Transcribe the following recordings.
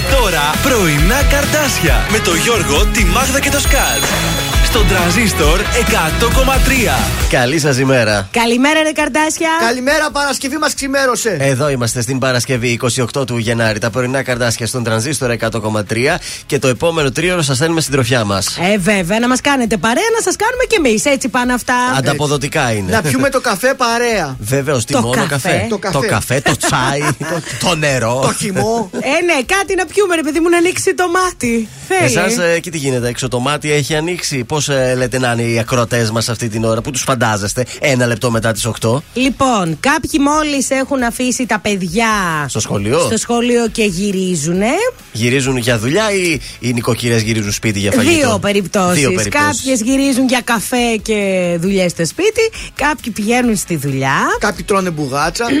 τώρα πρωινά καρτάσια με το Γιώργο, τη Μάγδα και το Σκάτ. Στον τραζίστορ 100,3. Καλή σας ημέρα. Καλημέρα, ρε Καρτάσια. Καλημέρα, Παρασκευή μας ξημέρωσε. Εδώ είμαστε στην Παρασκευή 28 του Γενάρη. Τα πρωινά καρτάσια στον τρανζίστορ 100,3 και το επόμενο τρίωρο σας στέλνουμε στην τροφιά μας. Ε, βέβαια, να μας κάνετε παρέα, να σας κάνουμε κι εμείς. Έτσι πάνε αυτά. Ανταποδοτικά είναι. Να πιούμε το καφέ παρέα. Βεβαίως, τι Το μόνο καφέ. Το καφέ. Το καφέ, το τσάι, το νερό. Το χυμό. Ε, ναι, κάτι να πιούμε, ρε παιδί μου, να ανοίξει το μάτι. Θέλει. Εσάς, εκεί τι γίνεται, έξω το μάτι έχει ανοίξει. Πώς λέτε να είναι οι ακροτέ μας αυτή την ώρα, που τους φαντάζεστε, ένα λεπτό μετά τις 8. Λοιπόν, κάποιοι μόλις έχουν αφήσει τα παιδιά Στο σχολείο; στο σχολείο και γυρίζουν. Γυρίζουν για δουλειά ή οι νοικοκυρές γυρίζουν σπίτι για φαγητό; Δύο περιπτώσεις. Δύο περιπτώσεις. Κάποιες γυρίζουν για καφέ και δουλειές στο σπίτι. Κάποιοι πηγαίνουν στη δουλειά. Κάποιοι τρώνε μπουγάτσα.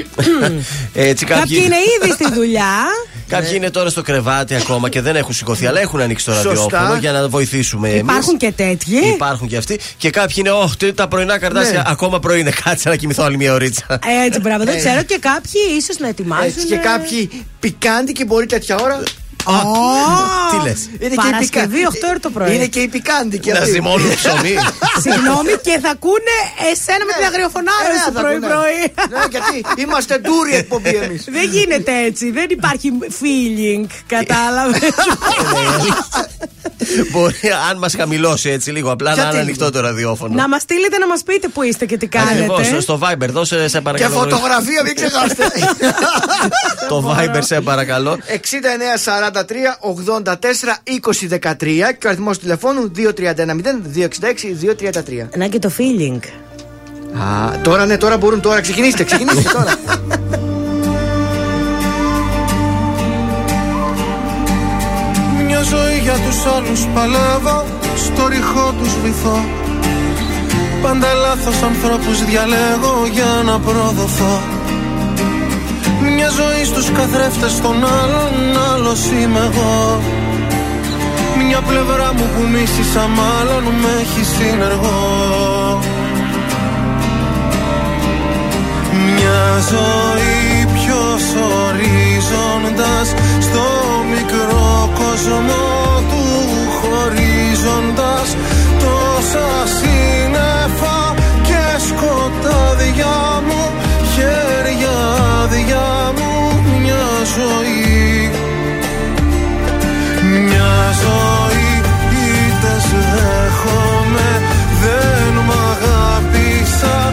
Έτσι, κάποιοι, Κάποιοι είναι ήδη στη δουλειά. Κάποιοι είναι τώρα στο κρεβάτι ακόμα και δεν έχουν σηκωθεί, αλλά έχουν ανοίξει το Σωστά. ραδιόφωνο για να βοηθήσουμε εμείς. Υπάρχουν και τέτοιοι. Υπάρχουν και αυτοί. Και κάποιοι είναι, Όχι, τι, τα πρωινά καρτάσια Ναι. ακόμα πρωί είναι. Κάτσε να κοιμηθώ άλλη μια ωρίτσα. Έτσι, μπράβο, δεν ξέρω. Και κάποιοι ίσως να ετοιμάζουν. Έτσι, και κάποιοι πικάντι και μπορεί τέτοια ώρα. Τι λες. Είναι Παρασκευή, και οι 8 ώρα το πρωί. Είναι και οι πικάντι και Να αυτοί. ζυμώνουν ψωμί. Συγγνώμη και θα ακούνε εσένα με την αγριοφωνάρα Ε, σου θα ακούνε. πρωί-πρωί. Ναι, γιατί είμαστε ντούρι εκπομπή εμείς. Δεν γίνεται έτσι. Δεν υπάρχει feeling. Κατάλαβες. Μπορεί, αν μας χαμηλώσει έτσι λίγο, απλά να Γιατί είναι λίγο; ανοιχτό το ραδιόφωνο. να μας στείλετε να μας πείτε που είστε και τι Ακριβώς, κάνετε. στο Viber, δώσε σε Και παρακαλώ. φωτογραφία, μην ξεχάσετε. Το Viber, σε παρακαλώ. 69 43 84 20 13 και ο αριθμός τηλεφώνου 2310 266 233. Να και το feeling. Α, τώρα ναι, τώρα μπορούν τώρα. Ξεκινήστε, ξεκινήστε τώρα. Μια ζωή για τους άλλους παλεύω Στο ρηχό τους βυθώ Πάντα λάθος ανθρώπους διαλέγω για να προδοθώ Μια ζωή στους καθρέφτες των άλλων Άλλος είμαι εγώ. Μια πλευρά μου που μίσησα μάλλον Με έχει συνεργό. Μια ζωή ποιος ορίζοντας Στο μικρό κόσμο του χωρίζοντας Τόσα σύννεφα και σκοτάδια ζωή. Μια ζωή είτε δέχομαι Δεν μ' αγάπησα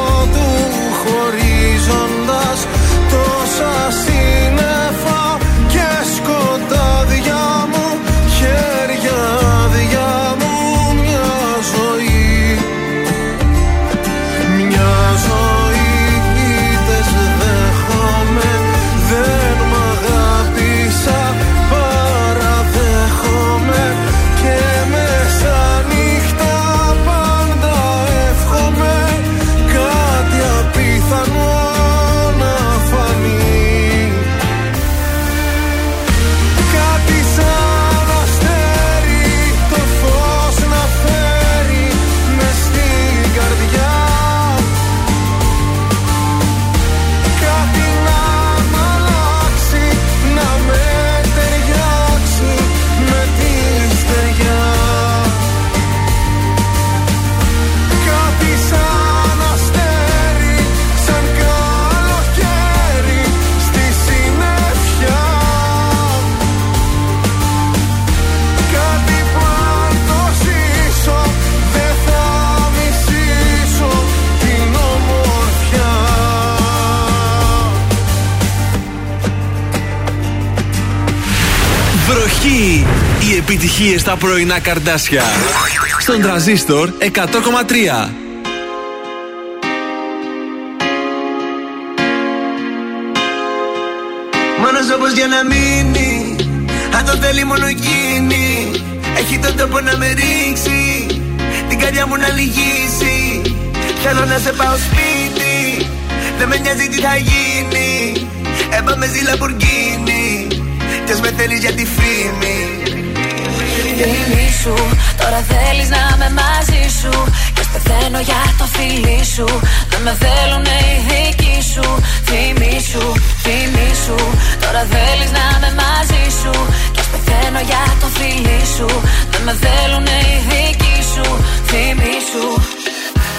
επιτυχίε στα πρωινά καρδάσια. Στον τραζίστορ 100,3. Μόνος όπως για να μείνει Αν το θέλει μόνο εκείνη Έχει τον τόπο να με ρίξει Την καρδιά μου να λυγίσει Θέλω να σε πάω σπίτι Δεν με νοιάζει τι θα γίνει Έπαμε ζει Λαμπουργκίνη Κι ας με θέλεις για τη φήμη Φήμη σου, τώρα θέλεις να είμαι μαζί σου. Και πεθαίνω για το φίλι σου. Δεν με θέλουν οι δικοί σου. Φήμη σου, φήμη σου. Τώρα θέλεις να είμαι μαζί σου. Και πεθαίνω για το φίλι σου. Δεν με θέλουν οι δικοί σου. Φήμη σου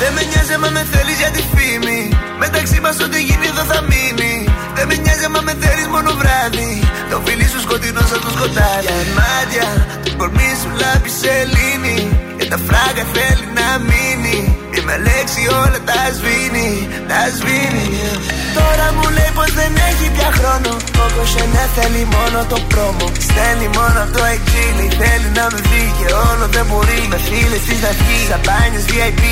δεν με νοιάζει άμα με θέλεις για τη φήμη. Μεταξύ μας ό,τι γίνει εδώ θα μείνει. Δεν με νοιάζει άμα με θέλεις μόνο βράδυ. Το φίλι σου σκοτεινό σαν το σκοτάδι. Για μάτια, το κορμί σου λάμπει σελήνη. Και τα φράγκα θέλει να μείνει. Η με λέξη όλα τα σβήνει, τα σβήνει. Τώρα μου λέει πως δεν έχει πια χρόνο. Κόκο ναι θέλει μόνο το πρόμο. Στέλνει μόνο το εξήλι. Θέλει να με δει και όλο δεν μπορεί. Με φίλες της να βγει. Σαμπάνιε VIP.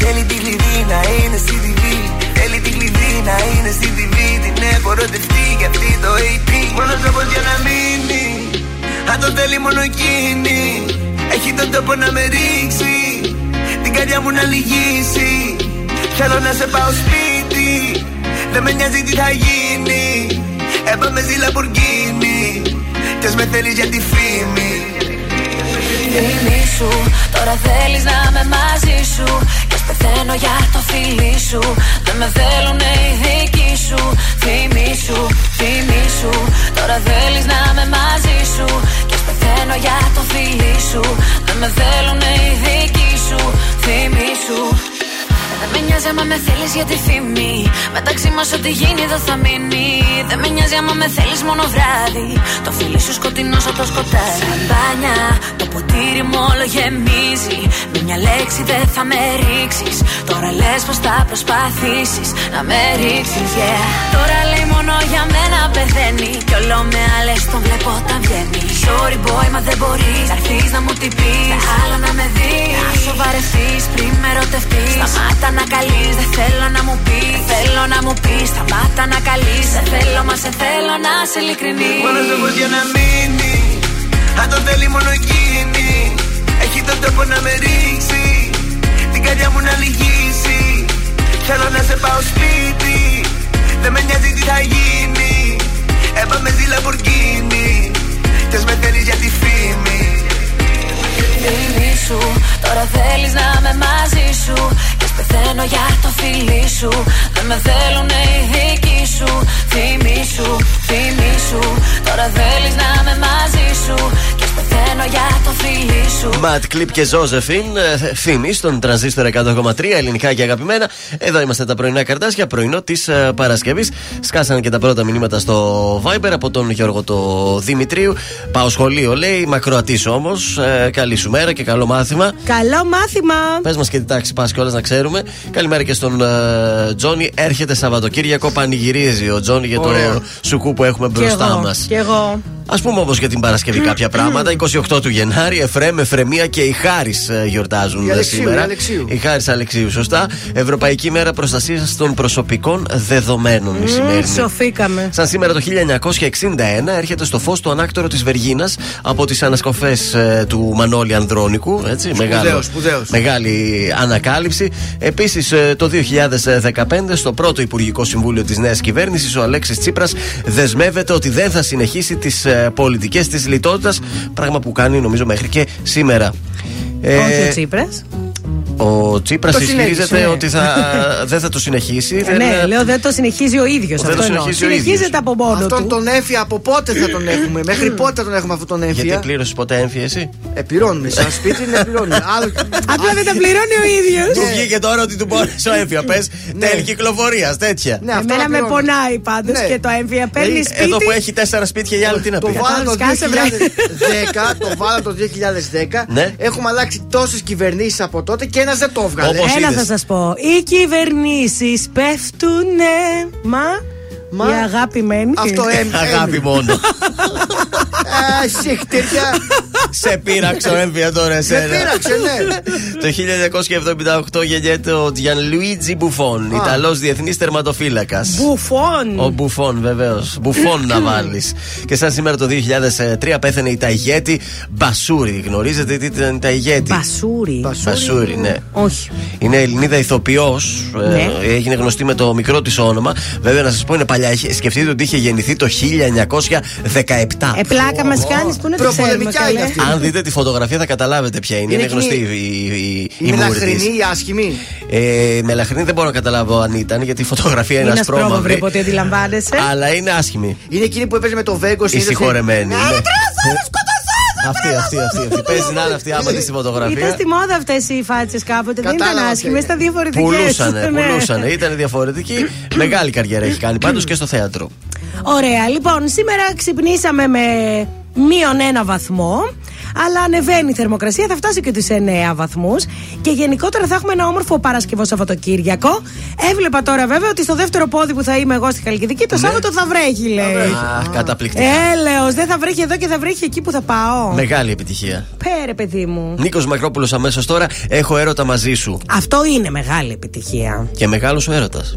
Θέλει τη κλειδί να είναι στη TV. Θέλει τη κλειδί να είναι στη TV. Την έχω ρωτευτεί για αυτή το AP. Μόνος τρόπος για να μείνει. Αν το θέλει μόνο εκείνη. Έχει τον τόπο να με ρίξει. Την καρδιά μου να λυγίσει. Θέλω να σε πάω σπίτι. Δεν με νοιάζει τι θα γίνει. Έπαμε ζει Λαμπουργκίνη. Κι ας με θέλεις για τη φήμη. Φήμη σου, τώρα θέλεις να είμαι μαζί σου Και πεθαίνω για το φίλι σου. Δεν με θέλουν οι δικοί σου. Φήμη σου, φήμη σου. Τώρα θέλεις να είμαι μαζί σου. Και πεθαίνω για το φίλι σου. Δεν με θέλουν οι δικοί σου. Φήμη σου δεν με νοιάζει άμα με θέλεις για τη φήμη. Μεταξύ μας ό,τι γίνει εδώ θα μείνει. Δεν με νοιάζει άμα με θέλεις μόνο βράδυ. Το φίλι σου σκοτεινός σαν το σκοτάδι. Σαμπάνια, το ποτήρι μου όλο γεμίζει. Με μια λέξη δεν θα με ρίξεις. Τώρα λες πως θα προσπαθήσεις να με ρίξεις, yeah. Τώρα λέει μόνο για μένα πεθαίνει. Κι όλο με άλλες τον βλέπω όταν βγαίνει. Sorry boy, μα δεν μπορείς να να μου την πει. Άλλο να με δεις. Να σοβαρευτεί πριν με ρωτευτεί. Σταμάτα να καλείς, δεν θέλω να μου πεις. Θέλω να μου πεις, σταμάτα να καλείς. Σε θέλω, μα σε θέλω να σε ειλικρινής. Μόνο λόγο για να μείνει. Αν το θέλει μόνο εκείνη. Έχει τον τόπο να με ρίξει. Την καρδιά μου να λυγίσει. Θέλω να σε πάω σπίτι. Δεν με νοιάζει τι θα γίνει. Έπαμε ζει Λαμπορκίνη. Κι με θέλεις για τη φήμη. Φήμη σου, τώρα θέλεις να είμαι μαζί σου Πεθαίνω για το φίλι σου Δεν με θέλουν οι δικοί σου Φήμη σου, φήμη σου Τώρα θέλεις να είμαι μαζί σου Και πεθαίνω για το φίλι σου Ματ Κλειπ και Ζώζεφιν Φήμη στον τρανζίστορ 100,3 Ελληνικά και αγαπημένα Εδώ είμαστε τα πρωινά καρτάσια Πρωινό της uh, Παρασκευής Σκάσανε και τα πρώτα μηνύματα στο Viber Από τον Γιώργο το Δημητρίου Πάω σχολείο λέει Μακροατή όμως uh, Καλή σου μέρα και καλό μάθημα Καλό μάθημα Πες μας και τι τάξη πας κιόλας να ξέρουμε ξέρουμε. Καλημέρα και στον uh, Τζόνι. Έρχεται Σαββατοκύριακο, πανηγυρίζει ο Τζόνι για το σουκού που έχουμε μπροστά μας. Και εγώ. Α πούμε όμως για την Παρασκευή κάποια πράγματα. 28 του Γενάρη, Εφρέμ, Εφρεμία και η Χάρη ε, γιορτάζουν η σήμερα. Αλεξίου. Η Χάρη Αλεξίου, σωστά. Ευρωπαϊκή μέρα προστασίας των προσωπικών δεδομένων. Η σημερινή. Σοφήκαμε. Σαν σήμερα το 1961 έρχεται στο φως το ανάκτορο της Βεργίνας από τις ανασκοφές ε, του Μανώλη Ανδρώνικου. Έτσι, σπουδαίος, σπουδαίος. Μεγάλη ανακάλυψη. Επίσης ε, το 2015 στο πρώτο Υπουργικό Συμβούλιο της νέας κυβέρνησης ο Αλέξης Τσίπρας δεσμεύεται ότι δεν θα συνεχίσει τις πολιτικές της λιτότητας. Πράγμα που κάνει νομίζω μέχρι και σήμερα. Όχι ο Τσίπρας. Ο Τσίπρας ισχυρίζεται ναι. ότι θα, δεν θα το συνεχίσει. Ε, ναι, λέω δεν το συνεχίζει ο ίδιος. Αυτό συνεχίζει Συνεχίζεται από μόνο αυτόν του. τον έμφυα από πότε θα τον έχουμε. Μέχρι πότε θα τον έχουμε αυτόν τον έμφυα. Γιατί πλήρωσε ποτέ έμφυα εσύ; Ε, πληρώνουμε. Σαν σπίτι είναι πληρώνουμε. Απλά δεν τα πληρώνει ο ίδιος. Του βγήκε τώρα ότι του πόνεσε ο έμφυα. Πες Ναι. τέλη κυκλοφορίας, τέτοια. Ναι, Εμένα με πονάει πάντως Ναι. και το έμφυα παίρνει σπίτι. Εδώ που έχει τέσσερα σπίτια για άλλη τι να Το πει. βάλα το Σκάσε, βρε. 2010, το βάλα το 2010. Ναι. Έχουμε αλλάξει τόσες κυβερνήσεις από τότε και ένας δεν το έβγαλε. Όπως Ένα είδες. θα σας πω. Οι κυβερνήσεις πέφτουνε. Μα. Μα- Η αγάπη μένει. Αυτό έμ- Αγάπη έμεινε. μόνο. Α, Συχτήρια. Σε πείραξε ο έμφυα τώρα Με εσένα. πείραξε, ναι. Το 1978 γεννιέται ο Τζιανλουίτζι Μπουφόν, Ιταλός διεθνής τερματοφύλακας. Μπουφόν. Ο Μπουφόν, βεβαίως. Μπουφόν να βάλεις. και σαν σήμερα το 2003 πέθανε η Ταγέτη Μπασούρη. Γνωρίζετε τι ήταν η Ταγέτη. Μπασούρι. Μπασούρη, ναι. Όχι. Είναι Ελληνίδα ηθοποιός. Ναι. έγινε γνωστή με το μικρό της όνομα. Βέβαια, να σας πω είναι παλιά. Είχε- Σκεφτείτε ότι είχε γεννηθεί το 1917. Ε, πλάκα μας κάνεις που είναι το ξέρουμε Προπολεμικά καλέ. είναι αυτή. Αν δείτε τη φωτογραφία θα καταλάβετε ποια είναι. Είναι, Είναι γνωστή εκείνη η, η, η, Η μούρη μελαχρινή, της. η άσχημη; Ε, μελαχρινή δεν μπορώ να καταλάβω αν ήταν γιατί η φωτογραφία είναι Είναι ασπρόμαυρη. ασπρόμαυρη από ό,τι αντιλαμβάνεσαι. Αλλά είναι άσχημη. Είναι εκείνη που έπαιζε με το Βέγκο. Η συγχωρεμένη. Ε, ναι. Αυτή, αυτή, αυτή, αυτή. Παίζει να είναι αυτή άμα δεις τη Ήταν φωτογραφία. στη μόδα αυτές οι φάτσες κάποτε. Δεν Κατάλαβα ήταν άσχημες, ποια ήταν διαφορετικές. Πουλούσανε, πουλούσανε. Ήταν διαφορετική. Μεγάλη καριέρα έχει κάνει πάντως και στο θέατρο. Ωραία, λοιπόν, σήμερα ξυπνήσαμε με μείον ένα βαθμό. Αλλά ανεβαίνει η θερμοκρασία, θα φτάσει και τους 9 βαθμούς. Και γενικότερα θα έχουμε ένα όμορφο Παρασκευό Σαββατοκύριακο. Έβλεπα τώρα βέβαια ότι στο δεύτερο πόδι που θα είμαι εγώ στη Χαλκιδική το Σάββατο θα βρέχει, λέει. Αχ, καταπληκτικά. Έλεος, δεν θα βρέχει εδώ και θα βρέχει εκεί που θα πάω. Μεγάλη επιτυχία. Πέρε, παιδί μου. Νίκος Μακρόπουλο αμέσως τώρα. Έχω έρωτα μαζί σου. Αυτό είναι μεγάλη επιτυχία. Και μεγάλος ο έρωτας.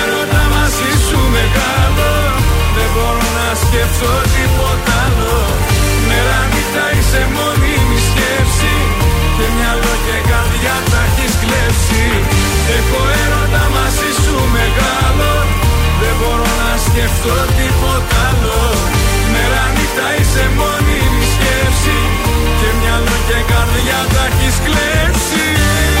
μπορώ να σκεφτώ τίποτα άλλο. Μέρα νύχτα είσαι μόνιμη σκέψη. Και μυαλό και καρδιά τα έχεις κλέψει. Έχω έρωτα μαζί σου μεγάλο. Δεν μπορώ να σκεφτώ τίποτα άλλο. Μέρα νύχτα είσαι μόνιμη σκέψη. Και μυαλό και καρδιά τα έχεις κλέψει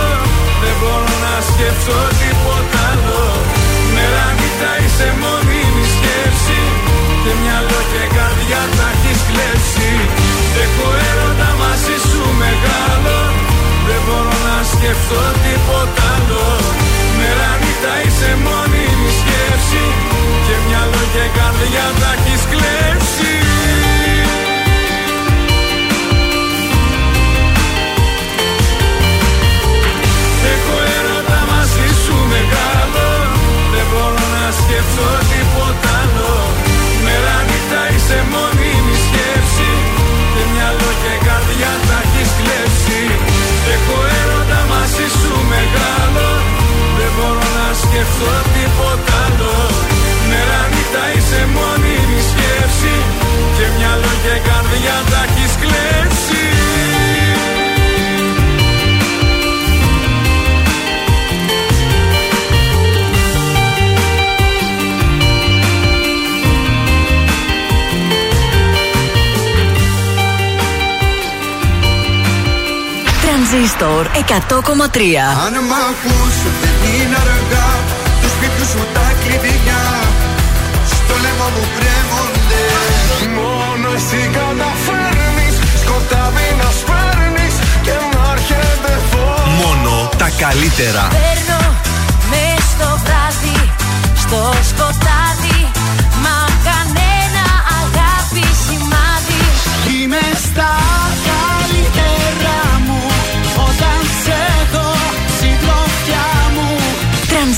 μπορώ να σκεφτώ τίποτα άλλο Μέρα νύχτα είσαι μόνιμη σκέψη. Και μυαλό και καρδιά τα έχεις κλέψει. Έχω έρωτα μαζί σου μεγάλο. Δεν μπορώ να σκεφτώ τίποτα άλλο Μέρα νύχτα είσαι μόνιμη σκέψη. Και μυαλό και καρδιά τα έχεις κλέψει να σκεφτώ τίποτα άλλο. Μέρα νύχτα είσαι μόνιμη σκέψη. Και μυαλό και καρδιά τα έχεις κλέψει. Έχω έρωτα μαζί σου μεγάλο. Δεν μπορώ να σκεφτώ τίποτα άλλο. Μέρα νύχτα είσαι μόνιμη σκέψη. Και μυαλό και καρδιά τα έχεις κλέψει Τρανζίστορ 100,3 Αν μ' ακούς δεν είναι αργά. Του σπίτιου σου τα κλειδιά. Στο λαιμό μου κρέμονται. Μόνο εσύ καταφέρνεις. Σκοτάδι να σπέρνεις. Και να έρχεται φως. Μόνο τα καλύτερα. Παίρνω μες στο βράδυ, στο σκοτάδι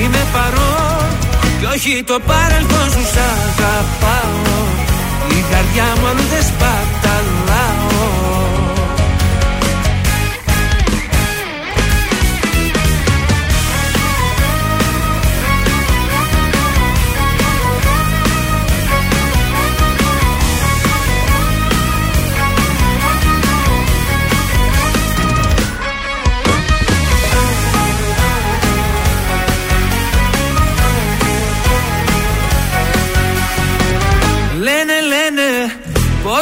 Είμαι παρόν και όχι το παρελθόν σου Σ' αγαπάω. Η καρδιά μου αλλού δεν σπαταλάω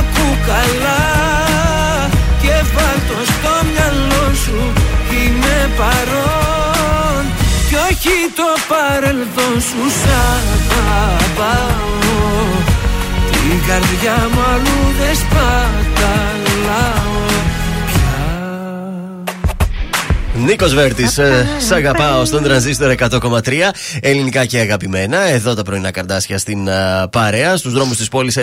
Ακού καλά Και βάλ το στο μυαλό σου Είμαι παρόν Κι όχι το παρελθόν σου Σ' αγαπάω. Την καρδιά μου αλλού δεν σπαταλάω Νίκος Βέρτης, σ' αγαπάω στον τρανζίστορ 100,3 ελληνικά και αγαπημένα. Εδώ τα πρωινά καρδάσια στην ε, παρέα. Στους δρόμους της πόλης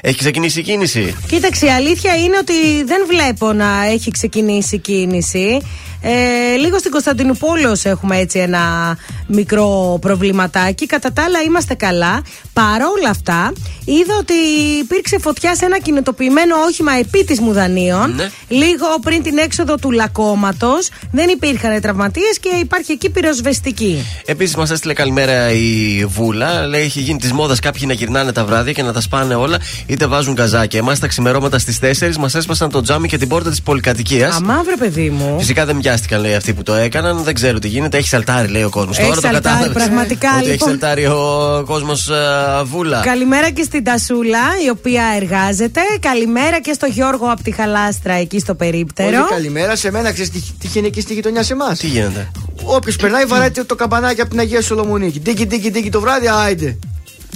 έχει ξεκινήσει η κίνηση. Κοίταξε, η αλήθεια είναι ότι δεν βλέπω να έχει ξεκινήσει η κίνηση. Ε, λίγο στην Κωνσταντινούπολη έχουμε έτσι ένα μικρό προβληματάκι. Κατά τα άλλα είμαστε καλά. Παρόλα αυτά, είδα ότι υπήρξε φωτιά σε ένα κινητοποιημένο όχημα επί της Μουδανίων. Ναι. Λίγο πριν την έξοδο του λακώματος. Δεν υπήρχαν τραυματίες και υπάρχει εκεί πυροσβεστική. Επίσης, μας έστειλε καλημέρα η Βούλα. Λέει: Έχει γίνει της μόδας κάποιοι να γυρνάνε τα βράδια και να τα σπάνε όλα, είτε βάζουν καζάκια. Εμάς τα ξημερώματα στις 4 μας έσπασαν το τζάμι και την πόρτα της πολυκατοικίας. Αμαύρε, παιδί μου. Φυσικά δεν μοιάστηκαν, λέει αυτοί που το έκαναν. Δεν ξέρω τι γίνεται. Έχει σαλτάρι, λέει ο κόσμος. Έχει Τώρα το σαλτάρι, κατάλαβες. πραγματικά, Ότι έχει λοιπόν. σαλτάρι ο κόσμος Βούλα. Καλημέρα και στην Τασούλα, η οποία εργάζεται. Καλημέρα και στο Γιώργο από τη Χαλάστρα, εκεί στο περίπτερο. Πολύ καλημέρα σε μένα, ξέρεις τι, τι γίνεται εκεί στη γειτονιά σε εμάς. Τι γίνεται; Όποιος περνάει, βαράει το, το καμπανάκι από την Αγία Σολομονίκη. Τίκι, τίκι, τίκι το βράδυ, άιντε.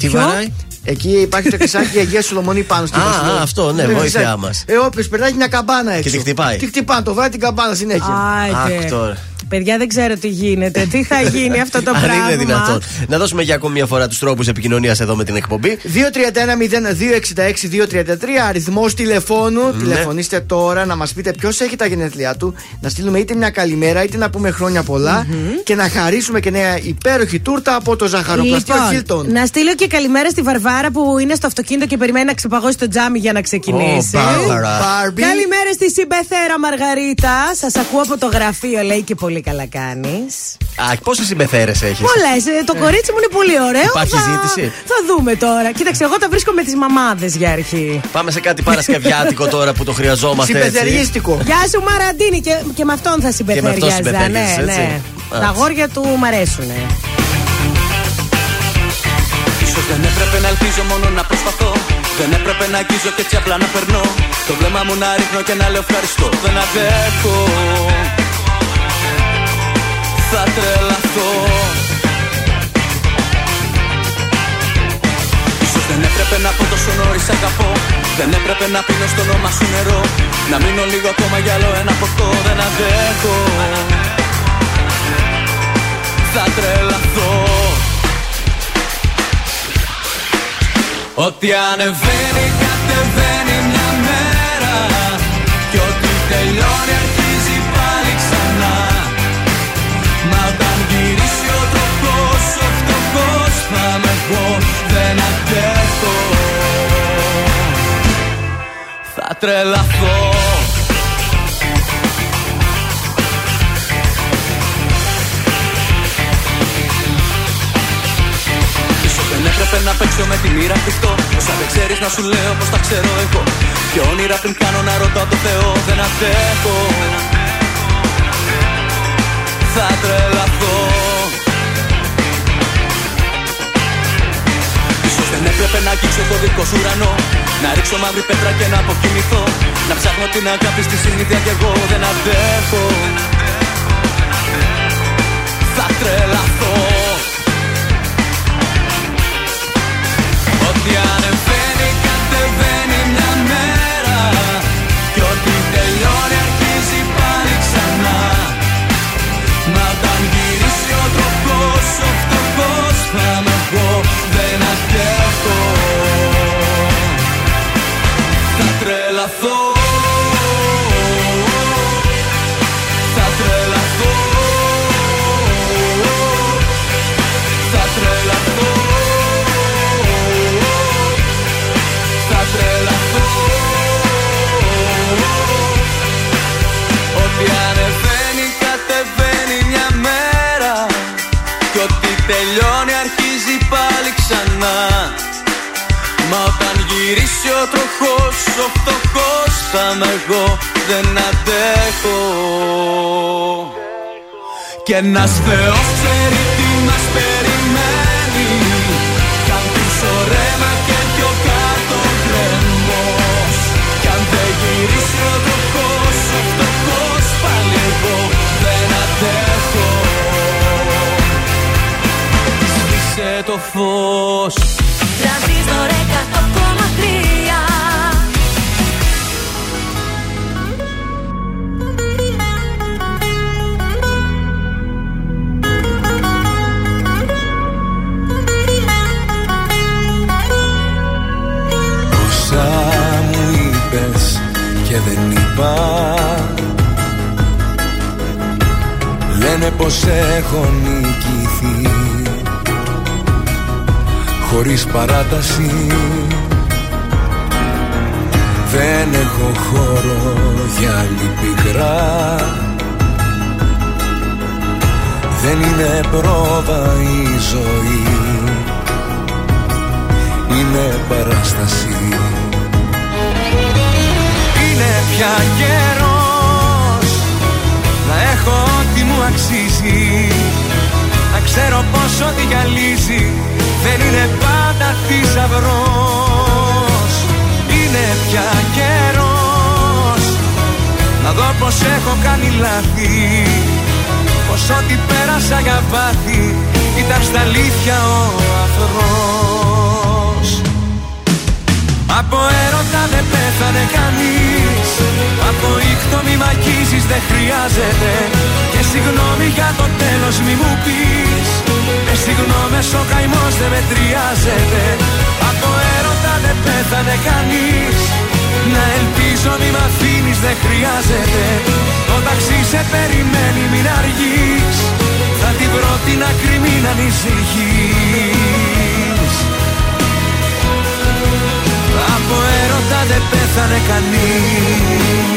Τι βαράει; Εκεί υπάρχει το χρυσάκι Αγίας Σολομονή πάνω στην Α, Βασιλεία. α, αυτό, ναι, Το βοήθειά χρυσάκι. μας. Ε, όποιος περνάει έχει μια καμπάνα έξω. τη χτυπάει. Τι χτυπάνε το βράδυ την καμπάνα συνέχεια. Άιντε. Αχ, τώρα. Παιδιά, δεν ξέρω τι γίνεται. Τι θα γίνει αυτό το Αν πράγμα; είναι δυνατόν. Να δώσουμε για ακόμη μια φορά τους τρόπους επικοινωνίας εδώ με την εκπομπή. 231-0266-233 αριθμός τηλεφώνου. Ναι. Τηλεφωνήστε τώρα να μας πείτε ποιος έχει τα γενέθλιά του. Να στείλουμε είτε μια καλημέρα είτε να πούμε χρόνια πολλά. Και να χαρίσουμε και νέα υπέροχη τούρτα από το ζαχαροπλαστείο Χίλτον. Λοιπόν, να στείλω και καλημέρα στη Βαρβάρα που είναι στο αυτοκίνητο και περιμένει να ξεπαγώσει το τζάμι για να ξεκινήσει. Ω, Μπάρμπαρα. Μπάρμπι. Καλημέρα στη συμπεθέρα Μαργαρίτα. Σας ακούω από το γραφείο, λέει και πολύ Πολύ καλά κάνεις. Α, πόσες συμπεθέρες έχεις; Πολλές. Το κορίτσι μου είναι πολύ ωραίο. Υπάρχει θα... ζήτηση; Θα δούμε τώρα. Κοίταξε, εγώ τα βρίσκω με τις μαμάδες για αρχή. Πάμε σε κάτι παρασκευιάτικο τώρα που το χρειαζόμαστε έτσι. Συμπεθερίστικο. Γεια σου Μαραντίνη και, και με αυτόν θα συμπεθέριαζα. συμπεθέριζες, Ναι, έτσι. ναι. Α. Τα αγόρια του μ' αρέσουν. Ίσως δεν έπρεπε να ελπίζω μόνο να προσπαθώ Δεν έπρεπε να αγγίζω και έτσι απλά να περνώ Το βλέμμα μου να ρίχνω και να λέω ευχαριστώ Δεν αντέχω Θα τρελαθώ. Ίσως δεν έπρεπε να πω τόσο νωρίς αγαπώ. Δεν έπρεπε να πίνω στο όνομα σου νερό. Να μείνω λίγο ακόμα για άλλο ένα ποτό Δεν αντέχω. Θα τρελαθώ. Ό,τι ανεβαίνει κατεβαίνει μια μέρα. Κι ό,τι τελειώνει δεν αντέχω Θα τρελαθώ. Ίσως δεν έπρεπε να παίξω με τη μοίρα κρυφτό Όσα δεν ξέρεις να σου λέω πως τα ξέρω εγώ. Και όνειρα πριν κάνω να ρωτάω το Θεό Δεν αντέχω. Θα τρελαθώ έπρεπε να αγγίξω το δικό σου ουρανό. Να ρίξω μαύρη πέτρα και να αποκοιμηθώ. Να ψάχνω την αγάπη στη συνήθεια κι εγώ δεν αντέχω. Θα τρελαθώ τελειώνει αρχίζει πάλι ξανά. Μα όταν γυρίσει ο τροχός ο φτωχός θα είμαι εγώ δεν αντέχω. Και ένας Θεός ξέρει τι μας περιμένει φως Τρανζίστορ 100,3 Όσα μου είπες και δεν είπα Λένε πως έχω νικηθεί Χωρίς παράταση. Δεν έχω χώρο για άλλη πικρά. Δεν είναι πρόβα η ζωή. Είναι παράσταση. Είναι πια καιρός Να έχω ό,τι μου αξίζει. Να ξέρω πως ό,τι γυαλίζει Δεν είναι πάντα θησαυρός Είναι πια καιρός. Να δω πως έχω κάνει λάθη Πως ό,τι πέρασα για βάθη Ήταν στα αλήθεια ο αφρός από έρωτα δεν πέθανε κανείς Από ήχτο μη μ' αγγίζεις δεν χρειάζεται. Και συγγνώμη για το τέλος μη μου πεις. Με συγγνώμες ο καημός δεν μετριάζεται. Από έρωτα δεν πέθανε κανείς. Να ελπίζω μη μ' αφήνεις δεν χρειάζεται. Το ταξί σε περιμένει μην αργείς. Θα την βρω την άκρη μην ανησυχείς. Από έρωτα δεν πέθανε κανείς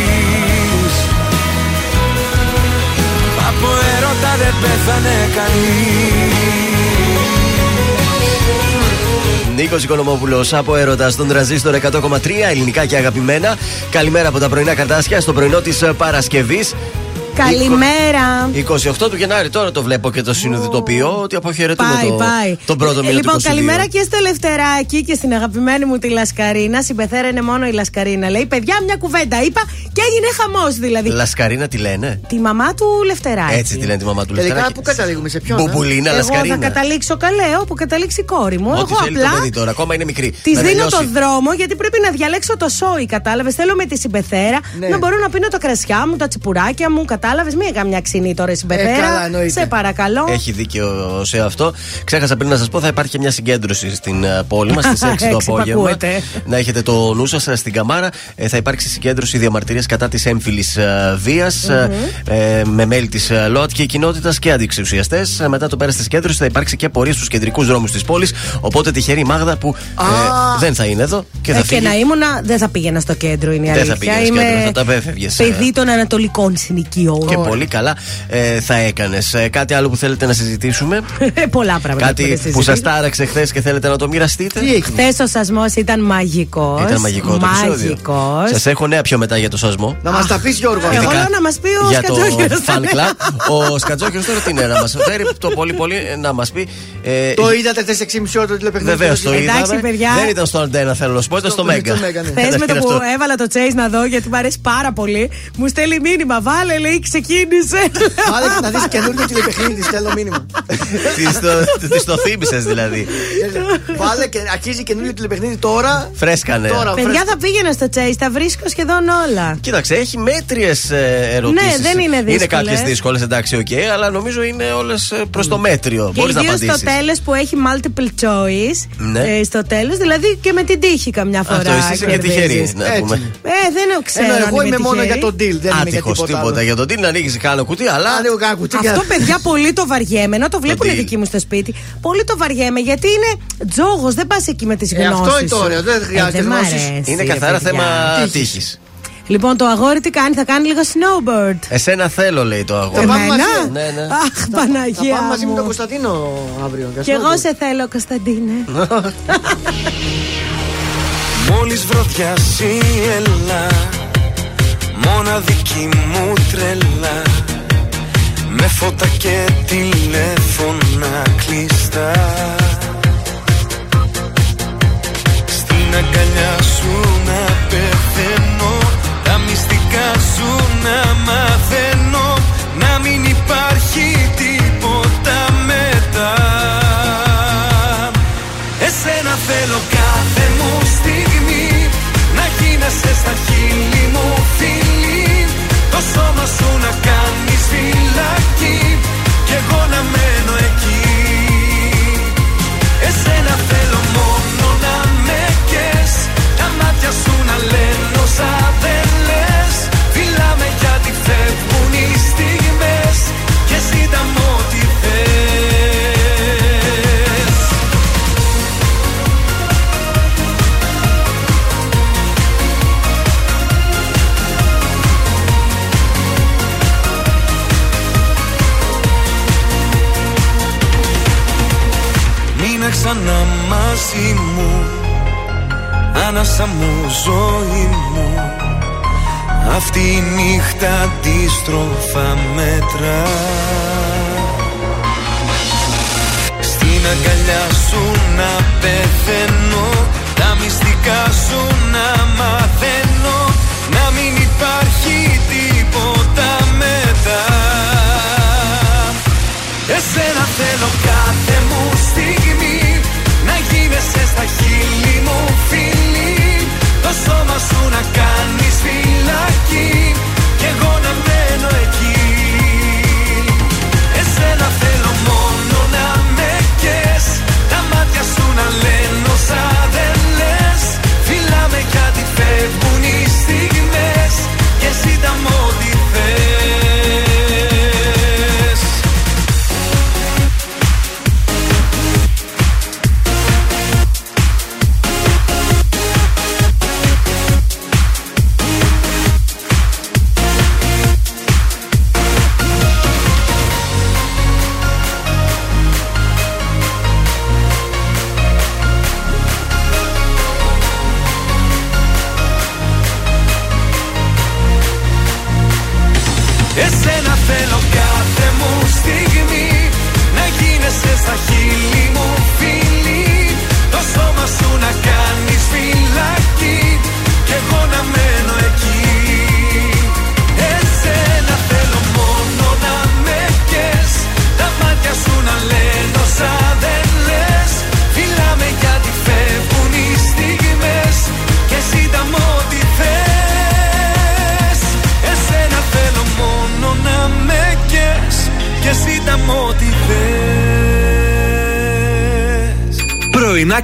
Από έρωτα δεν πέθανε κανείς Νίκος Οικονομόπουλος από έρωτας στον τραζίστορ 100,3 ελληνικά και αγαπημένα. Καλημέρα από τα πρωινά καρτάσια στο πρωινό της Παρασκευής. Καλημέρα. 28 του Γενάρη, τώρα το βλέπω και το συνειδητοποιώ ότι αποχαιρετούμε Πάει, το, πάει. τον πρώτο Ε, μήνα Λοιπόν, του 22. καλημέρα και στο Λευτεράκι και στην αγαπημένη μου τη Λασκαρίνα. Συμπεθέρανε μόνο η Λασκαρίνα. Λέει, παιδιά, μια κουβέντα είπα και έγινε χαμός δηλαδή. Λασκαρίνα τι λένε; Τη μαμά του Λευτεράκι. Έτσι τη λένε τη μαμά του Τελικά Λευτεράκη. πού καταλήγουμε, σε ποιον. ε; Μπουμπουλίνα, Εγώ Λασκαρίνα. θα καταλήξω καλέ, όπου καταλήξει η κόρη μου. Ό,τι Εγώ θέλει το απλά παιδί τώρα, ακόμα είναι μικρή. Της Να δίνω το τελειώσει. δρόμο γιατί πρέπει να διαλέξω το σόι, κατάλαβες. Θέλω με τη συμπεθέρα Ναι. να μπορώ να πίνω τα κρασιά μου, τα τσιπουράκια μου, κατάλαβες. Μία καμιά ξινή τώρα η συμπεθέρα. Ε, καλά, εννοείται. Σε παρακαλώ. Έχει δίκιο σε αυτό. Ξέχασα πριν να σας πω, θα υπάρχει και μια συγκέντρωση στην ε, πόλη μας στις 6 το Έξι απόγευμα. υπακούεται. Να έχετε το νου σας στην Καμάρα. Ε, θα υπάρξει συγκέντρωση διαμαρτυρίας κατά της έμφυλης βίας ε, με μέλη της ΛΟΑΤ και κοινότητας και αντιξουσιαστέ. μετά το πέρας της συγκέντρωσης θα υπάρξει και πορεία στους κεντρικούς δρόμους της πόλης. Οπότε τυχερή η Μάγδα που ε, δεν θα είναι εδώ και θα Ε, και φύγει. να ήμουνα, δεν θα πήγαινα στο κέντρο, είναι η Δεν θα αλήθεια. πήγαινες Είμαι κέντρο, θα τα έφευγες, ε. Παιδί των Ανατολικών συνοικιών. Και πολύ καλά ε, θα έκανες. κάτι άλλο που θέλετε να συζητήσουμε; Πολλά πράγματα. Κάτι που σας τάραξε χθες και θέλετε να το μοιραστείτε; Τι έγινε. Χθες ο σασμός ήταν μαγικός. Ήταν μαγικός το επεισόδιο. Μαγικός. Σας έχω νέα πιο μετά για το σασμό. Να μας τα πεις, Γιώργο. Εγώ Ειδικά λέω να μας πει ο για το Σκατζόγερος. fan club. Ο Σκατζόκιο τώρα τι είναι, να μας φέρει το πολύ πολύ να μας πει. ε, Το είδατε χθες 6,5 ώρα το τηλεπαιχνίδι. Βεβαίως το Εντάξει, είδαμε. παιδιά. Δεν ήταν στο Αντένα, θέλω να σου πω, ήταν στο Μέγκα. στο Μέγκα, ναι. Χθε με το Είναι που αυτό. έβαλα το chase να δω γιατί μου αρέσει πάρα πολύ, μου στέλνει μήνυμα. Βάλε, λέει, ξεκίνησε. Βάλε και να δεις καινούργιο τηλεπαιχνίδι, στέλνω μήνυμα. Της το- Της το θύμισες δηλαδή. Βάλε και αρχίζει καινούργιο τηλεπαιχνίδι τώρα. Φρέσκανε. Τώρα, Παιδιά θα πήγαινα στο chase, τα βρίσκω σχεδόν όλα. Κοίταξε, έχει μέτριες ερωτήσεις. Ναι, δεν είναι Είναι δύσκολες. κάποιες δύσκολες, εντάξει, οκ, αλλά νομίζω είναι όλες προς το μέτριο. Και Μπορείς να ιδίως στο απαντήσεις. τέλος που έχει multiple choice. Ναι. ε, στο τέλος, δηλαδή και με την τύχη καμιά φορά. Αυτό εσύ είσαι και κερδίζεις. τυχερή, να Έτσι. πούμε. Ε, δεν ξέρω. Ενώ αν εγώ είμαι μόνο τυχερή. για το deal, δεν είμαι για Άτυχος τίποτα. Τίποτα άλλο. για τον τι να ανοίξει κάνα κουτί, αλλά. Ανοίγω κάνα κουτί και- Αυτό, παιδιά, πολύ το βαριέμαι. Να το βλέπουν deal. δικοί μου στο σπίτι. Πολύ το βαριέμαι γιατί είναι τζόγος. Δεν πας εκεί με τις Ε, γνώσεις. αυτό είναι το ωραίο, δεν χρειάζεται γνώσεις. Είναι καθαρά θέμα τύχης. τύχη. Λοιπόν, το αγόρι τι κάνει, θα κάνει λίγο snowboard. Εσένα θέλω, λέει το αγόρι. Θα πάμε Εμένα; μαζί. Ναι, ναι. Αχ, Θα Παναγία. πάμε μαζί με μου. τον Κωνσταντίνο αύριο. για Κι εγώ snowboard. σε θέλω, Κωνσταντίνε. Μόλις βρωδιάσει έλα Μοναδική μου τρέλα. Με φώτα και τηλέφωνα κλειστά. Στην αγκαλιά σου να πεθαίνω. Τα μυστικά σου να μαθαίνω. Να μην υπάρχει τίποτα σώμα σου να κάνεις φυλακή. Κι εγώ να μένω ξανά μαζί μου. Άνασα μου ζωή μου. Αυτή η νύχτα αντίστροφα μέτρα. Στην αγκαλιά σου να πεθαίνω Τα μυστικά σου να μαθαίνω Να μην υπάρχει τίποτα μετά. Εσένα θέλω κάθε μου στιγμή Να γίνεσαι στα χείλη μου φίλη. Το σώμα σου να κάνεις φυλακή. Κι εγώ να μένω εκεί. Εσένα θέλω μόνο να με κες. Τα μάτια σου να λένε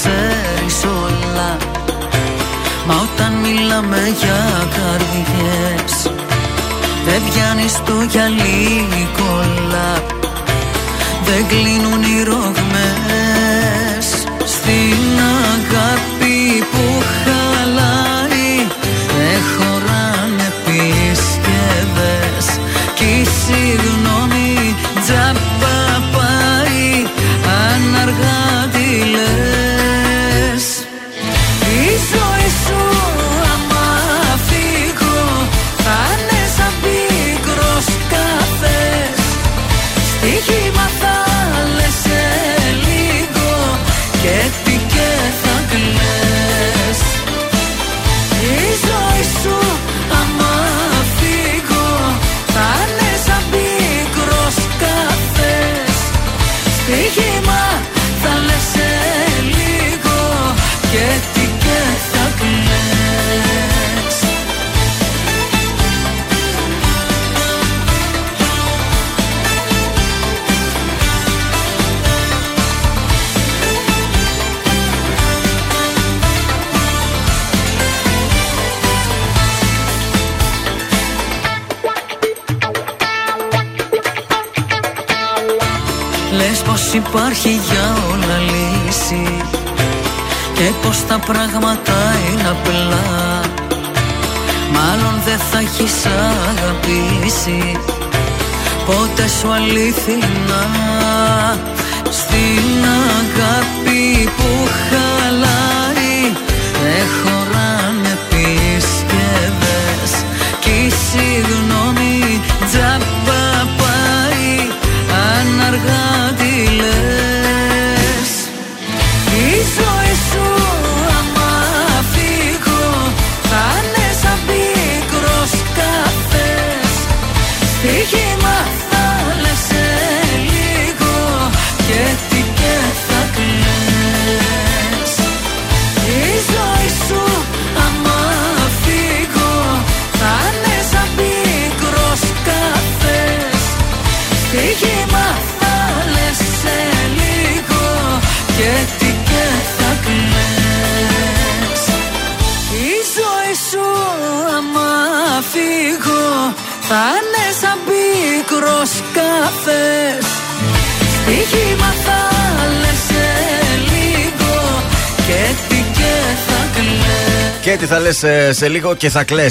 Ξέρεις όλα. Μα όταν μιλάμε για καρδιές Δεν πιάνεις το γυαλί κόλλα Δεν κλείνουν οι ρογμές πράγματα είναι απλά. Μάλλον δεν θα έχεις αγαπήσει Πότε σου αλήθινα Στην αγάπη που χαλάει Δεν χωράνε πίσκευες Κι η θα είναι σαν πίκρος καφές. Στοίχημα θα κλαις Και τι θα λες σε λίγο και θα κλε.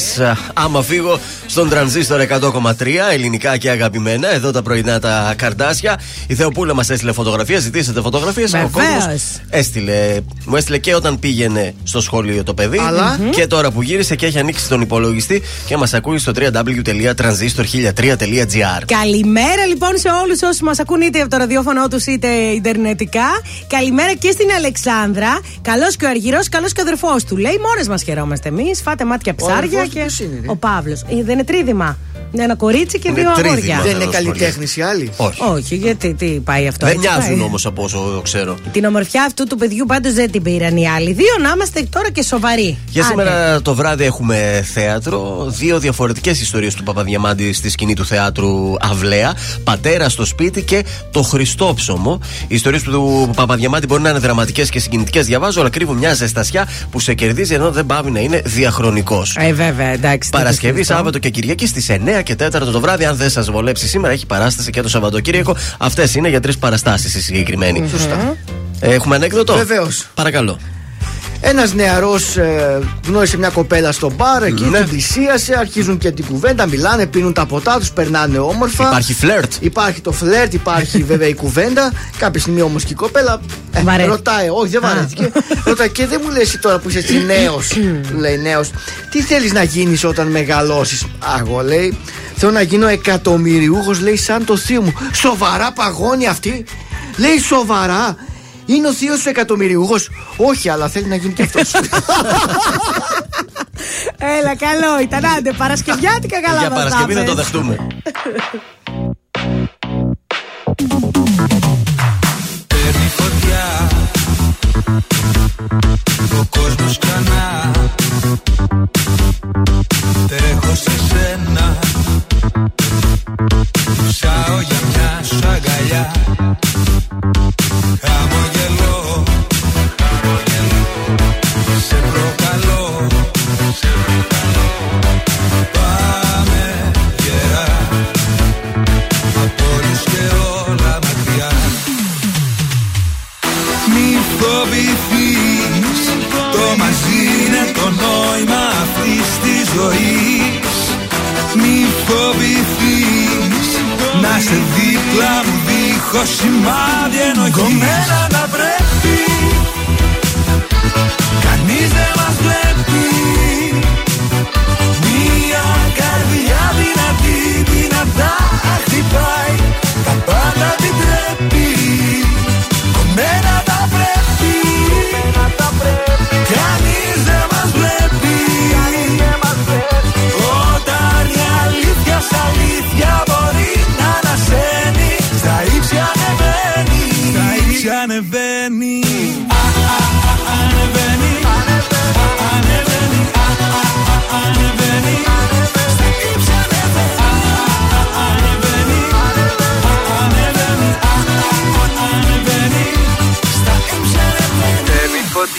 Άμα φύγω στον τρανζίστορ 100,3 ελληνικά και αγαπημένα. Εδώ τα πρωινά τα καρτάσια. Η Θεοπούλα μας έστειλε φωτογραφία. Ζητήσατε φωτογραφίες. Ο Βεβαίως. κόσμος έστειλε. Μου έστειλε και όταν πήγαινε στο σχολείο το παιδί. Αλλά- Και τώρα που γύρισε και έχει ανοίξει τον υπολογιστή και μας ακούει στο www.transistor1003.gr. Καλημέρα λοιπόν σε όλους όσου μας ακούν είτε από το ραδιόφωνο τους είτε Ιντερνετικά. Καλημέρα και στην Αλεξάνδρα. Καλός και ο Αργυρός, καλός και ο αδερφός του. Λέει, μόνες μας χαιρόμαστε εμείς. Φάτε μάτια ψάρια αδερφός του και. ποιος είναι, ρε; ο Παύλος. δεν είναι τρίδημα. Είναι ένα κορίτσι και Είναι δύο τρίδημα. αγόρια. Δεν είναι θα το καλλιτέχνη οι άλλοι. Όχι. Όχι, γιατί τι πάει αυτό. Δεν έτσι μοιάζουν πάει. όμως από όσο ξέρω. Την ομορφιά αυτού του παιδιού πάντως δεν την πήραν οι άλλοι. Δύο να είμαστε τώρα και σοβαροί. Για Άντε. σήμερα το βράδυ έχουμε θέατρο. Δύο διαφορετικές ιστορίες του Παπαδιαμάντη στη σκηνή του θεάτρου Αυλαία. Πατέρα στο σπίτι και το Χριστόψωμο. Οι ιστορίες του Παπαδιαμάντη μπορεί να είναι δραματικές και συγκινητικές, διαβάζω, αλλά κρύβουν μια ζεστασιά που σε κερδίζει ενώ δεν πάβει να είναι διαχρονικός. Ε, βέβαια, εντάξει. Παρασκευή, τέτοιο Σάββατο και Κυριακή στις 9 και 4 το βράδυ. Αν δεν σας βολέψει σήμερα, έχει παράσταση και το Σαββατοκύριακο. Αυτές είναι για τρεις παραστάσεις οι συγκεκριμένοι. Σωστά. Έχουμε ανέκδοτο; Βεβαίως. Παρακαλώ. Ένας νεαρός ε, γνώρισε μια κοπέλα στο μπαρ, εκεί Ναι. την πλησίασε, αρχίζουν και την κουβέντα, μιλάνε, πίνουν τα ποτά τους, περνάνε όμορφα. Υπάρχει φλερτ. Υπάρχει το φλερτ, υπάρχει βέβαια η κουβέντα. Κάποια στιγμή όμως και η κοπέλα ε, Βαρέθηκε. ρωτάει, όχι δεν βαρέθηκε. ρωτάει και δεν μου λες τώρα που είσαι έτσι νέος, λέει νέος, τι θέλεις να γίνεις όταν μεγαλώσεις; Εγώ λέει, θέλω να γίνω εκατομμυριούχος, λέει σαν το θείο μου. Σοβαρά παγώνει αυτή. Λέει σοβαρά. Είναι ο θείος σου εκατομμυριούχος. Όχι, αλλά θέλει να γίνει και αυτός. Έλα, καλό ήταν. Άντε, Παρασκευιάτικα καλά Για μας Παρασκευή τα να το πες. δεχτούμε. Παίρνει φωτιά Ο κόσμος ξανά Τρέχω σε σένα Ψάω για μια σου αγκαλιά Χαμογελώ δίχως σημάδι ενοχής Κομμένα να πρέπει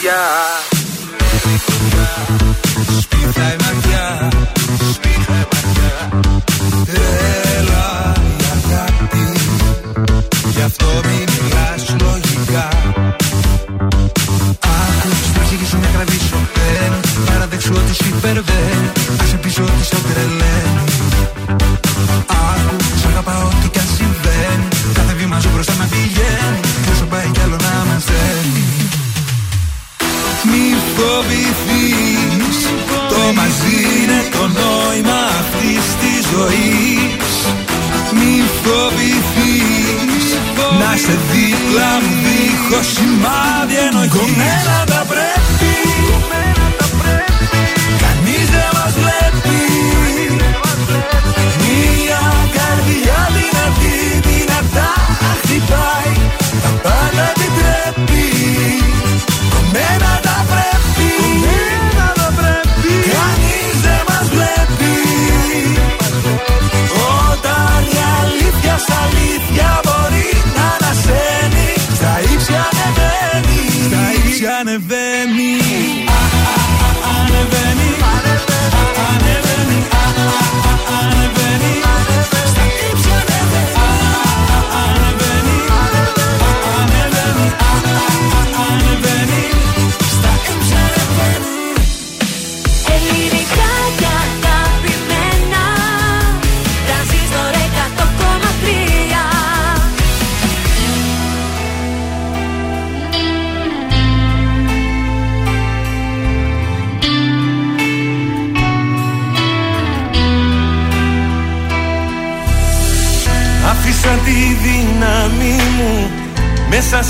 Παίρνει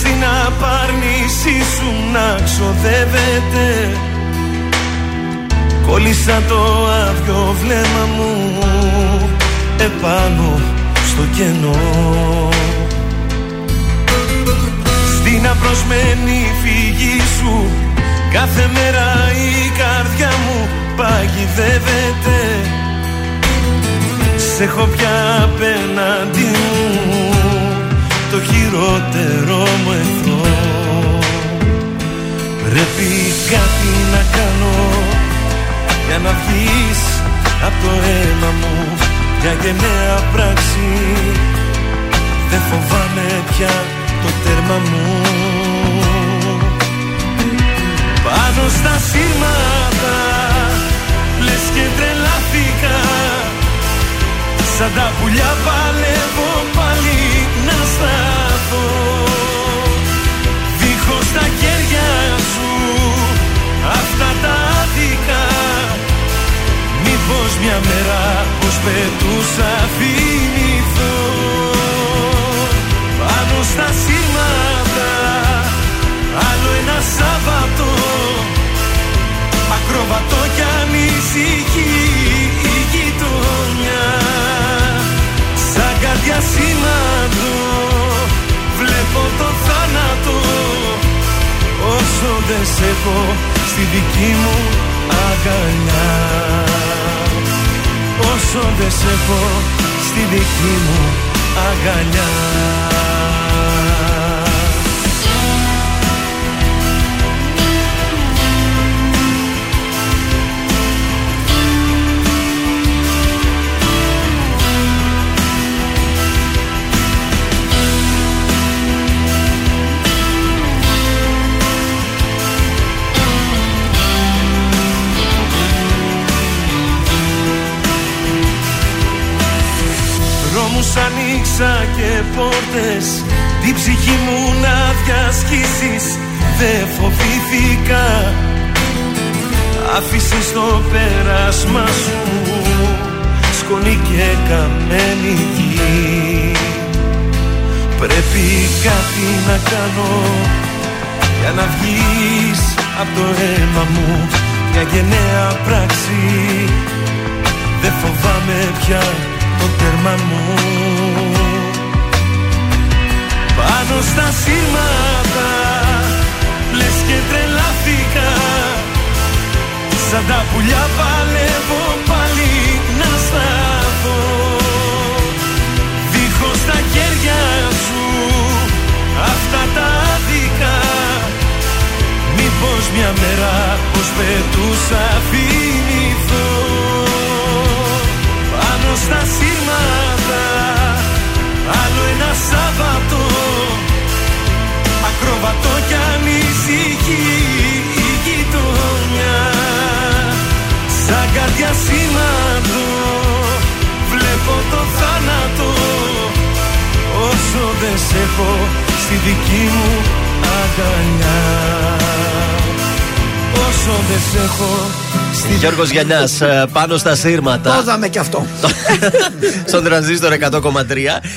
στην απάρνησή σου να ξοδεύεται. Κόλλησα το άδειο βλέμμα μου επάνω στο κενό. Στην απροσμένη φυγή σου κάθε μέρα η καρδιά μου παγιδεύεται. Σε έχω πια απέναντι μου το χειρότερο μου εχθρό. Πρέπει κάτι να κάνω για να βγεις από το αίμα μου μια γενναία πράξη. Δεν φοβάμαι πια το τέρμα μου. Πάνω στα σήματα λες και τρελάθηκα σαν τα πουλιά παλεύω πάλι να σταθώ. Δίχως τα χέρια σου αυτά τα άδικα. Μήπως μια μέρα πως πετούσα θυμηθώ Πάνω στα σήματα άλλο ένα Σάββατο. Ακροβατό κι ανησυχεί Σαν κάτι ασήμαντο βλέπω το θάνατο. Όσο δεν σε έχω στη δική μου αγκαλιά. Όσο δεν σε έχω στη δική μου αγκαλιά ανοίξα και πόρτες. Την ψυχή μου να διασχίσεις. Δεν φοβήθηκα. Άφησες το πέρασμα σου. Σκονή και καμένη γη. Πρέπει κάτι να κάνω Για να βγεις από το αίμα μου. Μια γενναία πράξη. Δεν φοβάμαι πια το τέρμα μου. Πάνω στα σήματα Λες και τρελάθηκα. Σαν τα πουλιά παλεύω πάλι να σταθώ. Δίχως τα χέρια σου Αυτά τα άδικα. Μήπως μια μέρα πως πετούσα θυμηθώ πάνω στα σήματα Άλλο ένα Σάββατο. Ακροβατό κι ανησυχεί η γειτονιά. Σαν καρδιά σήμαντο Βλέπω το θάνατο. Όσο δεν σε έχω στη δική μου αγκαλιά. Όσο δεν σε έχω Γιώργος Γιαννιά, πάνω στα σύρματα. Το είδαμε κι αυτό. Στον τρανζίστορ 100,3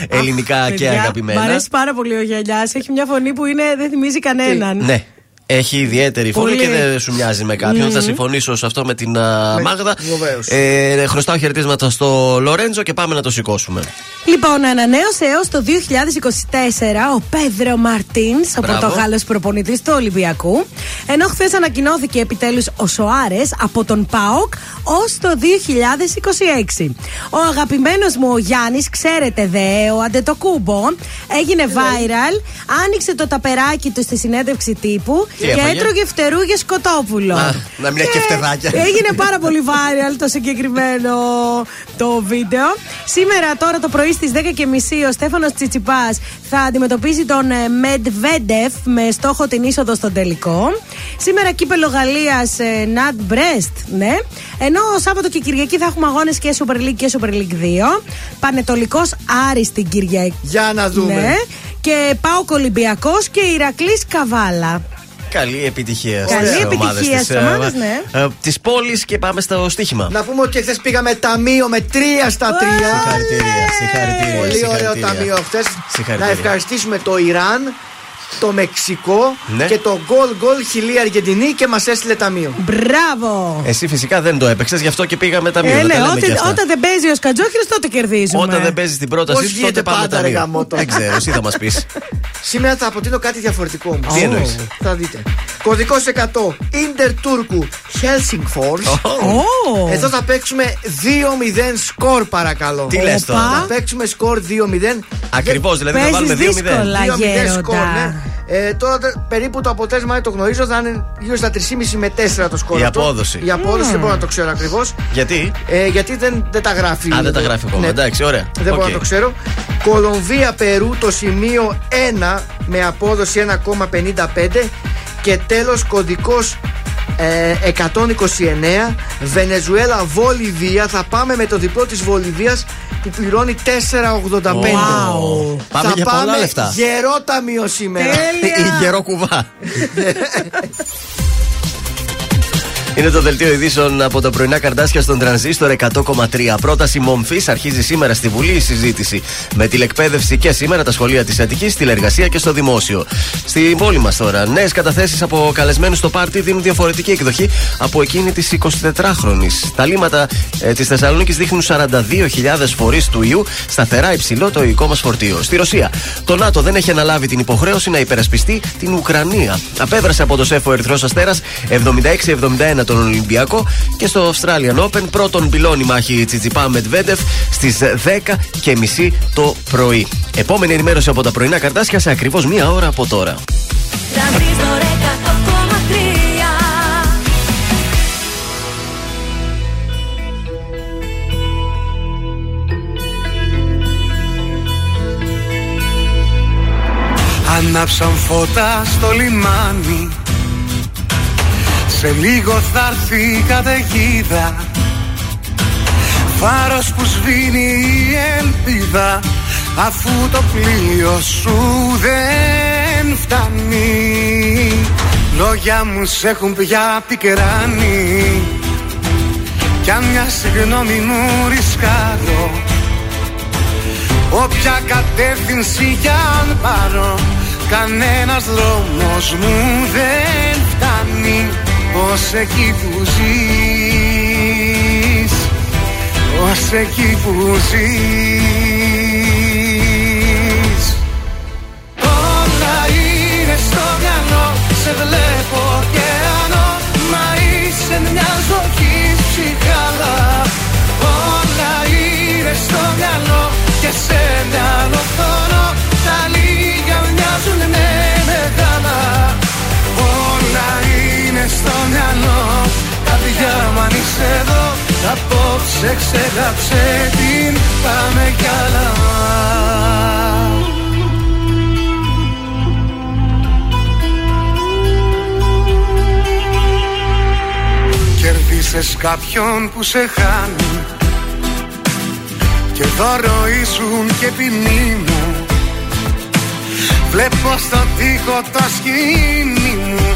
ελληνικά και Παιδιά, αγαπημένα. Μ' αρέσει πάρα πολύ ο Γιαννιά. Έχει μια φωνή που είναι, δεν θυμίζει κανέναν. Ναι. Έχει ιδιαίτερη φωνή Πολύ. και δεν σου μοιάζει με κάποιον. Μμμ. Θα συμφωνήσω σε αυτό με την α, Μάγδα. βεβαίως. Ε, χρωστάω χαιρετίσματα στο Λορέντζο και πάμε να το σηκώσουμε. Λοιπόν, ανανέωσε έως το 2024 ο Πέδρο Μαρτίνς, ο Μπράβο. Πορτογάλος προπονητής του Ολυμπιακού. Ενώ χθες ανακοινώθηκε επιτέλους ο Σοάρες από τον ΠΑΟΚ ως το 2026. Ο αγαπημένος μου ο Γιάννης, ξέρετε δε, ο Αντετοκούμπο, έγινε viral, άνοιξε το ταπεράκι του στη συνέντευξη τύπου Τι και έφαγε; έτρωγε φτερούγες σκοτόπουλο. Α, να μια και φτεδάκια. Έγινε πάρα πολύ viral το συγκεκριμένο το βίντεο. Σήμερα τώρα το πρωί στις 10.30 ο Στέφανος Τσιτσιπάς θα αντιμετωπίσει τον ε, Medvedev με στόχο την είσοδο στον τελικό. Σήμερα κύπελο Γαλλίας Νατ Μπρέστ, ναι. Ενώ Σάββατο και Κυριακή θα έχουμε αγώνες και Super League και Super League 2. Πανετολικός Άρης την Κυριακή. Για να δούμε. Ναι. Και Πάο Ολυμπιακός και Ηρακλής Καβάλα. Καλή επιτυχία Καλή στις επιτυχία ομάδες στις της, ε, ομάδες, ναι. ε, της πόλης και πάμε στο στοίχημα. Να πούμε ότι χθες πήγαμε ταμείο με 3 στα 3. Συγχαρητήρια, συγχαρητήρια. Πολύ ωραίο συγχαρητήρια. ταμείο χθες. Συγχαρητήρια. Να ευχαριστήσουμε το Ιράν το Μεξικό Ναι. και το γκολ γκολ Χιλή Αργεντινή και μας έστειλε ταμείο. Μπράβο! Εσύ φυσικά δεν το έπαιξες, γι' αυτό και πήγαμε τα Ε, μείωτα. ναι, τα λέμε όταν, και αυτά. όταν δεν παίζει ο Σκατζόχυρος, τότε κερδίζουμε. Όταν δεν παίζεις την πρότασή Πώς σου, γίνεται τότε πάμε πάντα, τα ρε μείωτα. γαμότο. Δεν ξέρω, εσύ θα μας πεις. Σήμερα θα αποτείνω κάτι διαφορετικό όμως. Τι εννοείς; Θα δείτε. Κωδικός 100. Ιντερ Τούρκου Helsingfors. Ω. Εδώ θα παίξουμε 2-0 σκορ παρακαλώ. Τι λες τώρα; Θα παίξουμε σκορ 2-0. Ακριβώς, δηλαδή θα Παίζεις βάλουμε 2-0. δύσκολα. 2-0 γέροντα. σκορ, ναι. Ε, τώρα τε- περίπου το αποτέλεσμα δεν το γνωρίζω, θα είναι γύρω στα 3,5 με 4 το σκορ. Η αυτό. απόδοση. Η απόδοση δεν μπορώ να το ξέρω ακριβώς. Γιατί; Ε, γιατί δεν, δεν τα γράφει. Α, δεν τα εδώ. γράφει ακόμα. Ναι. Εντάξει, ωραία. Δεν μπορώ Οκ. να το ξέρω. Κολομβία Περού το σημείο 1 με απόδοση 1,55 και τέλος κωδικός ε, 129 Βενεζουέλα Βολιβία θα πάμε με το διπλό της Βολιβίας που πληρώνει 4,85 Wow. Πάμε θα για πολλά πάμε λεφτά. γερό ταμείο σήμερα Τέλεια. Η γερό κουβά. Είναι το δελτίο ειδήσεων από τα πρωινά καρδάσια στον τρανζίστορ 100,3. Πρόταση μομφής αρχίζει σήμερα στη Βουλή η συζήτηση. Με τηλεκπαίδευση και σήμερα τα σχολεία της Αττικής, τηλεργασία και στο δημόσιο. Στην πόλη μας τώρα, νέες καταθέσεις από καλεσμένους στο πάρτι δίνουν διαφορετική εκδοχή από εκείνη της 24χρονη. Τα λίμματα ε, της Θεσσαλονίκης δείχνουν 42.000 φορείς του ιού, σταθερά υψηλό το οικό μας φορτίο. Στη Ρωσία, το ΝΑΤΟ δεν έχει αναλάβει την υποχρέωση να υπερασπιστεί την Ουκρανία. Απέβρασε από το ΣΕΦ ο Ερυθρός Αστέρας 76-71 τον Ολυμπιακό και στο Australian Open πρώτον πυλώνει μάχη Τσιτσιπά Μετβέντεφ στις 10 και μισή το πρωί. Επόμενη ενημέρωση από τα πρωινά καρτάσια σε ακριβώς μία ώρα από τώρα. Τρανζίστορ 100,3 Ανάψαν φώτα στο λιμάνι Σε λίγο θα έρθει η καταιγίδα. Φάρος που σβήνει η ελπίδα Αφού το πλοίο σου δεν φτάνει. Λόγια μου σ' έχουν πια πικράνει. Κι αν μια συγγνώμη μου ρισκάρω Όποια κατεύθυνση κι αν πάρω Κανένας δρόμος μου δεν φτάνει Ως εκεί που ζεις Ως εκεί που ζεις. Όλα είναι στο μυαλό Σε βλέπω ωκεανό Μα είσαι μια ζωή ψυχάλα Όλα είναι στο μυαλό Και σε μυαλό στο μυαλό. Καρδιά μου αν είσαι εδώ. Απόψε ξεγάψε την Πάμε κι άλλα. Κερδίσες κάποιον που σε χάνει Και δώρο ήσουν και ποινή μου. Βλέπω στο τοίχο το σκηνή μου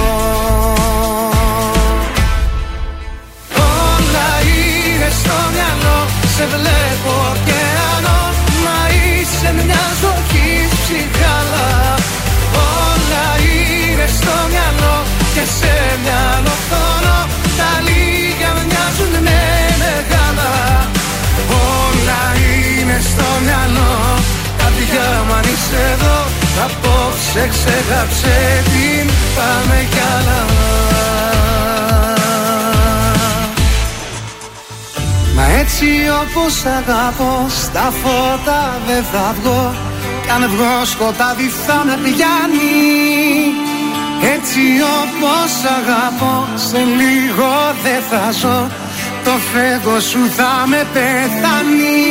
Σε βλέπω ωκεανό Μα είσαι μια ζωή ψυχάλα Όλα είναι στο μυαλό Και σε μυαλό θωρώ Τα λίγα μοιάζουν με μεγάλα. Όλα είναι στο μυαλό. Καρδιά μου αν είσαι εδώ Απόψε ξεγάψε την Πάμε κι άλλα έτσι όπως αγαπώ Στα φώτα δεν θα βγω. Κι αν βγω σκοτάδι θα με πιάνει Έτσι όπως αγαπώ Σε λίγο δεν θα ζω. Το φέγγο σου θα με πεθάνει.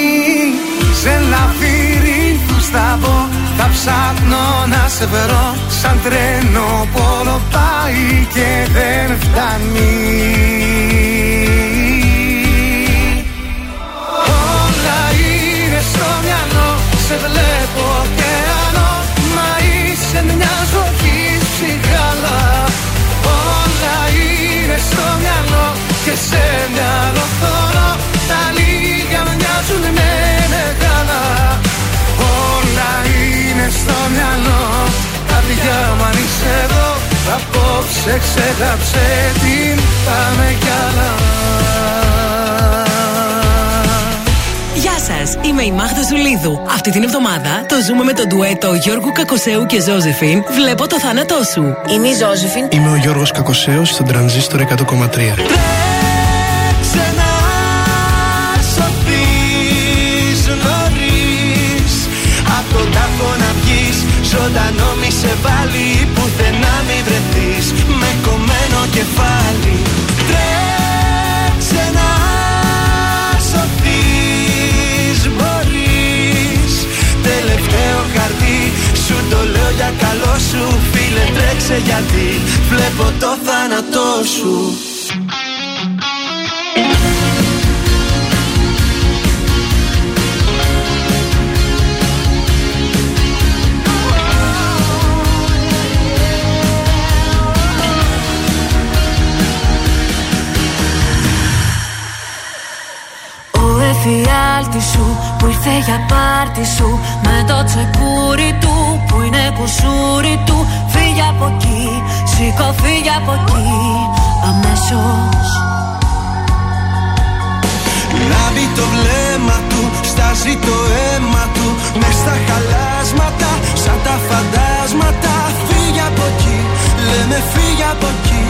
Σε λαβύρινθους θα πω Θα ψάχνω να σε βρω. Σαν τρένο που όλο πάει και δεν φτάνει σε βλέπω ωκεανό Μα είσαι μια ζωή ψυχάλα Όλα είναι στο μυαλό και σε μυαλό θωρώ. Τα λίγα μοιάζουν με μεγάλα. Όλα είναι στο μυαλό. Καρδιά μου αν είσαι εδώ Απόψε ξέχαψε την πάμε κι άλλα είμαι η Μάγδα Ζουλίδου. Αυτή την εβδομάδα το ζούμε με το ντουέτο Γιώργου Κακοσέου και Ζώζεφιν. Βλέπω το θάνατό σου. Είμαι η Ζώζεφιν. Είμαι ο Γιώργος Κακοσέος στον τρανζίστορ 100,3. Τρέξε Φίλε τρέξε γιατί Βλέπω το θάνατό σου. Ο εφιάλτης σου που ήρθε για πάρτι σου Με το τσεκούρι του που είναι κουσούρι του Φύγε από εκεί, σήκω φύγε από εκεί Αμέσως. Λάβει το βλέμμα του, στάζει το αίμα του Μες στα χαλάσματα, σαν τα φαντάσματα. Φύγε από εκεί, λέμε φύγε από εκεί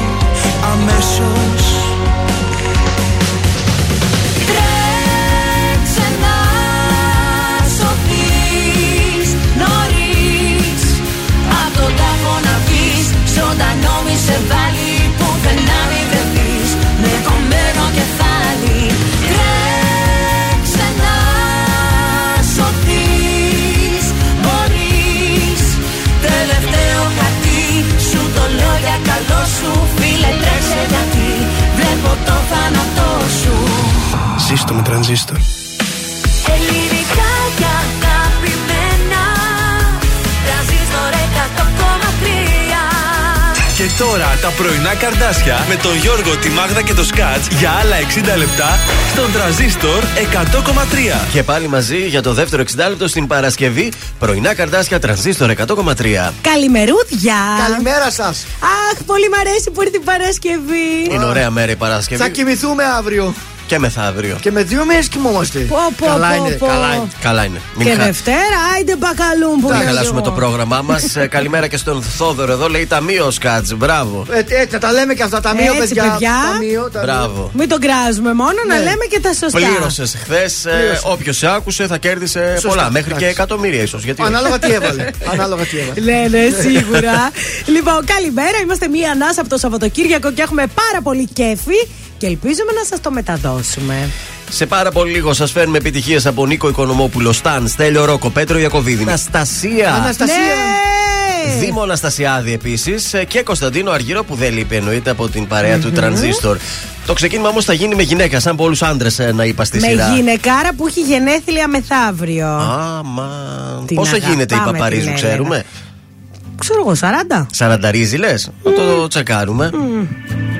Αμέσως Ζωντανό μη σε βάλει Πουθενά μη βρεθείς Με κομμένο κεφάλι. Τρέξε να σωθείς Μπορείς. Τελευταίο χαρτί Σου το λέω για καλό σου Φίλε τρέξε γιατί. Βλέπω το θάνατό σου. Ζήστο με τρανζίστορ. Ελληνικά τώρα τα πρωινά καρδάσια με τον Γιώργο, τη Μάγδα και το Σκάτς για άλλα 60 λεπτά στον τραζίστορ 100,3. Και πάλι μαζί για το δεύτερο 60 λεπτό στην Παρασκευή. Πρωινά καρδάσια τρανζίστορ 100,3. Καλημερούδια. Καλημέρα σας. Αχ, πολύ μ' αρέσει που ήρθε η Παρασκευή. Είναι ωραία μέρα η Παρασκευή. Θα κοιμηθούμε αύριο. Και μεθαύριο. Και με δύο μέρες κοιμόμαστε. Πω, πω, καλά πω, είναι, πω. καλά είναι. Καλά είναι. Μην Και χα- Δευτέρα, άιντε μπακαλούν που Θα λέγω. χαλάσουμε το πρόγραμμά μας. Καλημέρα και στον Θόδωρο εδώ. Λέει Ταμείο Σκάτ. Μπράβο. Ε, έτσι, τα λέμε και αυτά. Ταμείο, Έτσι, παιδιά. παιδιά. Ταμείο, ταμείο. Μπράβο. Μην τον κράζουμε μόνο, να Ναι. λέμε και τα σωστά. Πλήρωσες χθες. Πλήρωσες. Όποιος σε άκουσε θα κέρδισε Σωστά, πολλά. Μέχρι και εντάξει. εκατομμύρια ίσως. Γιατί όχι. Ανάλογα τι έβαλε. Ανάλογα τι έβαλε. Ναι, ναι, σίγουρα. λοιπόν, καλημέρα. Είμαστε μία ανάσα από το Σαββατοκύριακο και έχουμε πάρα πολύ κέφι και ελπίζουμε να σας το μεταδώσουμε. Σε πάρα πολύ λίγο σας φέρνουμε επιτυχίες από Νίκο Οικονομόπουλο, Σταν, Στέλιο Ρόκο, Πέτρο Ιακοβίδη, Αναστασία. Αναστασία. Ναι! Δήμο Αναστασιάδη επίσης και Κωνσταντίνο Αργύρο που δεν λείπει εννοείται από την παρέα του Τρανζίστορ. Το ξεκίνημα όμως θα γίνει με γυναίκα, σαν πολλούς άντρες να είπα στη Με σειρά. γυναικάρα που έχει γενέθλια μεθαύριο. Άμα. Την Πόσο γίνεται η αγαπάμε Παπαρίζου, την ξέρουμε; Ξέρω εγώ, 40. Σαρανταρίζι λες; Να το τσεκάρουμε. Έναν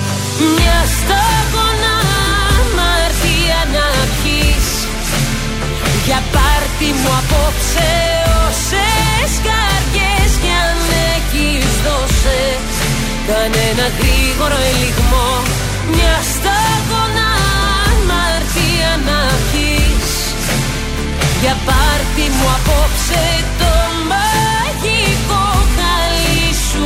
μια σταγόνα μαρτία να πιεις Για πάρτι μου απόψε όσες καρδιές κι αν έχεις δώσε. Κανένα γρήγορο ελιγμό. Μια σταγόνα μαρτία να έχει. Για πάρτι μου απόψε το μαγικό χαλί σου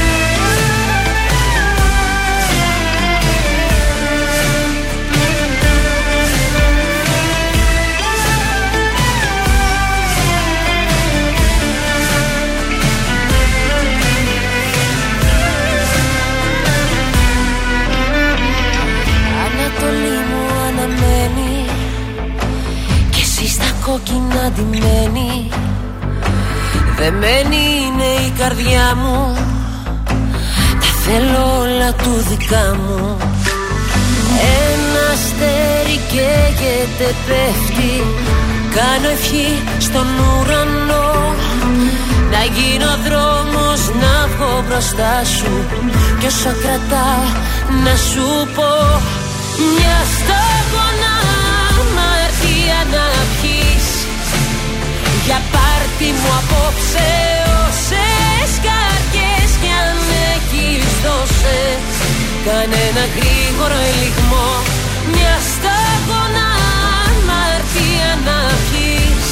κόκκινα ντυμένη. Δεμένη είναι η καρδιά μου. Τα θέλω όλα του δικά μου. Ένα αστέρι καίγεται πέφτει. Κάνω ευχή στον ουρανό. Να γίνω δρόμος να βγω μπροστά σου. Κι όσα κρατά να σου πω Μια σταγόνα πάρτι μου απόψε όσες καρδιές κι αν έχεις δώσε Κανένα γρήγορο ελιγμό Μια σταγόνα αμαρτία να πιείς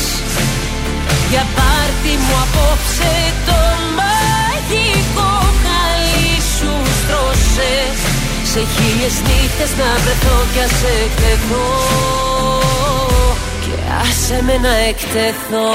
Για πάρτι μου απόψε το μαγικό χαλί σου στρώσε. Σε χίλιες νύχτες να βρεθώ κι ας εκτεθώ Και άσε με να εκτεθώ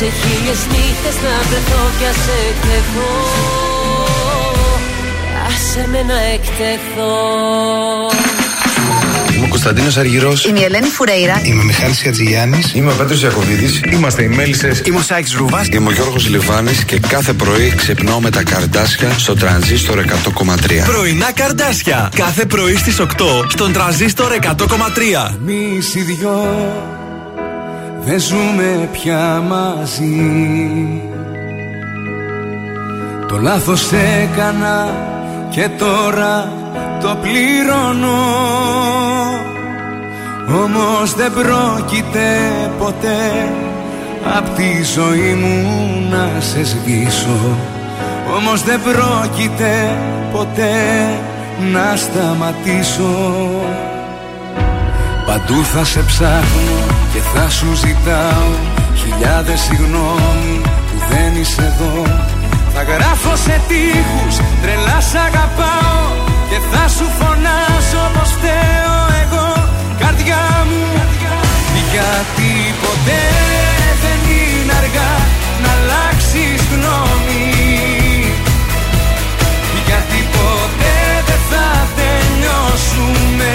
σε χίλιες νύχτες να βρεθώ κι ας εκτεθώ Άσε με να εκτεθώ Είμαι ο Κωνσταντίνος Αργυρός. Είμαι η Ελένη Φουρέιρα. Είμαι ο Μιχάλης Ατζηγιάννη. Είμαι ο Πέτρος Ιακοβίδη. Είμαστε οι Μέλισσες. Είμαι ο Σάιξ Ρούβα. Είμαι ο Γιώργος Λιβάνης και κάθε πρωί ξυπνάω με τα καρδάσια στο τρανζίστορ 100,3. Πρωινά καρδάσια. Κάθε πρωί στις 8 στον τραζίστορ 100,3. Εμείς οι δυο δεν ζούμε πια μαζί. Το λάθος έκανα και τώρα το πληρώνω. Όμως δεν πρόκειται ποτέ Απ' τη ζωή μου να σε σβήσω. Όμως δεν πρόκειται ποτέ να σταματήσω. Παντού θα σε ψάχνω και θα σου ζητάω Χιλιάδες συγγνώμη που δεν είσαι εδώ. Θα γράφω σε τείχους τρελά σ' αγαπάω Και θα σου φωνάσω πως φταίω εγώ. Καρδιά μου Γιατί ποτέ δεν είναι αργά να αλλάξεις γνώμη. Γιατί ποτέ δεν θα τελειώσουμε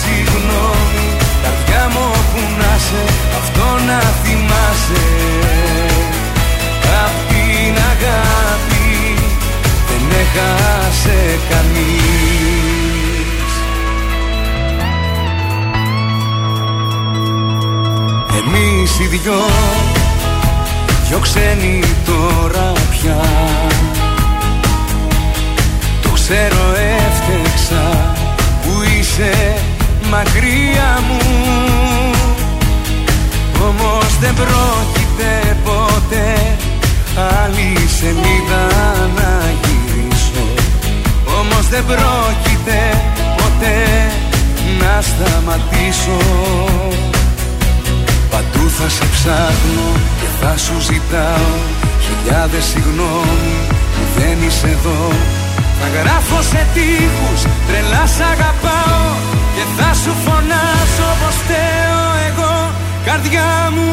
συγγνώμη Καρδιά μου όπου να σε, αυτό να θυμάσαι. Απ' την αγάπη δεν έχασε κανείς. Εμείς οι δυο, δυο ξένοι τώρα πια. Το ξέρω έφτεξα που είσαι μακριά μου. Όμως δεν πρόκειται ποτέ άλλη σελίδα να γυρίσω. Όμως δεν πρόκειται ποτέ ποτέ να σταματήσω. Παντού θα σε ψάχνω και θα σου ζητάω Χιλιάδες συγγνώμη που δεν είσαι εδώ. Θα γράφω σε τείχους τρελά σ' αγαπάω Και θα σου φωνάσω πως θέω εγώ Καρδιά μου.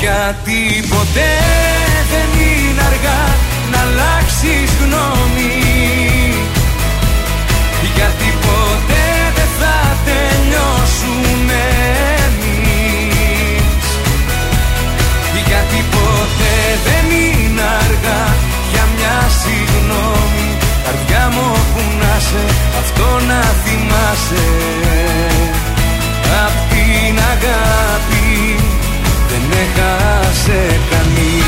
Γιατί ποτέ δεν είναι αργά να αλλάξεις γνώμη. Γιατί ποτέ δεν θα τελειώσουμε εμείς. Γιατί ποτέ δεν είναι αργά για μια συγγνώμη Καρδιά μου που να σε, αυτό να θυμάσαι. Απ' την αγάπη δεν έχασε κανείς.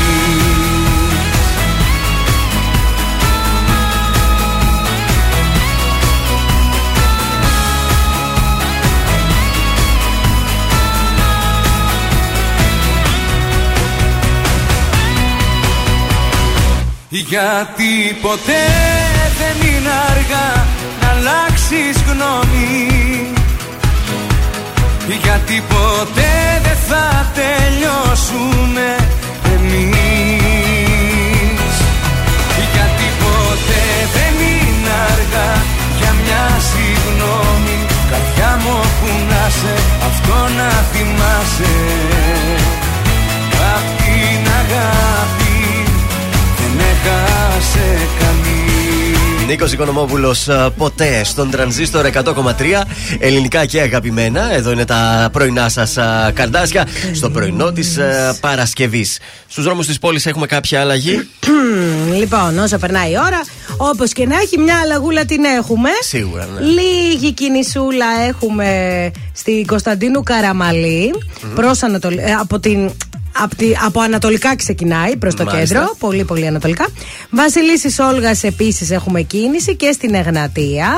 Γιατί ποτέ δεν είναι αργά να αλλάξεις γνώμη. Γιατί ποτέ δεν θα τελειώσουμε εμείς. Γιατί ποτέ δεν είναι αργά για μια συγγνώμη. Καρδιά μου που να σε, αυτό να θυμάσαι. Απ' την αγάπη δεν έχασε κανείς Νίκος Οικονομόπουλος, ποτέ στον τρανζίστορ 100,3 ελληνικά και αγαπημένα. Εδώ είναι τα πρωινά σας καρδάσια στο πρωινό της Παρασκευής. Στους δρόμους της πόλης έχουμε κάποια αλλαγή; λοιπόν, όσο περνάει η ώρα, όπως και να έχει, μια αλλαγούλα την έχουμε. Σίγουρα, ναι. Λίγη κινησούλα έχουμε στην Κωνσταντίνου Καραμαλή. Προς Ανατολ... ε, από την από, τη, από ανατολικά ξεκινάει προς το Μάλιστα. κέντρο. Πολύ, πολύ ανατολικά. Βασιλίση Όλγα επίσης έχουμε κίνηση και στην Εγνατία.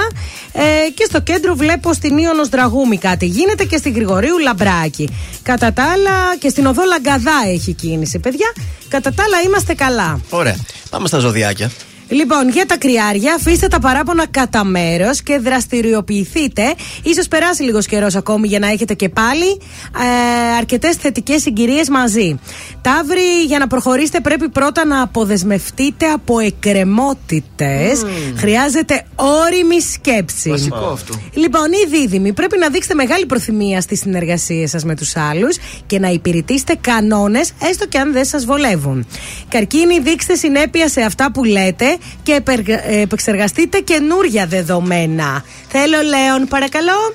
Ε, και στο κέντρο βλέπω στην Ιωνο Δραγούμη κάτι γίνεται και στην Γρηγορίου Λαμπράκη. Κατά τα άλλα και στην Οδό Λαγκαδά έχει κίνηση, παιδιά. Κατά τα άλλα είμαστε καλά. Ωραία. Πάμε στα ζωδιάκια. Λοιπόν, για τα κρυάρια, αφήστε τα παράπονα κατά μέρος και δραστηριοποιηθείτε. σω περάσει λίγος καιρός ακόμη για να έχετε και πάλι ε, αρκετές θετικές συγκυρίες μαζί. Ταύροι, για να προχωρήσετε, πρέπει πρώτα να αποδεσμευτείτε από εκκρεμότητες. Χρειάζεται όρημη σκέψη. Βασικό αυτό. Λοιπόν, οι δίδυμοι πρέπει να δείξετε μεγάλη προθυμία στις συνεργασίες σας με τους άλλους και να υπηρετήσετε κανόνες, έστω και αν δεν σας βολεύουν. Καρκίνοι, δείξτε συνέπεια σε αυτά που λέτε και επεργα- ε, επεξεργαστείτε καινούρια δεδομένα. Θέλω, Λέων, παρακαλώ.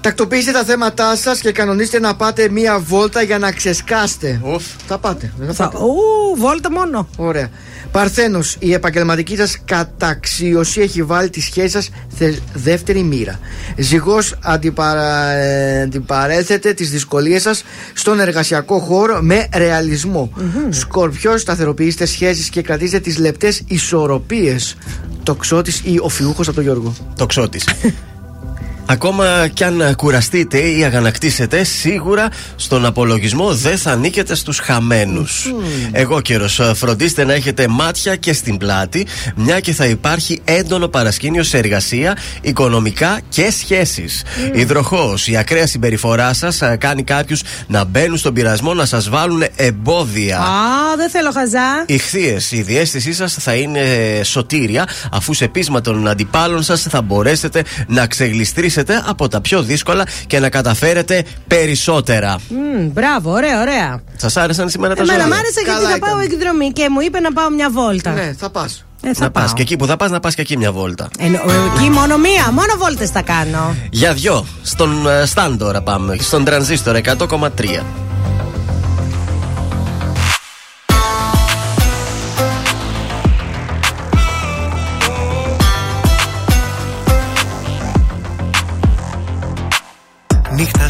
Τακτοποιήστε τα θέματά σας και κανονίστε να πάτε μία βόλτα για να ξεσκάστε. Θα πάτε. Δεν θα πάτε. Ου, βόλτα μόνο. Ωραία. Παρθένος, η επαγγελματική σας καταξίωση έχει βάλει τη σχέση σας σε δεύτερη μοίρα. Ζυγός, αντιπαρα... ε, αντιπαρέθετε τις δυσκολίες σας στον εργασιακό χώρο με ρεαλισμό. Σκορπιό, σταθεροποιήστε σχέσεις και κρατήστε τις λεπτές ισορροπίες. Το ξώτη ή ο φιούχος από τον Γιώργο. Το ξώτη. Ακόμα κι αν κουραστείτε ή αγανακτήσετε, σίγουρα στον απολογισμό δεν θα νίκετε στους χαμένους. Εγώ καιρο, φροντίστε να έχετε μάτια και στην πλάτη, μια και θα υπάρχει έντονο παρασκήνιο σε εργασία, οικονομικά και σχέσεις. Υδροχός, η ακραία συμπεριφορά σας κάνει κάποιους να μπαίνουν στον πειρασμό να σας βάλουν εμπόδια. Α, δεν θέλω χαζά. Ηχθείε, η διέστησή σας θα είναι σωτήρια, αφού σε πείσμα των αντιπάλων σας θα μπορέσετε να ξεγλιστρήσετε από τα πιο δύσκολα και να καταφέρετε περισσότερα. Μμ, μπράβο, ωραία, ωραία. Σας άρεσαν σήμερα τα Εμένα ζώδια. μ' άρεσε γιατί Καλά θα πάω έκανε. εκδρομή και μου είπε να πάω μια βόλτα. Ναι, θα πας. Ε, θα Να πας πάω. και εκεί που θα πας, να πας και εκεί μια βόλτα. Ενώ, ε, εκεί μόνο μία, μόνο βόλτες θα κάνω. Για δυο. Στον ε, Σταν τώρα πάμε. Στον τρανζίστορ 100,3.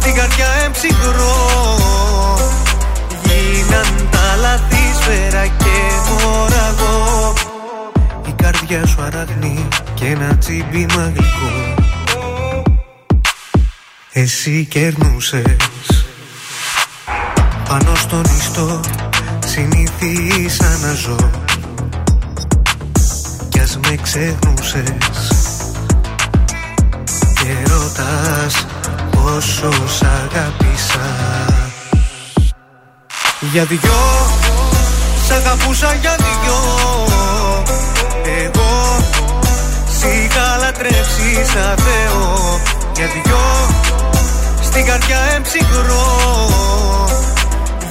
Στην καρδιά εμψυχρό. Γίναν τα λαθή σφαίρα και μωραγό Η καρδιά σου αραχνή και ένα τσίμπημα γλυκό Εσύ κερνούσες. Πάνω στον ιστό συνηθίσα να ζω. Κι ας με ξεχνούσες. Και ρωτάς πόσο σ' αγάπησα Για δυο Σ' αγαπούσα για δυο. Εγώ Σ' είχα λατρέψει σαν Θεό. Για δυο Στην καρδιά εμψυχρό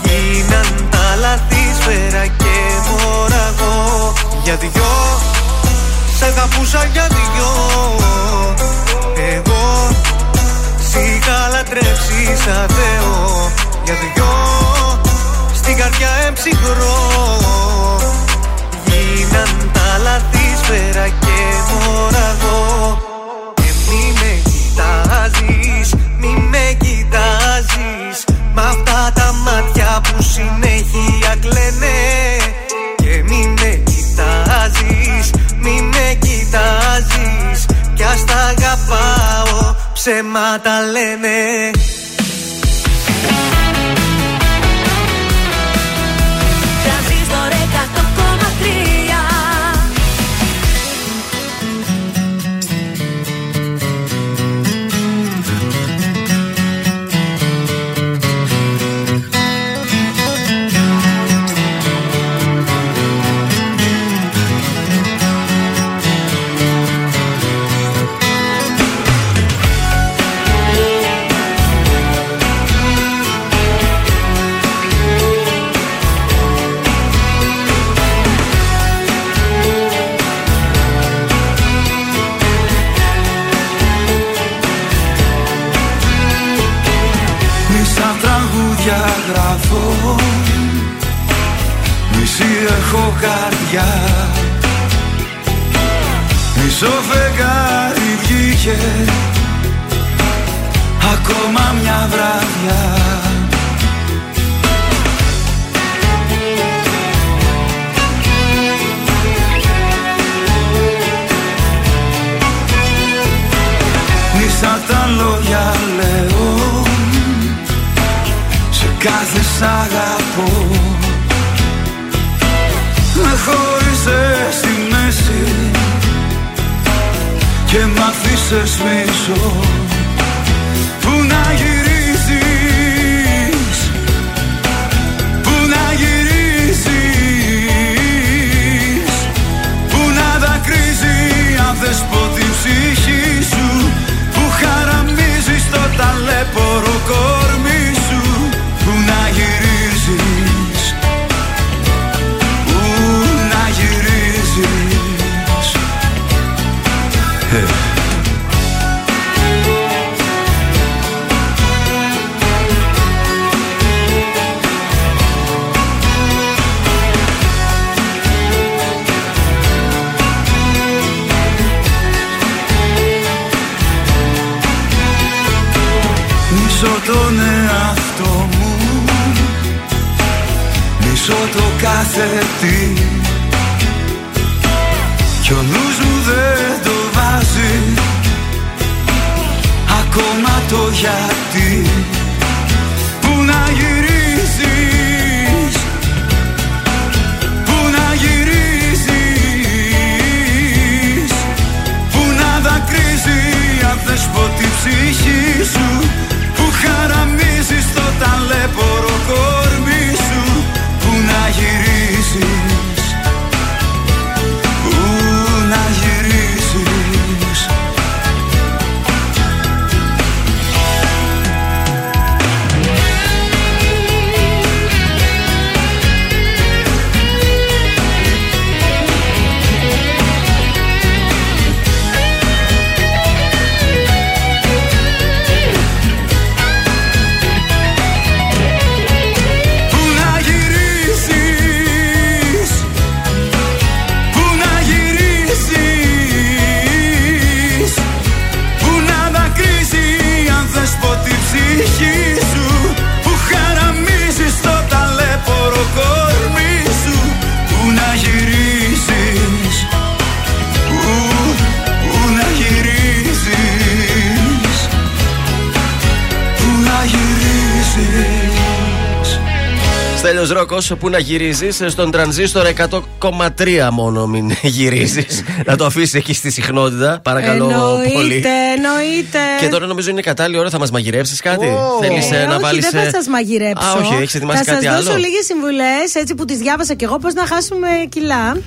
Γίναν τα λαθή σφαίρα και μωραγό Για δυο Σ' αγαπούσα για δυο Σ' είχα λατρέψει σαν Θεό Για δυο Στην καρδιά εμψυχρό. Γίναν τα λαθή σφαίρα και μωραγό Και μη με κοιτάζεις, μη με κοιτάζεις. Μ' αυτά τα μάτια που συνέχεια κλαίνε. Και μη με κοιτάζεις, μη με κοιτάζεις. Κι ας τα αγαπάω, ψέματα λένε. Τρανζίστορ 100,3 σ' αγαπώ. Με χώρισες στη μέση Και μ' αφήσες πίσω. Πού να γυρίσεις Πού να γυρίσεις. Πού να δακρύζει αν θες πω την ψυχή σου. Που χαραμίζεις στο ταλέπορο κορμί γιατί Πού να γυρίσεις Πού να γυρίσεις Πού να δακρύζει αν θες πω την ψυχή σου Που χαραμίζεις στο ταλέπορο κορμί σου Πού να γυρίσεις Στέλιο Ρόκος που να γυρίζεις στον τρανζίστορ 100,3 μόνο μην γυρίζεις. να το αφήσεις εκεί στη συχνότητα, παρακαλώ εννοείται, πολύ. Εννοείται. Και τώρα νομίζω είναι κατάλληλη ώρα, θα μας μαγειρεύσει κάτι; Oh. Θέλεις ε, να όχι, βάλεις. Δεν θα σας μαγειρέψω. Α, όχι, έχεις ετοιμάσει θα κάτι σας άλλο; Θα σα δώσω λίγες συμβουλές, έτσι που τις διάβασα και εγώ, πώς να χάσουμε κιλά.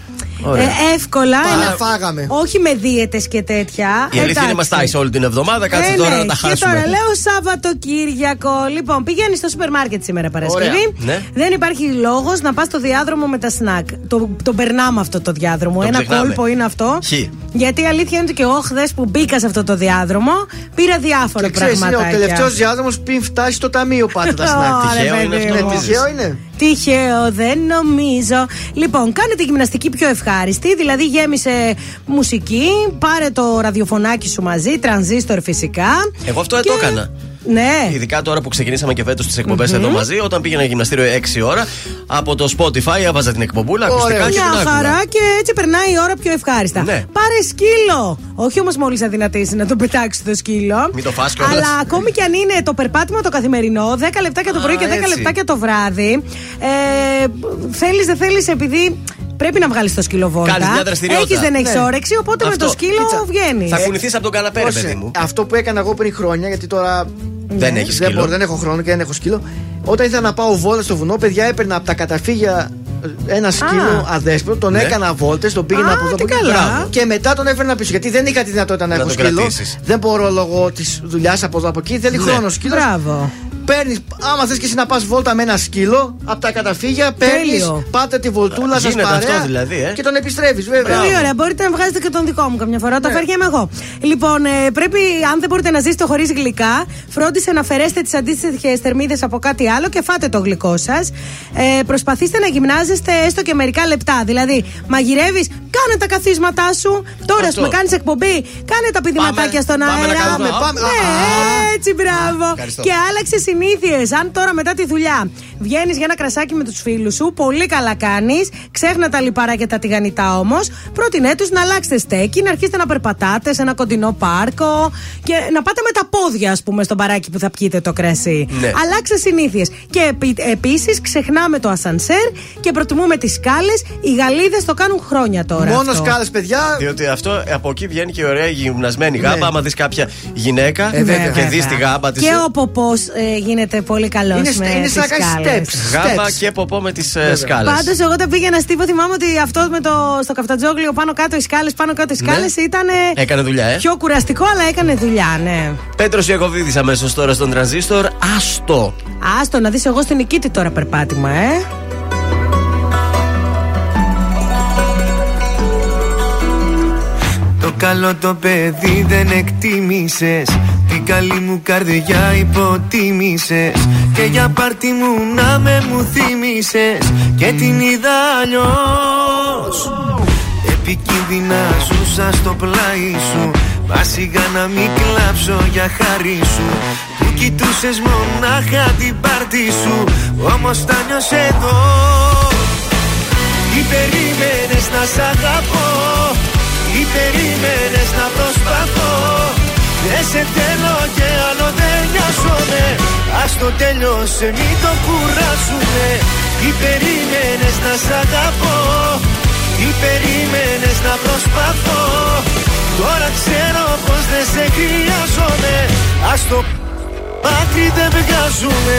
Ωραία. Ε, εύκολα. Πάρα ένα- φάγαμε. Όχι με δίαιτες και τέτοια. Η αλήθεια είναι μας τάισε όλη την εβδομάδα, κάτσε Ε, τώρα ναι, να τα Και χάσουμε. τώρα λέω Σαββατοκύριακο. Λοιπόν, πηγαίνεις στο σούπερ μάρκετ σήμερα Παρασκευή. Ωραία. Ναι. Δεν υπάρχει λόγος να πας στο διάδρομο με τα σνακ. Το, το περνάμε αυτό το διάδρομο. Το Ένα ξεχνάμε. κόλπο είναι αυτό. Χ. Γιατί η αλήθεια είναι ότι και εγώ χθες που μπήκα σε αυτό το διάδρομο πήρα διάφορα Και ξέρεις, είναι πραγματάκια. ο τελευταίος διάδρομος πριν φτάσει στο ταμείο πάντα τα Ωραία, σνακ. Τυχαίο είναι παιδί αυτό, μου. νομίζεις; Τυχαίο είναι. Τυχαίο, δεν νομίζω. Λοιπόν, κάνε τη γυμναστική πιο ευχάριστη. Δηλαδή, γέμισε μουσική, πάρε το ραδιοφωνάκι σου μαζί, τρανζίστορ φυσικά. Εγώ αυτό Και- το έκανα. Ναι. Ειδικά τώρα που ξεκινήσαμε και φέτος τις εκπομπε εδώ μαζί, όταν πήγαινα γυμναστήριο 6 ώρα, από το Spotify έβαζα την εκπομπούλα, ακουστικά και την Μια άκουγα. χαρά και έτσι περνάει η ώρα πιο ευχάριστα. Ναι. Πάρε σκύλο. Όχι όμως μόλις αδυνατήσει να το πετάξεις το σκύλο. Μην το φας κιόλας. Αλλά ακόμη κι αν είναι το περπάτημα το καθημερινό, 10 λεπτάκια το πρωί και 10 έτσι. λεπτάκια το βράδυ. Ε, θέλεις, δεν θέλεις, επειδή πρέπει να βγάλεις το σκύλο βόλτα. Κάνεις μια δραστηριότητα. Έχεις, δεν έχεις Ναι. όρεξη, οπότε με Αυτό. το σκύλο Κοίτσα, βγαίνεις. Θα κουνηθείς από τον καναπέ, ρε Πρόσεχε, παιδί μου. Αυτό που έκανα εγώ πριν χρόνια, γιατί τώρα Δεν έχεις δεν, σκύλο. μπορώ, δεν έχω χρόνο και δεν έχω σκύλο. Όταν ήθελα να πάω βόλτα στο βουνό, παιδιά έπαιρνα από τα καταφύγια ε, ένα σκύλο αδέσποτο, τον Ναι. έκανα βόλτες, τον πήγαινα Α, από εδώ τι από εκεί. καλά. Μπράβο. Και μετά τον έφερνα πίσω. Γιατί δεν είχα τη δυνατότητα να, Να έχω τον σκύλο. κρατήσεις. Δεν μπορώ λόγω της δουλειάς από εδώ από εκεί. Θέλει Ναι. χρόνο σκύλος. Μπράβο. Παίρνεις, άμα θες και εσύ να πας βόλτα με ένα σκύλο, από τα καταφύγια παίρνεις, Τέλειο. πάτε τη βολτούλα σας Γίνεται παρέα. αυτό δηλαδή, ε; Και τον επιστρέφεις, βέβαια. Πολύ ωραία. Μπορείτε να βγάζετε και τον δικό μου καμιά φορά. Το Ναι. φέρνω εγώ. Λοιπόν, ε, πρέπει, αν δεν μπορείτε να ζήσετε χωρίς γλυκά, φρόντισε να αφαιρέσετε τις αντίστοιχες θερμίδες από κάτι άλλο και φάτε το γλυκό σας. Ε, προσπαθήστε να γυμνάζεστε έστω και μερικά λεπτά. Δηλαδή, μαγειρεύεις, κάνε τα καθίσματά σου. Τώρα, ας Αυτό. πούμε, κάνεις εκπομπή, κάνε τα πηδηματάκια στον πάμε να αέρα. κάνουμε, πάμε. Ναι, Α, έτσι, μπράβο. Ευχαριστώ. Και άλλαξε συνήθειε. Αν τώρα μετά τη δουλειά βγαίνεις για ένα κρασάκι με τους φίλους σου, πολύ καλά κάνεις. Ξέχνα τα λιπαρά και τα τηγανιτά όμως. Πρότεινέ τους να αλλάξετε στέκι, να αρχίσετε να περπατάτε σε ένα κοντινό πάρκο και να πάτε με τα πόδια, ας πούμε, στο μπαράκι που θα πιείτε το κρασί. Ναι. Αλλάξε συνήθειες. Και επίσης ξεχνάμε το ασανσέρ και προτιμούμε τις σκάλες. Οι Γαλλίδε το κάνουν χρόνια τώρα. Μόνο αυτό. σκάλες, παιδιά. Διότι αυτό από εκεί βγαίνει και η ωραία γυμνασμένη γάμπα. Ναι. Άμα δεις κάποια γυναίκα Ε, βέβαια. και δεις Βέβαια. τη γάμπα της. Και ο ποπός ε, γίνεται πολύ καλός Είναι, με είναι τις σαν να κάνει σκάλες. steps. Γάμπα steps. και ποπό με τις σκάλες. Πάντως, εγώ τα πήγαινα στίβο. Θυμάμαι ότι αυτό με το, στο καφτατζόγλιο πάνω κάτω οι σκάλες, πάνω κάτω οι σκάλες ήταν. Έκανε δουλειά, ε. Πιο κουραστικό, αλλά έκανε δουλειά, ναι. Πέτρος Ιακοβίδη αμέσως τώρα στον τρανζίστορ. Άστο. Άστο να δεις εγώ στην Νικήτη τώρα περπάτημα, ε. Καλό το παιδί δεν εκτίμησες. Την καλή μου καρδιά υποτίμησες. Και για πάρτι μου να με μου θύμισες Και την είδα αλλιώς. Επικίνδυνα ζούσα στο πλάι σου. Μα σιγά να μην κλάψω για χάρη σου. Που κοιτούσες μονάχα την πάρτι σου. Όμως τα νιώσες εδώ. Ή περίμενες να σ' αγαπώ. Ή περίμενες να προσπαθώ. Δεν σε θέλω και άλλο δεν νοιάζομαι. Ας το τέλειωσε μην το κουράσουμε Ή περίμενες να σ' αγαπώ; Ή περίμενες να προσπαθώ; Τώρα ξέρω πως δεν σε χρειάζομαι. Ας το μάτι δεν βγάζουμε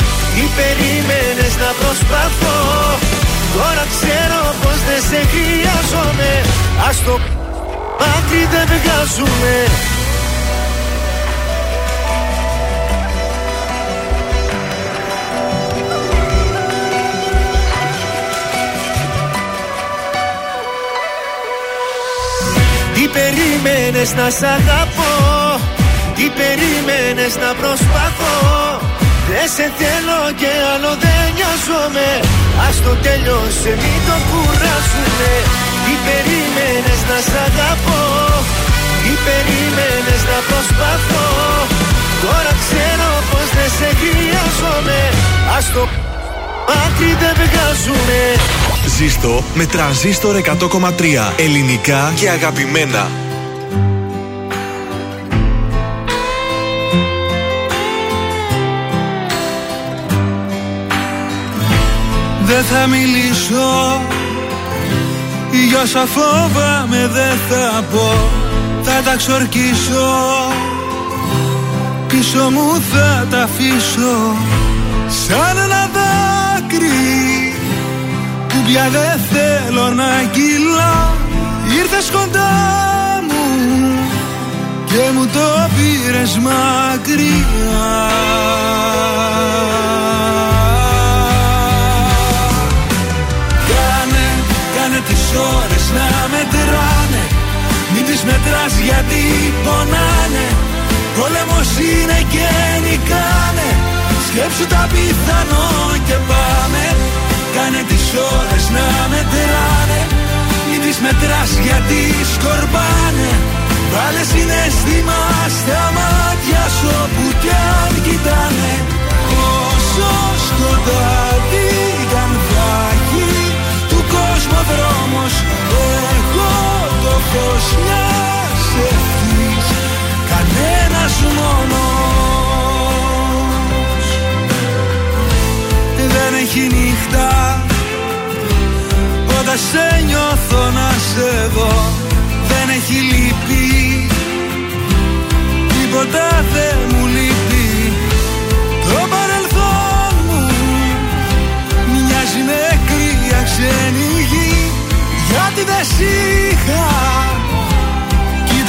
τι περίμενε να προσπαθώ. Τώρα ξέρω πως δεν σε χρειάζομαι. Ας το μάτι δεν βγάζουμε. Τι περίμενες να σ' αγαπώ; Τι περίμενες να προσπαθώ; Δεν σε θέλω και άλλο δεν νοιάζομαι. Ας το τέλειωσε μην το κουράσουμε Τι περίμενες να σ' αγαπώ. Τι περίμενες να προσπαθώ. Τώρα ξέρω πως δεν σε χρειάζομαι. Ας το άκρη δεν βγάζουμε Ζήστο με τρανζίστορ 100,3 ελληνικά και αγαπημένα. Δεν θα μιλήσω. Για όσα φόβαμαι δεν θα πω. Θα τα ξορκίσω. Πίσω μου θα τα αφήσω. Σαν ένα δάκρυ. Που πια δεν θέλω να κυλά Ήρθες κοντά μου Και μου το πήρες μακριά Πόλεμος είναι και νικάνε Σκέψου τα πιθανό και πάμε. Κάνε τις ώρες να μετράνε. Μην τις μετράς γιατί σκορπάνε. Βάλε συναίσθημα στα μάτια σου όπου κι αν κοιτάνε. Όσο σκοτάδι κι αν θα έχει του κόσμου ο δρόμος. Εγώ το φως μιας ευχής κανένας μόνος. Δεν έχει νύχτα. Όταν σε νιώθω να σε δω Δεν έχει λύπη. Τίποτα δεν μου λείπει. Το παρελθόν μου μοιάζει με κρύα ξένη γη Γιατί δεν σ' είχα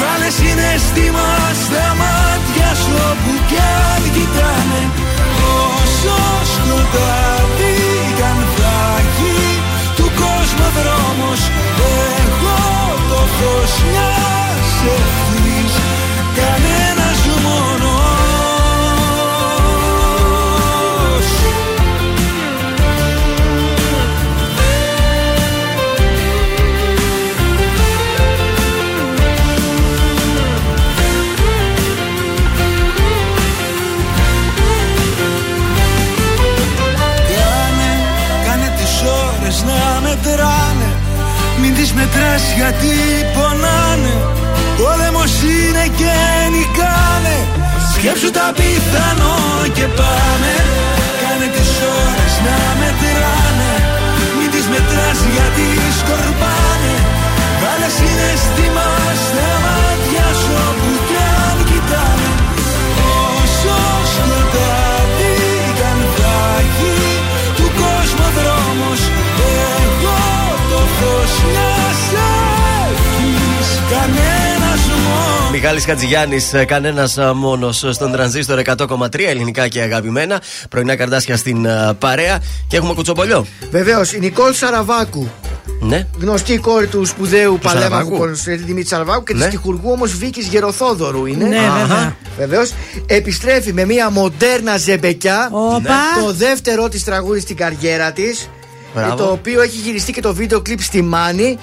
Βάλε συναίσθημα στα μάτια σου όπου κι αν κοιτάνε. Όσο σκοτάδι κι αν θα έχει του κόσμου δρόμος Εγώ το φως μιας ευθύς κανένας μετράς γιατί πονάνε. Πόλεμος είναι και νικάνε. Σκέψου τα πιθανό και πάμε Κάνε τις ώρες να μετράνε. Μην τις μετράς γιατί σκορπάνε. Βάλε συναίσθημα Μιχάλης Χατζηγιάννης, κανένας μόνος στον τρανζίστορ 100,3 ελληνικά και αγαπημένα. Πρωινά καρδάσια στην ε, παρέα και έχουμε κουτσομπολιό. Βεβαίως, η Νικόλ Σαραβάκου. Ναι. Γνωστή η κόρη του σπουδαίου παλέμαχου Σαραβάκου. ποδοσφαιριστή Δημήτρη Σαραβάκου και Ναι. τη τυχουργού όμως Βίκης Γεροθόδωρου είναι. Ναι, βέβαια. Βεβαίως. Επιστρέφει με μια μοντέρνα ζεμπεκιά. Όπα. Το δεύτερο της τραγούδι στην καριέρα της. Μπράβο. Το οποίο έχει γυριστεί και το βίντεο κλιπ στη Μάνη.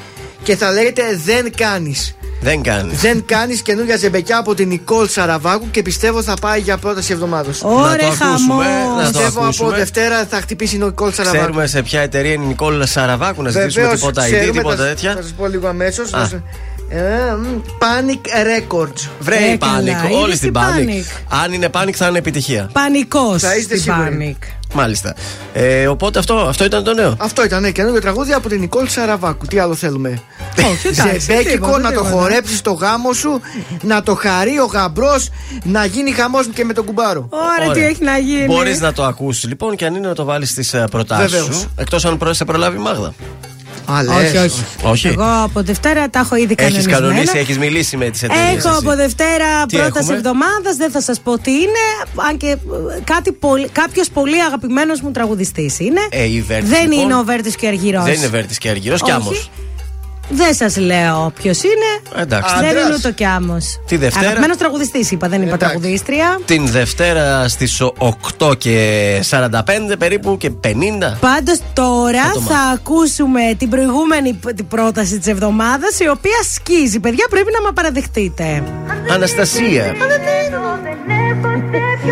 Και θα λέγεται Δεν κάνεις. Δεν κάνεις. Δεν κάνεις καινούργια ζεμπεκιά από την Νικόλ Σαραβάκου και πιστεύω θα πάει για πρόταση εβδομάδος. Ωραία, χαμός. να το Πιστεύω από ακούσουμε. Δευτέρα θα χτυπήσει η Νικόλ Σαραβάκου. Ξέρουμε σε ποια εταιρεία είναι η Νικόλ Σαραβάκου να ζητήσουμε Βεβαίως, τίποτα ID, ξέρουμε, τίποτα θα, τέτοια. Θα σας πω λίγο αμέσως. Α. Panic Records. Βρε Ε, η καλά, Panic, είδες όλοι τι στην Panic. Αν είναι Panic θα είναι επιτυχία. Πανικός Θα είστε στην σίγουροι. Πάνικ. Μάλιστα. Ε, οπότε αυτό, αυτό ήταν το νέο. Αυτό ήταν ναι, καινούργιο τραγούδι από την Νικόλ Σαραβάκου. Τι άλλο θέλουμε; Όχι, εντάξει, Ζεμπέκικο τίποτα, να το τίποτα. χορέψεις στο γάμο σου, να το χαρεί ο γαμπρός, να γίνει χαμός και με τον κουμπάρο. Ωραία, τι έχει να γίνει. Μπορείς να το ακούσεις λοιπόν και αν είναι να το βάλεις στις προτάσεις Βεβαίως. σου. Εκτός αν προ- σε προλάβει η Μάγδα. Α, λες. Όχι, όχι. Όχι. Εγώ από Δευτέρα τα έχω ήδη Έχεις κανονισμένα. κανονίσει, έχεις μιλήσει με τις εταιρείες. Έχω από Δευτέρα Τι πρώτας έχουμε; εβδομάδας, δεν θα σας πω τι είναι. Αν και κάτι πολύ, κάποιος πολύ αγαπημένος μου τραγουδιστής είναι. Ε, η Βέρτης, δεν λοιπόν. είναι ο Βέρτης και Αργυρός. Δεν είναι Βέρτης και Αργυρός, κι Όχι. άμμος. Δεν σας λέω ποιος είναι. Εντάξει. Δεν Άντρας. είναι ούτε κι άμμο. Τη Δευτέρα. Αγαπημένος τραγουδιστής είπα, δεν είπα τραγουδίστρια. Την Δευτέρα στις 8 και 45 περίπου και 50. Πάντως τώρα Θα το θα, ακούσουμε την προηγούμενη π- την πρόταση της εβδομάδας, η οποία σκίζει. Παιδιά, πρέπει να με παραδεχτείτε. Αναστασία. Κι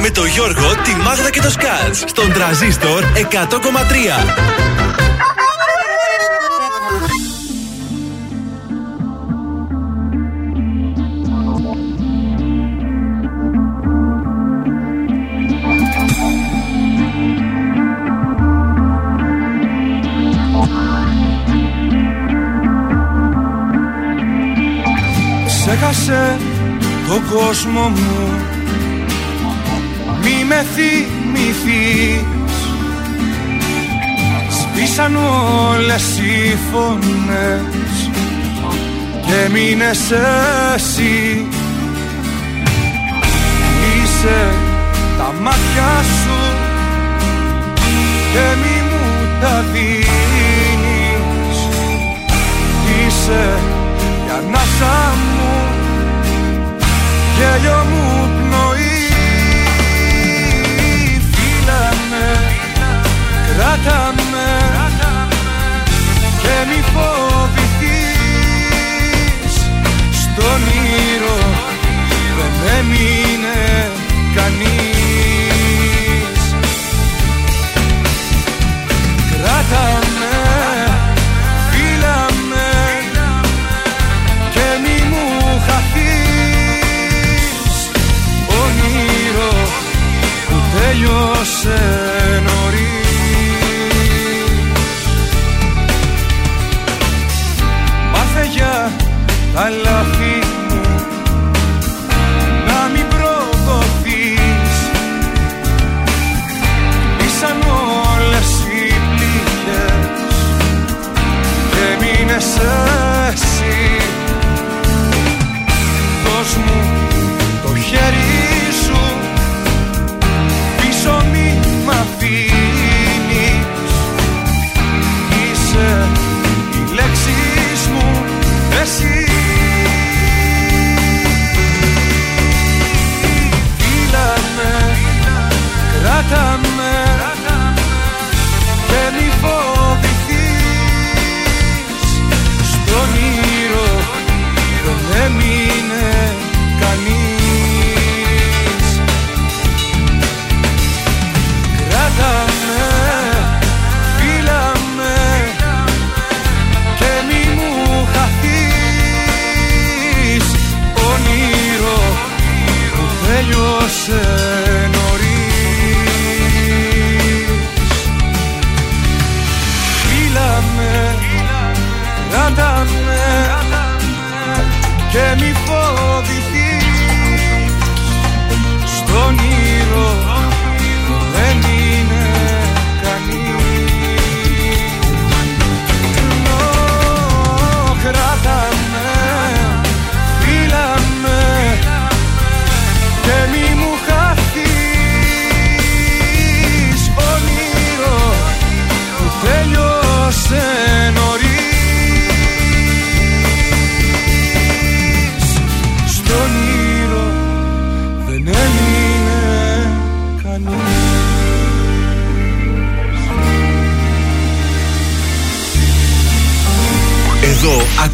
με το Γιώργο, τη Μάγδα και το Σκάτς στον τραζίστορ 100,3. Ξέχασε τον κόσμο μου Μη με θυμηθείς. Σβήσαν όλες οι φωνές Και μείνες εσύ. Είσαι τα μάτια σου Και μη μου τα δίνεις. Είσαι η ανάσα μου γέλιο μου Κράτα με. Και μη φοβηθείς. Στον ήρω δεν έμεινε κανείς. Κράτα με, φίλα με. Και μη μου χαθείς. Όνειρο που τέλειωσε.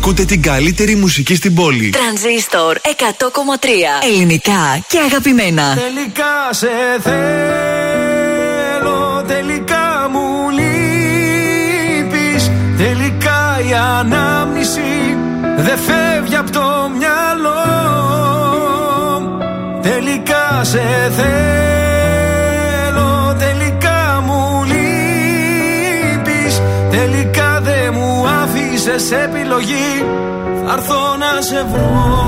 Ακούτε την καλύτερη μουσική στην πόλη. Τρανζίστορ 100,3 Ελληνικά και αγαπημένα. Τελικά σε θέλω, τελικά μου λείπεις Τελικά η ανάμνηση δεν φεύγει από το μυαλό Τελικά σε θέλω, άφησες επιλογή Θα έρθω να σε βρω.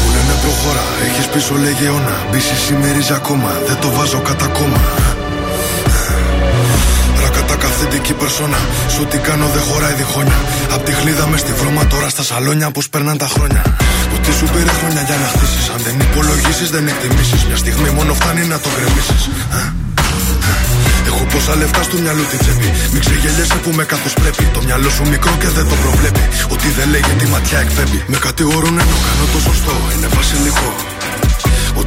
Μου λένε προχώρα, έχεις πίσω λέγε αιώνα Μπίση σημερίζει ακόμα, δεν το βάζω κατά κόμμα Ρακατά καθεντική περσόνα Σου τι κάνω δεν χωράει διχόνια Απ' τη χλίδα μες στη βρώμα τώρα στα σαλόνια Πως περνάνε τα χρόνια Ότι σου πήρε χρόνια για να χτίσεις Αν δεν υπολογίσεις δεν εκτιμήσεις Μια στιγμή μόνο φτάνει να το γκρεμίσεις Έχω πόσα λεφτά στο μυαλό την τσέπη. Μην ξεγελιέσαι που με κάθος πρέπει. Το μυαλό σου μικρό και δεν το προβλέπει. Ότι δεν λέγει τη ματιά εκπέμπει. Με κατηγορούν ενώ κάνω το σωστό. Είναι βασιλικό.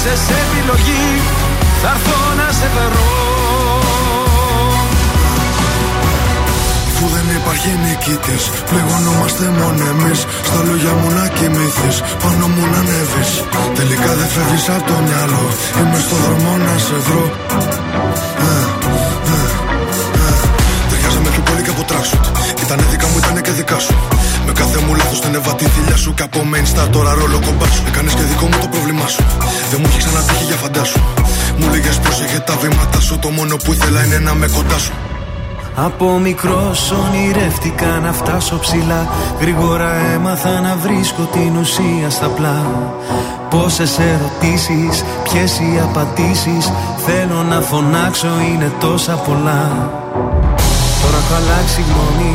άφησες επιλογή Θα έρθω να σε βρω Αφού δεν υπάρχει νικητής, πληγωνόμαστε μόνο εμείς. Στα λόγια μου να κοιμηθείς, πάνω μου να ανέβεις. Τελικά δεν φεύγεις από το μυαλό. Είμαι στο δρόμο να σε βρω. Ε, ε, ε. Ταιριάζαμε πιο πολύ και από τράξουτ. Ήτανε δικά μου, ήτανε και δικά σου. Με κάθε μου λάθος την έβα τη θηλιά σου. Και από main star τώρα ρόλο κομπάς σου. Έκανες και δικό μου το πρόβλημά σου. Δεν μου έχει ξανατύχει για φαντάσου. Μου λέγες πρόσεχε τα βήματα σου. Το μόνο που ήθελα είναι να με κοντά σου. Από μικρός ονειρεύτηκα να φτάσω ψηλά Γρήγορα έμαθα να βρίσκω την ουσία στα πλά Πόσες ερωτήσεις, ποιες οι απαντήσεις Θέλω να φωνάξω είναι τόσα πολλά Τώρα έχω αλλάξει γνώμη,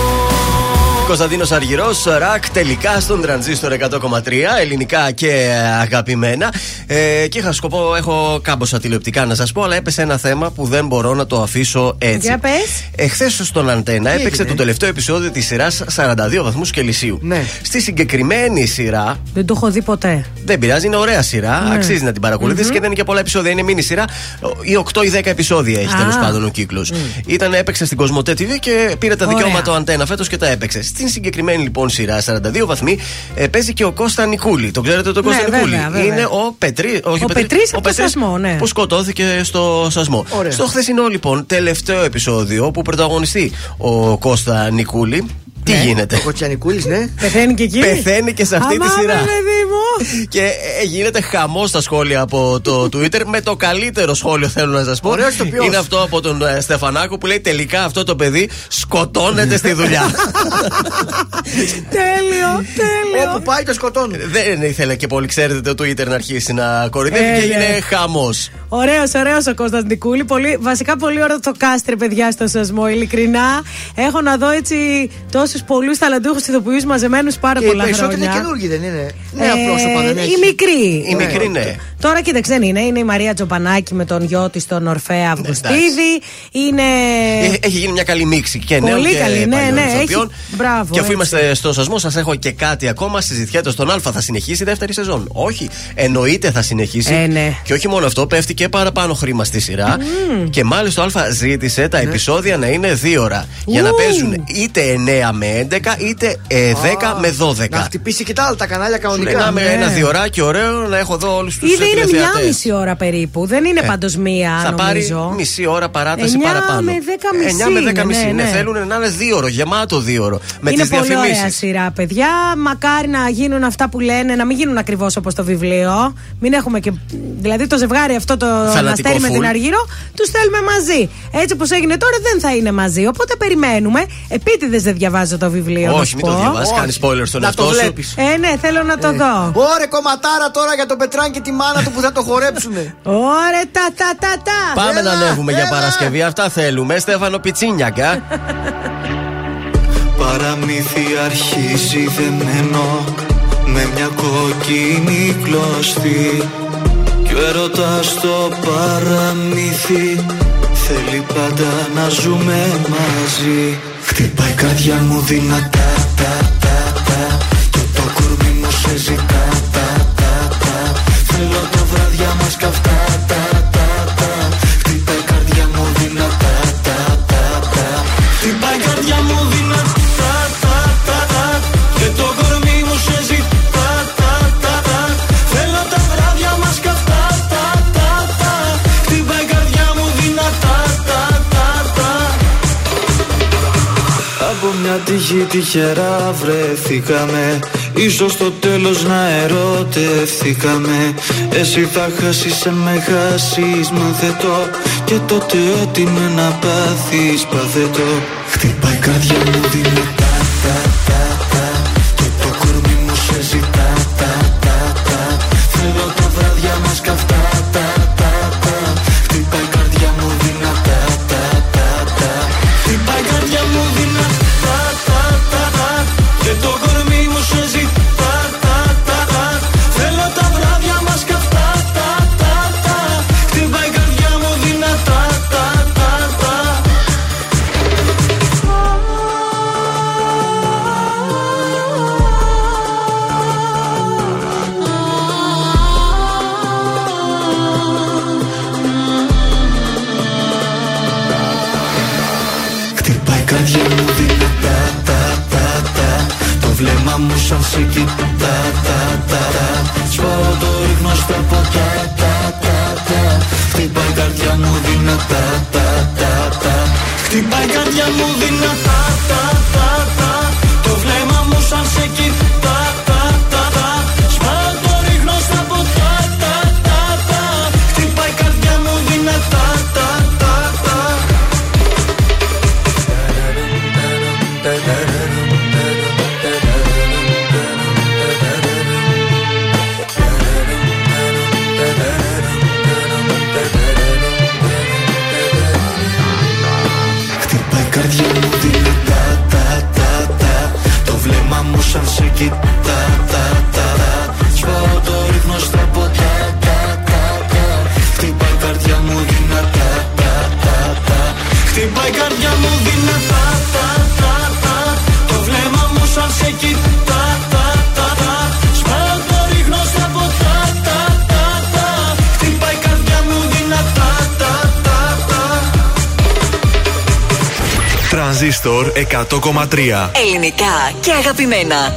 Κωνσταντίνος Αργυρός, ρακ τελικά στον τρανζίστορ 100,3 ελληνικά και αγαπημένα. Ε, και είχα σκοπό, έχω κάμποσα τηλεοπτικά να σας πω, αλλά έπεσε ένα θέμα που δεν μπορώ να το αφήσω έτσι. Για πες. Εχθές στον Αντένα έπαιξε το τελευταίο επεισόδιο της σειράς 42 βαθμούς Κελσίου. Ναι. Στη συγκεκριμένη σειρά. Δεν το έχω δει ποτέ. Δεν πειράζει, είναι ωραία σειρά. Ναι. Αξίζει να την παρακολουθήσει Μμμ. και δεν είναι και πολλά επεισόδια. Είναι μήνυ σειρά. Ή 8 ή 10 επεισόδια έχει Α. τέλος πάντων ο κύκλος. Ήταν, έπαιξε στην Κοσμοτέ TV και πήρε τα Ωραία. δικαιώματα ο Αντένα φέτος και τα έπαιξε. Στην συγκεκριμένη λοιπόν σειρά 42 βαθμοί ε, παίζει και ο Κώστα Νικούλη. Το ξέρετε τον Ναι, Κώστα Νικούλη. βέβαια, βέβαια. Είναι ο Πετρί. Όχι, Ο Πετρής από το Σασμό, ναι. Που σκοτώθηκε στο Σασμό. Ωραία. Στο χθεσινό λοιπόν τελευταίο επεισόδιο που πρωταγωνιστεί ο Κώστα Νικούλη. Τι γίνεται; Ο Κοτσιανικούλης, ναι. Πεθαίνει και εκεί; Πεθαίνει και σε αυτή Αμά, τη σειρά. παιδί μου. Και ε, γίνεται χαμός στα σχόλια από το Twitter με το καλύτερο σχόλιο θέλω να σας πω. Ωραίος ηθοποιός. Είναι αυτό από τον ε, Στεφανάκο που λέει τελικά αυτό το παιδί σκοτώνεται στη δουλειά. Τέλειο, τέλειο. Όπου πάει το σκοτώνουν. Δεν ήθελε και πολύ, ξέρετε, το Twitter να αρχίσει να κορυδεύει Ε, και ναι. έγινε χαμός. Ωραίος, ωραίος ο Κώστας Νικούλη. Πολύ, βασικά πολύ ωραίο το κάστρε, παιδιά, στο σασμό. Ειλικρινά, έχω να δω έτσι τόσους πολλούς ταλαντούχους ηθοποιού μαζεμένους πάρα Και οι πολλά περισσότεροι είναι χρόνια. καινούργοι, δεν είναι. Νέα Ε, πρόσωπα δεν έχει. Η μικρή. Η μικρή, ναι. Τώρα κοίταξε, δεν είναι. Είναι η Μαρία Τζοπανάκη με τον γιο της, τον Ορφέα Αυγουστίδη. Είναι. Ε, Έχει γίνει μια καλή μίξη και νέων Πολύ και καλή, ναι, παλιών ναι, ηθοποιών. έχει- μπράβο, Και αφού έτσι. είμαστε στο σασμό, σας έχω και κάτι ακόμα. Συζητιέται στον Α, θα συνεχίσει η δεύτερη σεζόν. Όχι, εννοείται θα συνεχίσει. Ε, ναι. Και όχι μόνο αυτό, πέφτει και παραπάνω χρήμα στη σειρά. Και μάλιστα ο Α ζήτησε τα επεισόδια να είναι δύο ώρα. Για να Ναι. Ου. παίζουν είτε 9 με 11, είτε ε, 10 με 12. Να χτυπήσει και τα άλλα τα κανάλια Σου λέει, κανονικά. να είμαι ναι. ένα διωράκι ωραίο να έχω εδώ όλους τους Ήδη είναι μια μισή ώρα περίπου. Δεν είναι πάντως μία, Ε, Θα πάρει νομίζω. μισή ώρα παράταση 9 παραπάνω. με 10 μισή 9 με 10 είναι, μισή. ναι, Ναι, ναι. θέλουν να είναι δύο ώρο, γεμάτο δύο ώρο. Με είναι τις πολύ ωραία διαφημίσεις. σειρά, παιδιά. Μακάρι να γίνουν αυτά που λένε, να μην γίνουν ακριβώς όπως το βιβλίο. Μην έχουμε και. Δηλαδή το ζευγάρι αυτό το Αναστέρι με full. την Αργύρο, τους θέλουμε μαζί. Έτσι όπως έγινε τώρα δεν θα είναι μαζί. Οπότε περιμένουμε. Επίτηδες δεν διαβάζω το βιβλίο. να Όχι, σου μην το πω. διαβάσεις. Κάνεις spoiler στον Να εαυτό το σου. βλέπεις. Ε, ναι, θέλω να το δω. Ωρε κομματάρα τώρα για τον Πετράν και τη μάνα του που θα το χορέψουνε. Ωραία, τα, τα, τα, τα. Πάμε Έλα, να ανέβουμε για έλα. Παρασκευή. Αυτά θέλουμε. Στέφανο Πιτσίνιακα. Παραμύθι αρχίζει δεμένο με μια κόκκινη κλωστή Κι ο έρωτας το παραμύθι θέλει πάντα να ζούμε μαζί Χτυπάει η καρδιά μου δυνατά τα, τα, τα, και το κορμί μου σε ζητά τα, τα, τα. Θέλω τα βράδια μας καυτά τα, τα, τα. Χτυπάει η καρδιά μου δυνατά τα, τα, τα. Χτυπάει η καρδιά μου τύχη τυχερά βρεθήκαμε Ίσως στο τέλος να ερωτευθήκαμε. Εσύ θα χάσεις, σε με χάσεις Μάθε το. Και τότε ό,τι με να πάθεις Πάθε το. Χτυπάει η καρδιά μου δυνατά 100,3. Ελληνικά και αγαπημένα.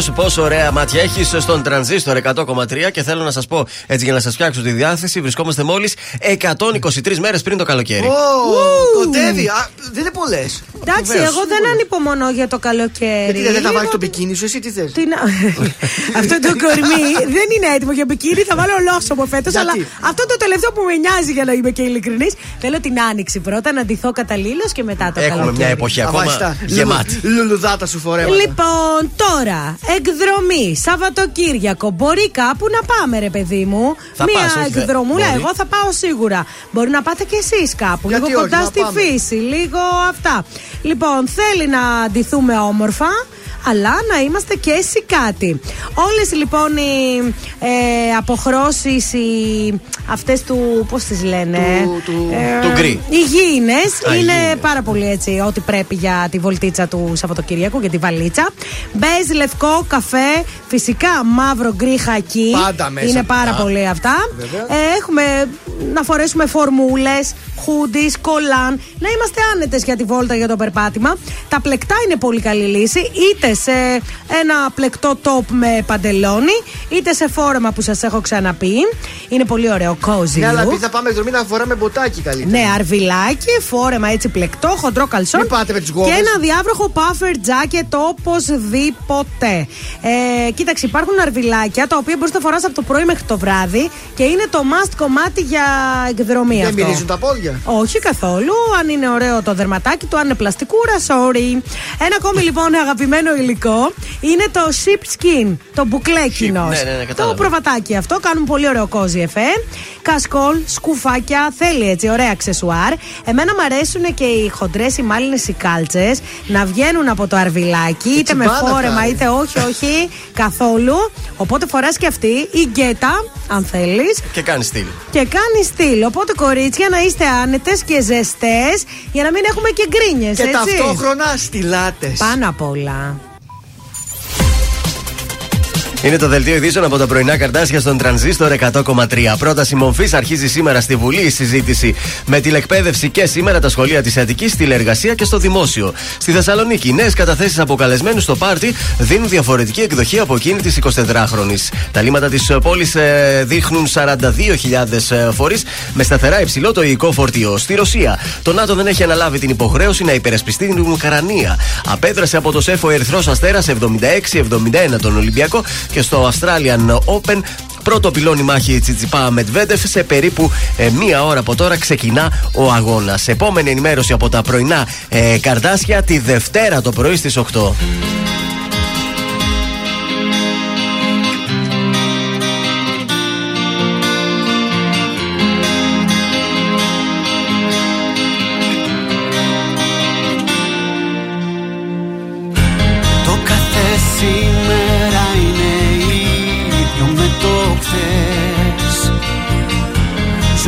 Γιάννη Πλούταρχο, πόσο ωραία μάτια έχεις στον τρανζίστορ 100,3 και θέλω να σας πω έτσι για να σας φτιάξω τη διάθεση. Βρισκόμαστε μόλις 123 μέρες πριν το καλοκαίρι. Ω, κοντεύει. Α, Δεν είναι πολλές. Εντάξει, εγώ δεν ανυπομονώ για το καλοκαίρι. Γιατί δεν θα Λίγο- βάλει το μπικίνι σου, εσύ τι θες; Τι να- αυτό το κορμί δεν είναι έτοιμο για μπικίνι. Θα βάλω ολόσωμο φέτος. Γιατί; Αλλά αυτό το τελευταίο που με νοιάζει για να είμαι και ειλικρινής. Θέλω την άνοιξη πρώτα να ντυθώ καταλήλως και μετά το Έχουμε καλοκαίρι. μια εποχή ακόμα γεμάτη. Λουλουδάτα σου φορέματα. Λοιπόν, τώρα, εκδρομή, Σαββατοκύριακο. Μπορεί κάπου να πάμε, ρε παιδί μου. Θα Μία πας, όχι, δε- εκδρομούλα, μπορεί. εγώ θα πάω σίγουρα. Μπορεί να πάτε κι εσείς κάπου. Γιατί λίγο όχι, κοντά να στη πάμε. φύση, λίγο αυτά. Λοιπόν, θέλει να ντυθούμε όμορφα. Αλλά να είμαστε και εσύ κάτι. Όλες λοιπόν οι ε, αποχρώσεις, οι, αυτές του. Πώς τις λένε. Του- του- ε, Του γκρι. Υγιεινές Α, είναι υγιεινές. πάρα πολύ έτσι ό,τι πρέπει για τη βολτίτσα του Σαββατοκύριακου, για τη βαλίτσα. Μπέζ, λευκό, καφέ, φυσικά μαύρο, γκρι, χακί. Πάντα μέσα Είναι αυτά. πάρα πολύ αυτά. Βέβαια. Ε, έχουμε να φορέσουμε φορμούλες, χούντις, κολάν. Να είμαστε άνετες για τη βόλτα για το περπάτημα. Τα πλεκτά είναι πολύ καλή λύση, είτε σε ένα πλεκτό top με παντελόνι, είτε σε φόρεμα που σας έχω ξαναπεί. Είναι πολύ ωραίο, cozy Ναι, αλλά look. επειδή θα πάμε εκδρομή να φοράμε μποτάκι καλύτερα. Ναι, αρβιλάκι, φόρεμα έτσι πλεκτό, χοντρό καλσόν. Μην πάτε με τις και γόβες. ένα διάβροχο puffer jacket οπωσδήποτε. Ε, κοίταξε, υπάρχουν αρβιλάκια τα οποία μπορείς να φοράς από το πρωί μέχρι το βράδυ και είναι το must κομμάτι για εκδρομή Δεν αυτό. μυρίζουν τα πόδια. Όχι καθόλου. Αν είναι ωραίο το δερματάκι του, αν είναι πλαστικούρα, sorry. Ένα ακόμη λοιπόν αγαπημένο υλικό είναι το sheep skin, το μπουκλέκινο. Ναι, ναι, ναι, το κατάλαβα. προβατάκι αυτό. Κάνουν πολύ ωραίο κόζι εφέ. Κασκόλ, σκουφάκια, θέλει έτσι ωραία αξεσουάρ. Εμένα μου αρέσουν και οι χοντρές οι μάλινες οι κάλτσες να βγαίνουν από το αρβιλάκι, είτε με τσιμπάνα φόρεμα κάνει. είτε όχι, όχι καθόλου. Οπότε φοράς και αυτή η γκέτα, αν θέλεις. Και κάνει στυλ. Και κάνει στυλ. Οπότε, κορίτσια, να είστε άνετες και ζεστές για να μην έχουμε και γκρίνιες. Και ταυτόχρονα στυλάτε. Πάνω απ' όλα. Είναι το δελτίο ειδήσεων από τα πρωινά καρτάσια στον τρανζίστορ 100,3. Πρόταση μορφής αρχίζει σήμερα στη Βουλή η συζήτηση με τηλεκπαίδευση και σήμερα τα σχολεία της Αττικής, τηλεργασία και στο δημόσιο. Στη Θεσσαλονίκη, νέες καταθέσεις από καλεσμένου στο πάρτι δίνουν διαφορετική εκδοχή από εκείνη της 24χρονη. Τα λίμματα της πόλης δείχνουν 42.000 φορείς με σταθερά υψηλό το υλικό φορτίο. Στη Ρωσία, το ΝΑΤΟ δεν έχει αναλάβει την υποχρέωση να υπερασπιστεί την Ουκρανία. Απέδρασε από το ΣΕΦΟ Ερυθρός Αστέρας 76-71 τον Ολυμπιακό και στο Australian Open Πρώτο πυλώνει μάχη Τσιτσιπά Μετβέντεφ. Σε περίπου ε, μία ώρα από τώρα ξεκινά ο αγώνας. Επόμενη ενημέρωση από τα πρωινά ε, καρτάσια τη Δευτέρα το πρωί στις 8.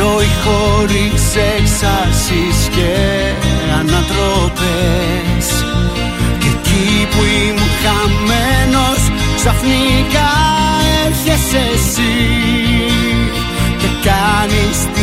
Ζωή χωρίς εξάρσεις και ανατροπές. Και εκεί που ήμουν χαμένος ξαφνικά έρχεσαι εσύ. Και κάνεις τη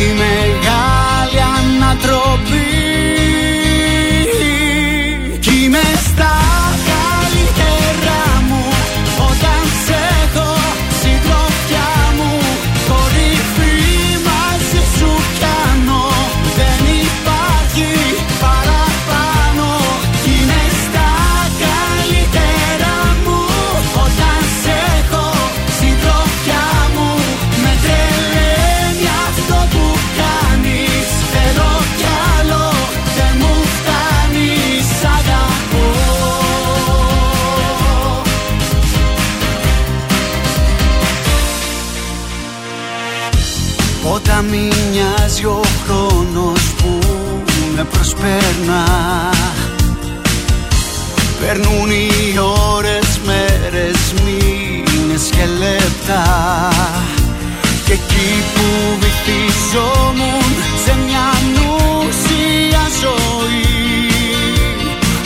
προσπέρνα Περνούν οι ώρες, μέρες, μήνες και λεπτά. Και εκεί που βυθιζόμουν σε μια νουσία ζωή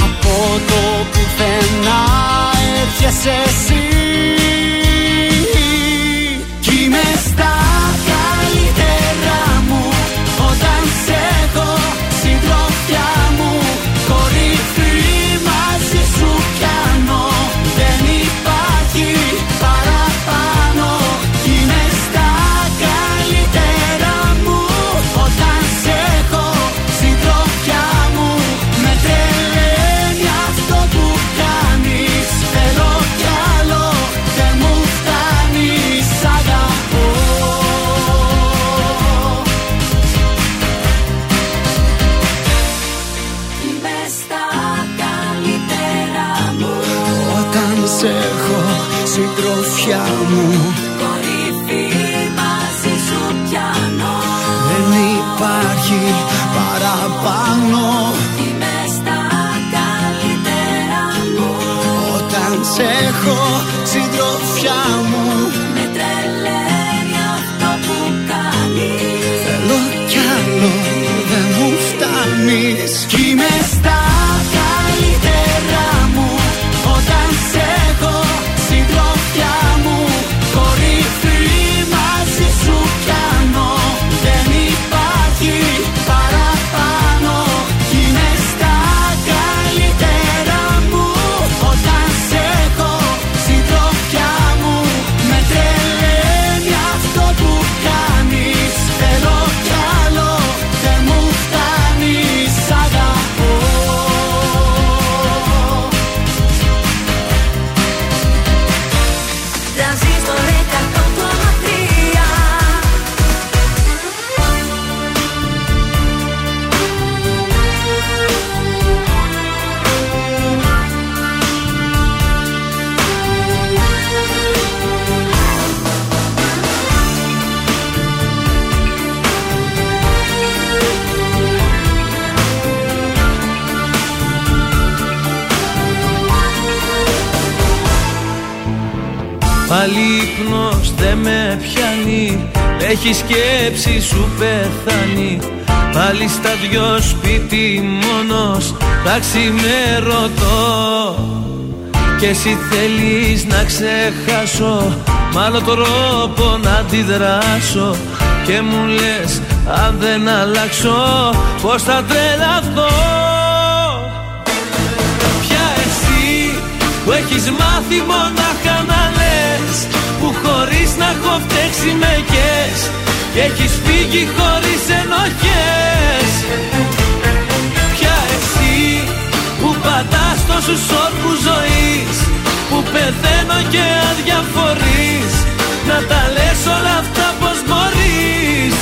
Από το πουθενά έρχεσαι εσύ Έχει σκέψη σου πεθάνει. Πάλι στα δυο σπίτι μόνος. Τα ξημερωτώ Και εσύ θέλεις να ξεχάσω. Μ' άλλο τρόπο να αντιδράσω. Και μου λες αν δεν αλλάξω Πως θα τρελαθώ. Ποια εσύ που έχεις μάθει μονάχα φταίξει με κες Και έχεις φύγει χωρίς ενοχές. Ποια εσύ που πατάς τόσους όρκους ζωής Που πεθαίνω και αδιαφορείς Να τα λες όλα αυτά πως μπορείς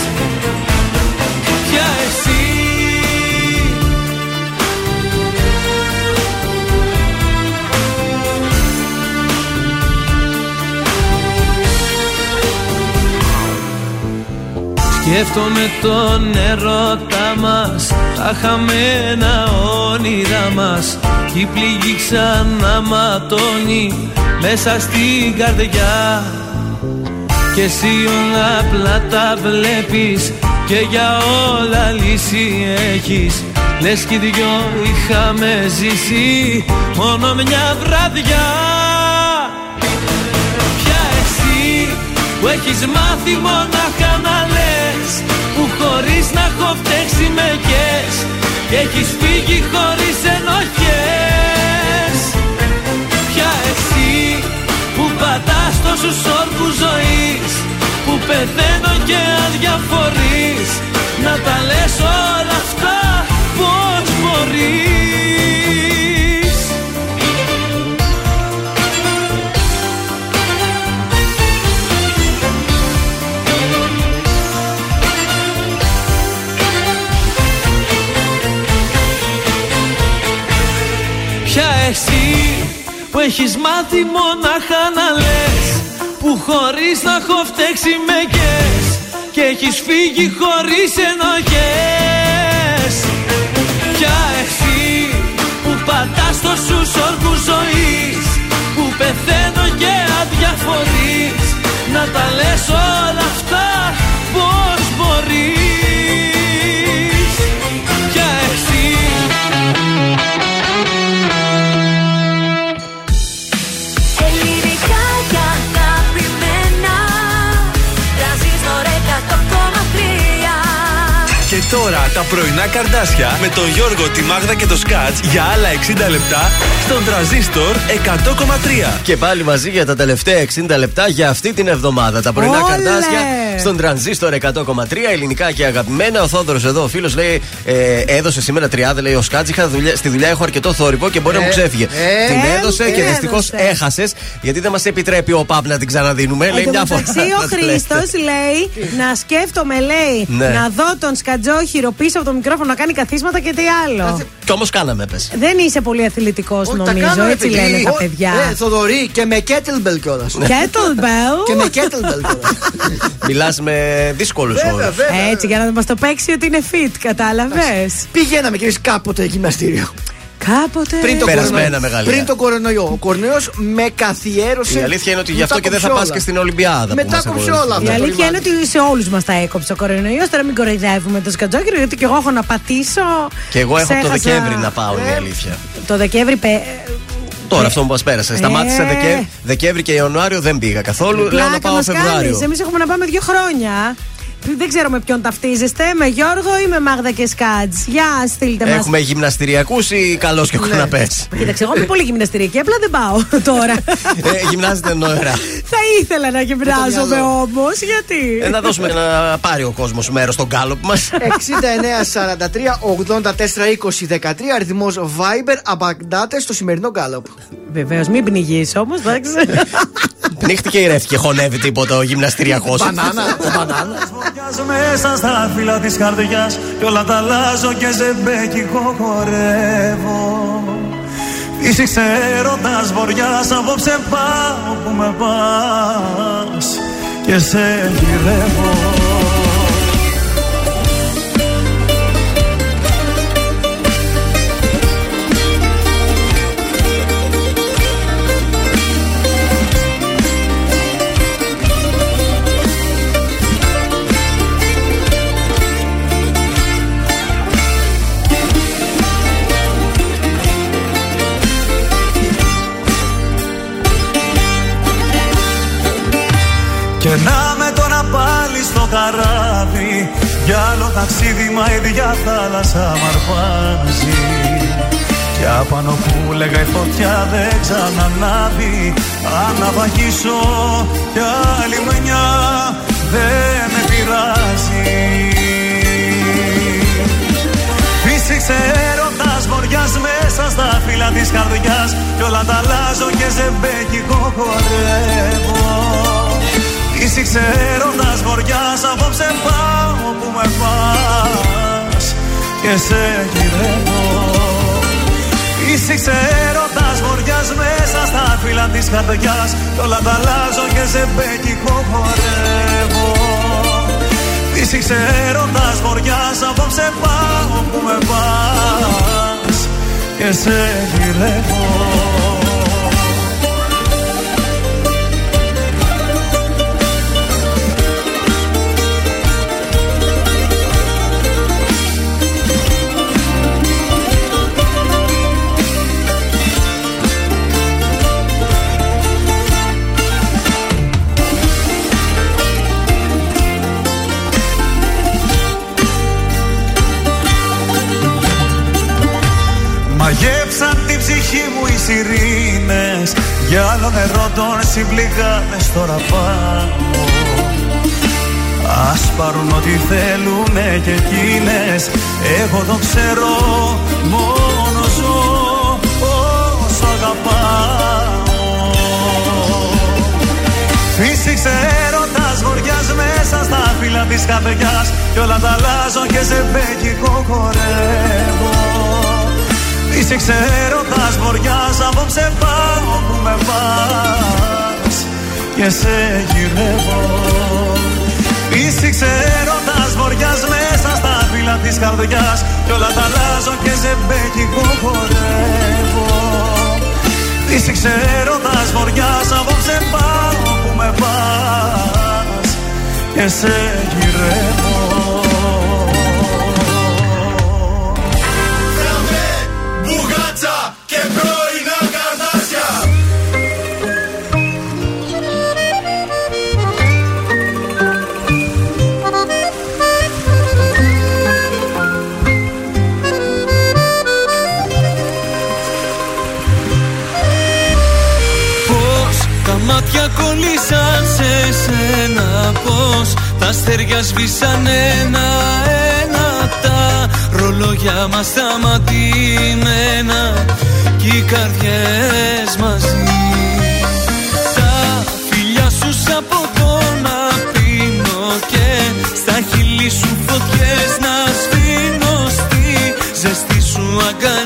Σκέφτομαι τον ερώτα μας Τα χαμένα όνειρά μας. Κι η πληγή ξανά ματώνει Μέσα στην καρδιά. Και εσύ όλα απλά τα βλέπεις Και για όλα λύση έχεις. Λες κι οι δυο είχαμε ζήσει Μόνο μια βραδιά. Ποια εσύ που έχεις μάθει μονάχα να λες Που χωρίς να έχω φταίξει με κες Και έχεις φύγει χωρίς ενοχές. Ποια εσύ που πατάς τόσους όρκους ζωής Που πεθαίνω και αδιαφορείς Να τα λες όλα αυτά πως μπορείς που έχεις μάθει μονάχα να λες Που χωρίς να έχω φταίξει με κες Και έχεις φύγει χωρίς ενοχές. Ποια εσύ που πατάς τόσους όρκους ζωής Που πεθαίνω και αδιαφορείς Να τα λες όλα αυτά πως μπορείς τώρα τα πρωινά καρδάσια με τον Γιώργο, τη Μάγδα και το Σκάτς για άλλα 60 λεπτά στον τραζίστορ 100,3. Και πάλι μαζί για τα τελευταία 60 λεπτά για αυτή την εβδομάδα. Τα πρωινά Όλες! καρδάσια στον τρανζίστορ 100,3 ελληνικά και αγαπημένα. Ο Θόδωρος εδώ, ο φίλος λέει, ε, έδωσε σήμερα τριάδα, λέει ο Σκάτζ. Είχα δουλειά, στη δουλειά έχω αρκετό θόρυβο και μπορεί να μου Ε, ξέφυγε. ε, την έδωσε και την δυστυχώς έδωσε. έχασες γιατί δεν μας επιτρέπει ο Παπ να την ξαναδίνουμε. λέει Εν τω μια φορά. μεταξύ, ο να τη λέτε. Χρήστο λέει να σκέφτομαι, λέει, Ναι. να δω τον σκατζόχυρο πίσω από το μικρόφωνο να κάνει καθίσματα και τι άλλο. Κι όμως κάναμε, πες. Δεν είσαι πολύ αθλητικός, Όχι, τα νομίζω. κάνω, ρε Έτσι παιδί. λένε τα Ο- παιδιά. Ε, Θοδωρή και με kettlebell κιόλας. Kettlebell; Και με kettlebell κιόλας. Μιλάς με δύσκολους Βέβαια, όρους. βέβαια. Έτσι, για να μας το παίξει ότι είναι fit, κατάλαβες. Πηγαίναμε κι εμείς κάποτε γυμναστήριο. Κάποτε. Πριν το Περασμένα κορονοϊό. μεγαλεία. Πριν το κορονοϊό. Ο κορονοϊός με καθιέρωσε. Η αλήθεια είναι ότι γι' Μου αυτό τα και δεν θα κόψε πας όλα. και στην Ολυμπιάδα. που Μετά μας κόψε αγωνιστεί. όλα Η αυτά. αλήθεια είναι ότι σε όλους μας τα έκοψε ο κορονοϊός. Τώρα μην κοροϊδεύουμε το σκατζόκυρο, γιατί και εγώ έχω να πατήσω. Και εγώ έχω το Ξέχασα- Δεκέμβρη να πάω, είναι η Ε, αλήθεια. Το Δεκέμβρη. Πε- Τώρα αυτό που μας πέρασε. Σταμάτησε Ε. Δεκέμβρη, Δεκέμβρη και Ιανουάριο δεν πήγα καθόλου. Λέω να Πλάκα πάω μας Φεβρουάριο. κάνεις. Εμείς έχουμε να πάμε δύο χρόνια. Δεν ξέρω με ποιον ταυτίζεστε, με Γιώργο ή με Μάγδα και Σκάτζ. Για στείλτε μας. Έχουμε γυμναστηριακούς ή καλώ και καναπέ. Κοίταξε, εγώ είμαι πολύ γυμναστηριακή, απλά δεν πάω τώρα. ε, γυμνάζεται νοερά. Θα ήθελα να γυμνάζομαι όμως, γιατί; Ε, να δώσουμε να πάρει ο κόσμος μέρος στον κάλοπ μας. 69 43 84 20 13 αριθμός Viber. Απαντάτε στο σημερινό γκάλωπ. Βεβαίως, μην πνιγείς όμως, εντάξει. Πνίχτηκε η ρεύκη, χωνεύει τίποτα ο γυμναστηριακός. Μπανάνα, μπανάνα. Μοιάζω μέσα στα φύλλα της καρδιάς Κι όλα τα αλλάζω και ζεμπέκικο χορεύω Φύσηξε έρωτας βοριάς Απόψε πάω που με πας Και σε γυρεύω Και να με τώρα πάλι στο καράβι Για άλλο ταξίδι μα η ίδια θάλασσα μ' αρπάζει. Και απάνω που λέγα η φωτιά δεν ξανανάβει Αν να βαγίσω κι άλλη μια δεν με πειράζει Φύσηξε έρωτας βοριάς μέσα στα φύλλα της καρδιάς Κι όλα τα αλλάζω και ζεμπέκικο χορεύω Φύσηξε έρωτας βοριάς απόψε πάω που με πας. Και σε γυρεύω. Φύσηξε έρωτας βοριάς μέσα στα φύλλα της καρδιάς. Κι όλα τα αλλάζω και ζεμπέκικο χορεύω. Φύσηξε έρωτας βοριάς απόψε πάω που με πας. Και σε γυρεύω ψυχή μου οι σιρήνες. Για άλλο νερό τον συμπληγάδες τώρα πάω Ας πάρουν ό,τι θέλουνε και εκείνες. Εγώ το ξέρω μόνο ζω όσο αγαπάω. Φύσηξε έρωτας βοριάς μέσα στα φύλλα της καρδιάς Κι όλα τα αλλάζω και σε μπέκικο χορεύω Είσαι ξέροντας βοριάς απόψε πάω που με πας. Και σε γυρεύω. Είσαι ξέροντας βοριάς μέσα στα φύλλα της καρδιάς. Κι όλα τα αλλάζω και σε μπέκικο χορεύω. Είσαι ξέροντας βοριάς απόψε πάω που με πας. Και σε γυρεύω μάτια κολλήσαν σε σένα Πώς τα αστέρια σβήσαν ένα-ένα Τα ρολόγια μας σταματημένα Κι οι καρδιές μαζί. Τα φιλιά σου σαν ποτό να πίνω Και στα χείλη σου φωτιές να σβήνω Στη ζεστή σου αγκαλιά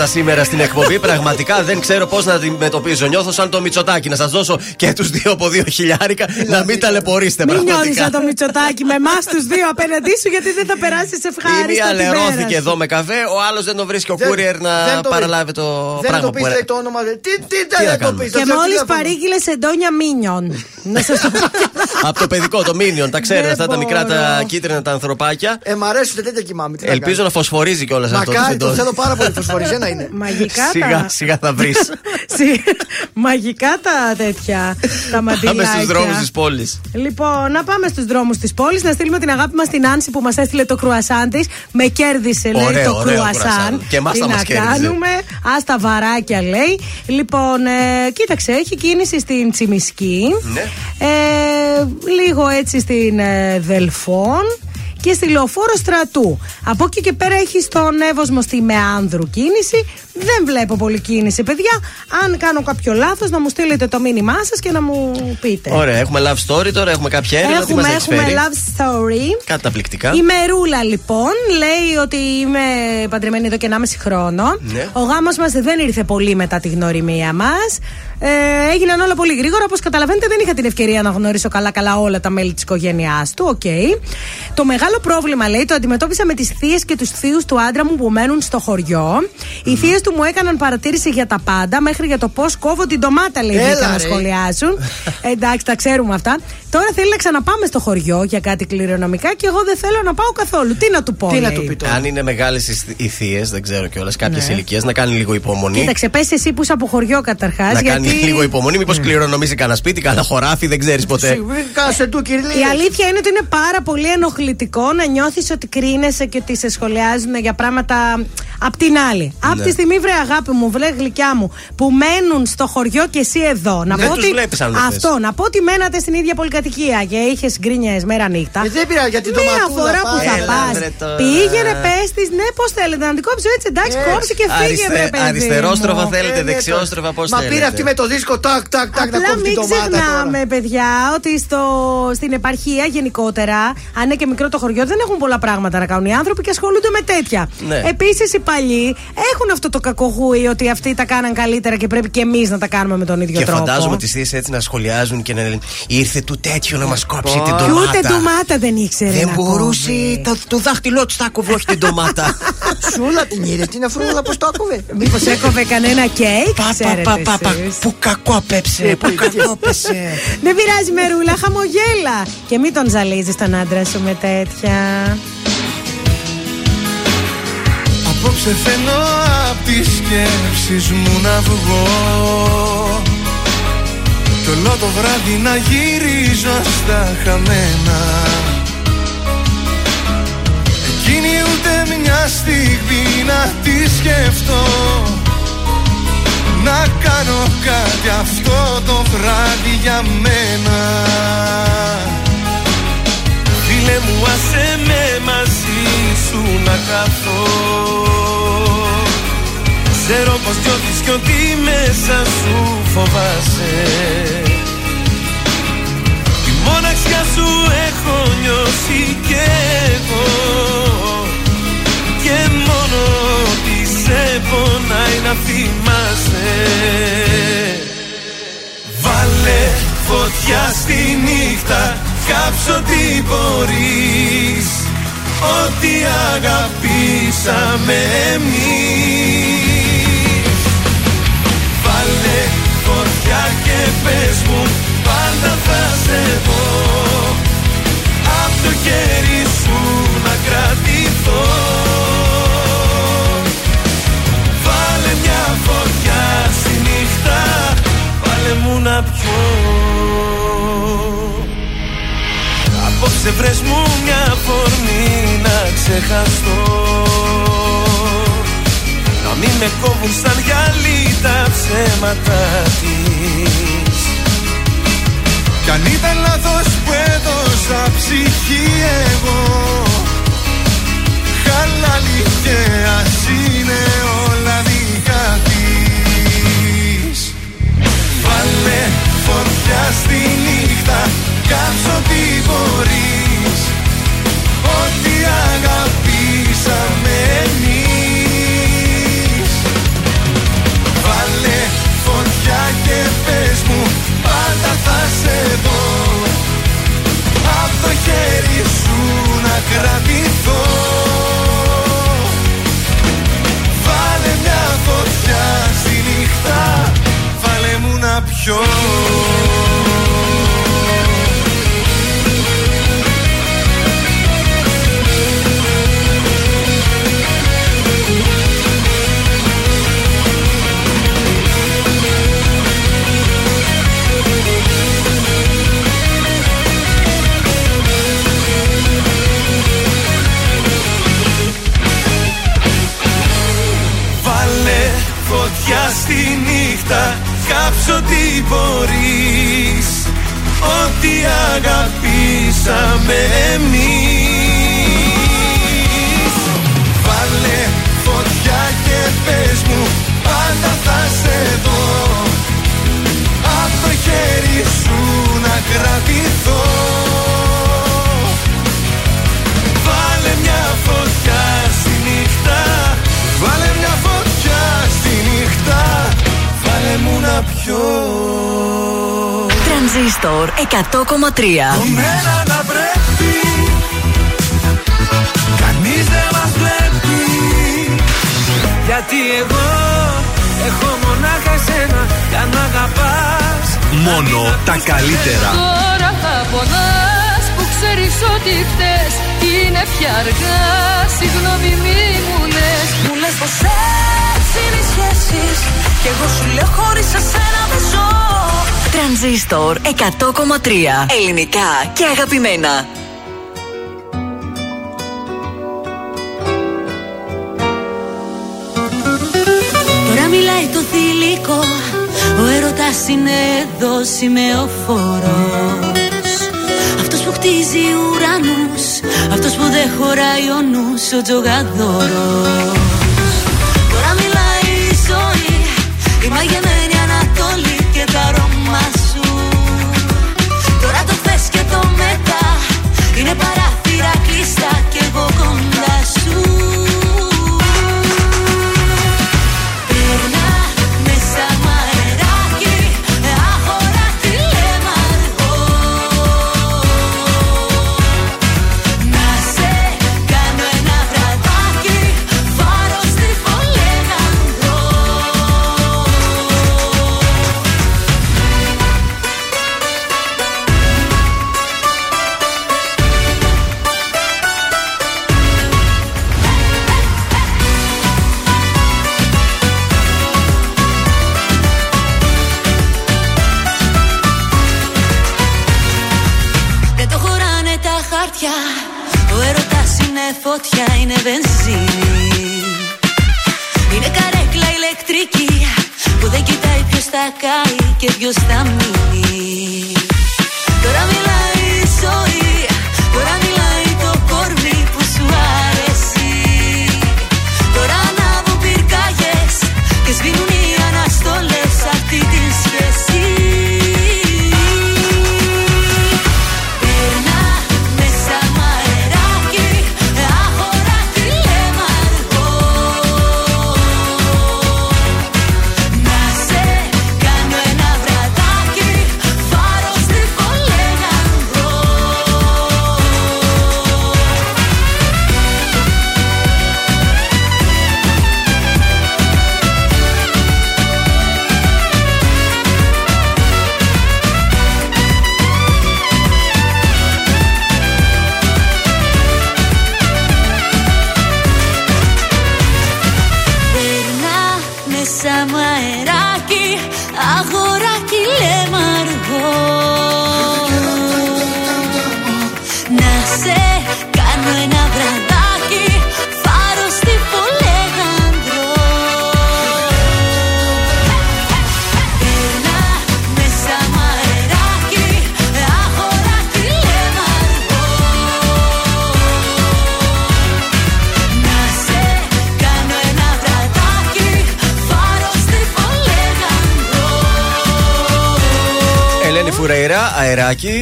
τα προβλήματα σήμερα στην εκπομπή. Πραγματικά δεν ξέρω πώς να αντιμετωπίζω. Νιώθω σαν το Μητσοτάκι. Να σας δώσω και τους δύο από δύο χιλιάρικα να μην ταλαιπωρήσετε Μην νιώθει πραγματικά. σαν το Μητσοτάκι με εμάς τους δύο απέναντί σου, γιατί δεν θα περάσεις Η ευχάριστα. μία την μέρα λερώθηκε σου. εδώ με καφέ, ο άλλος δεν το βρίσκει ο Δεν- courier δεν να το βρει. παραλάβει το Δεν πράγμα το που πεις era. λέει το όνομα. δε- Τι, τι, Τι να δεν το κάνουμε. πει. Και μόλις παρήγγειλες εντόνια μίνιον. Να σας το πω. Από το παιδικό, το Minion, τα ξέρετε Δεν αυτά τα μικρά τα μπορώ. κίτρινα τα ανθρωπάκια. Ε, μ' αρέσουν τέτοια κοιμάμαι. τι να Ελπίζω κάνω. να φωσφορίζει κιόλας αυτό. το Μακάρι, το σεντόνι. θέλω πάρα πολύ. Φωσφοριζένα είναι. Μαγικά Σιγά, τα. σιγά θα βρεις. Συ- Μαγικά τα τέτοια. Τα Πάμε μαντιλάκια. στου δρόμους της πόλης. Λοιπόν, να πάμε στους δρόμους της πόλης, να στείλουμε την αγάπη μας στην Άνση που μας έστειλε το κρουασάν της. Με κέρδισε, λέει Ωραίο, το ωραίο κρουασάν. κρουασάν. Και εμάς Τι θα να μας κέρδιζε. κάνουμε. Α τα βαράκια, λέει. Λοιπόν, ε, κοίταξε, έχει κίνηση στην Τσιμισκή. Ναι. Ε, λίγο έτσι στην ε, Δελφών και στη λεωφόρο στρατού. Από εκεί και πέρα έχει στον Εύωσμο στη Μεάνδρου κίνηση. Δεν βλέπω πολύ κίνηση, παιδιά. Αν κάνω κάποιο λάθος, να μου στείλετε το μήνυμά σας και να μου πείτε. Ωραία, έχουμε love story τώρα, έχουμε κάποια έρευνα. τι Έχουμε, μας έχεις έχουμε φέρει; love story. Καταπληκτικά. Η Μερούλα λοιπόν λέει ότι είμαι παντρεμένη εδώ και 1,5 χρόνο. Ναι. Ο γάμος μας δεν ήρθε πολύ μετά τη γνωριμία μας. Ε, έγιναν όλα πολύ γρήγορα. Όπως καταλαβαίνετε δεν είχα την ευκαιρία να γνωρίσω καλά-καλά όλα τα μέλη της οικογένειάς του. Οκ. Το μεγάλο πρόβλημα λέει το αντιμετώπισα με τις θείες και τους θείους του άντρα μου που μένουν στο χωριό. Οι θείες του μου έκαναν παρατήρηση για τα πάντα μέχρι για το πώς κόβω την ντομάτα λέει Έλα, βγήκαν να ρε. σχολιάσουν. Εντάξει, τα ξέρουμε αυτά. Τώρα θέλει να ξαναπάμε στο χωριό για κάτι κληρονομικά και εγώ δεν θέλω να πάω καθόλου. Τι να του πω, Τι να λέει. του πει τώρα. Αν είναι μεγάλες οι θείες, δεν ξέρω κιόλας, κάποιες Ναι. ηλικίες, να κάνει λίγο υπομονή. Κοίταξε, πες εσύ που είσαι από χωριό καταρχάς. να γιατί... κάνει λίγο υπομονή, μήπως κληρονομήσει κανένα σπίτι, κανένα χωράφι, δεν ξέρεις ποτέ. Κάσε του, κύριε Η αλήθεια είναι ότι είναι πάρα πολύ ενοχλητικό να νιώθεις ότι κρίνεσαι και ότι σε σχολιάζουν για πράγματα απ' την άλλη. Απ' Ναι. τη στιγμή, βρε αγάπη μου, βρε γλυκιά μου, που μένουν στο χωριό και εσύ εδώ. Να Δεν πω τους ότι βλέπεις αν δεν θες. αυτό, να πω ότι μένατε στην ίδια πολυκατοικία και είχες γκρίνιες μέρα νύχτα. Ε, δεν πειράζει, για την Μία ντοματούλα φορά που πάει. θα Έλα, πας. βρε, τώρα. Πήγαινε, πες της, ναι, πώς θέλετε να την κόψω έτσι, εντάξει, Ε, κόψει και φύγε, αριστε- βρε παιδί. αριστερόστροφα μου. θέλετε, Ε, ναι, δεξιόστροφα πώς Μα θέλετε. πήρε αυτή με το δίσκο, τάκ, τάκ, τάκ, να Απλά κόψει την μην ντομάτα ξεχνάμε, τώρα. παιδιά, ότι στο, στην επαρχία γενικότερα, αν είναι και μικρό το χωριό, δεν έχουν πολλά πράγματα να κάνουν οι άνθρωποι και ασχολούνται με τέτοια. Ναι. Επίσης, οι παλιοί έχουν αυτό το κακογούι ότι αυτοί τα κάναν καλύτερα και πρέπει και εμείς να τα κάνουμε με τον ίδιο Και τρόπο. φαντάζομαι τι θείε έτσι να σχολιάζουν και να λένε Ήρθε του τέτοιο να μας κόψει την Και ντομάτα. ούτε ντομάτα δεν ήξερε. Δεν να μπορούσε. κόβει. Το, το δάχτυλό του θα κόβει, όχι την ντομάτα. Σούλα την είδε, την αφρούλα πώς το άκουβε; Μήπως έκοβε κανένα κέικ, Πα, πα, ξέρετε πα, πα, πα. εσείς. Που κακό πέψε, που κακό πέσε. Δεν πειράζει, Μερούλα, χαμογέλα. Και μην τον ζαλίζεις τον άντρα σου με τέτοια. Απόψε θέλω απ' τις σκέψεις μου να βγω Κι όλο το βράδυ να γυρίζω στα χαμένα Εκείνη ούτε μια στιγμή να τη σκεφτώ Να κάνω κάτι. Αυτό το βράδυ για μένα. Φίλε μου άσε με μαζί σου να καθώ Ξέρω πως νιώθεις κι ότι μέσα σου φοβάσαι. Τη μοναξιά σου έχω νιώσει κι εγώ πονάει να θυμάσαι. Βάλε φωτιά στη νύχτα Κάψω τι μπορείς. Ό,τι αγαπήσαμε εμείς. Βάλε φωτιά και πες μου Πάντα θα σε δω. Απ' το χέρι σου να κρατηθώ να πιω Απόψε βρες μου μια φορμή να ξεχαστώ. Να μην με κόβουν σαν γυαλί τα ψέματα της. Κι αν ήταν λάθος που έδωσα ψυχή εγώ Χαλάλι και ας είναι Βάλε φωτιά στη νύχτα Κάψω τι μπορείς. Ό,τι αγαπήσαμε στη νύχτα Κάψω τι μπορείς. Ό,τι αγαπήσαμε εμείς. Βάλε φωτιά και πες μου Πάντα θα σε δω. Απ' το χέρι σου να κρατηθώ μου να πιω Τρανζίστορ 100,3 Μένα να πρέπει. Κανείς δεν μας βλέπει. Γιατί εγώ έχω μονάχα εσένα. Για να αγαπάς. Μόνο τα καλύτερα. Τώρα θα πονάς που ξέρεις ότι χτες είναι πια αργά. Συγγνώμη μη μου λες. Μου λες πως έτσι είναι οι σχέσεις Κι εγώ σου λέω χωρίς εσένα δεν ζω. Τρανζίστορ 100,3 Ελληνικά και αγαπημένα. Τώρα μιλάει το θηλυκό Ο έρωτας είναι εδώ σημεοφόρος. Αυτός που χτίζει ουρανούς Αυτός που δεν χωράει ο νους Ο τζογαδόρος Η μαγεμένη Ανατολή και τα αρώμα σου. Τώρα το χθες και το μετά. Είναι παράθυρα κλειστά και εγώ κοντά κάει και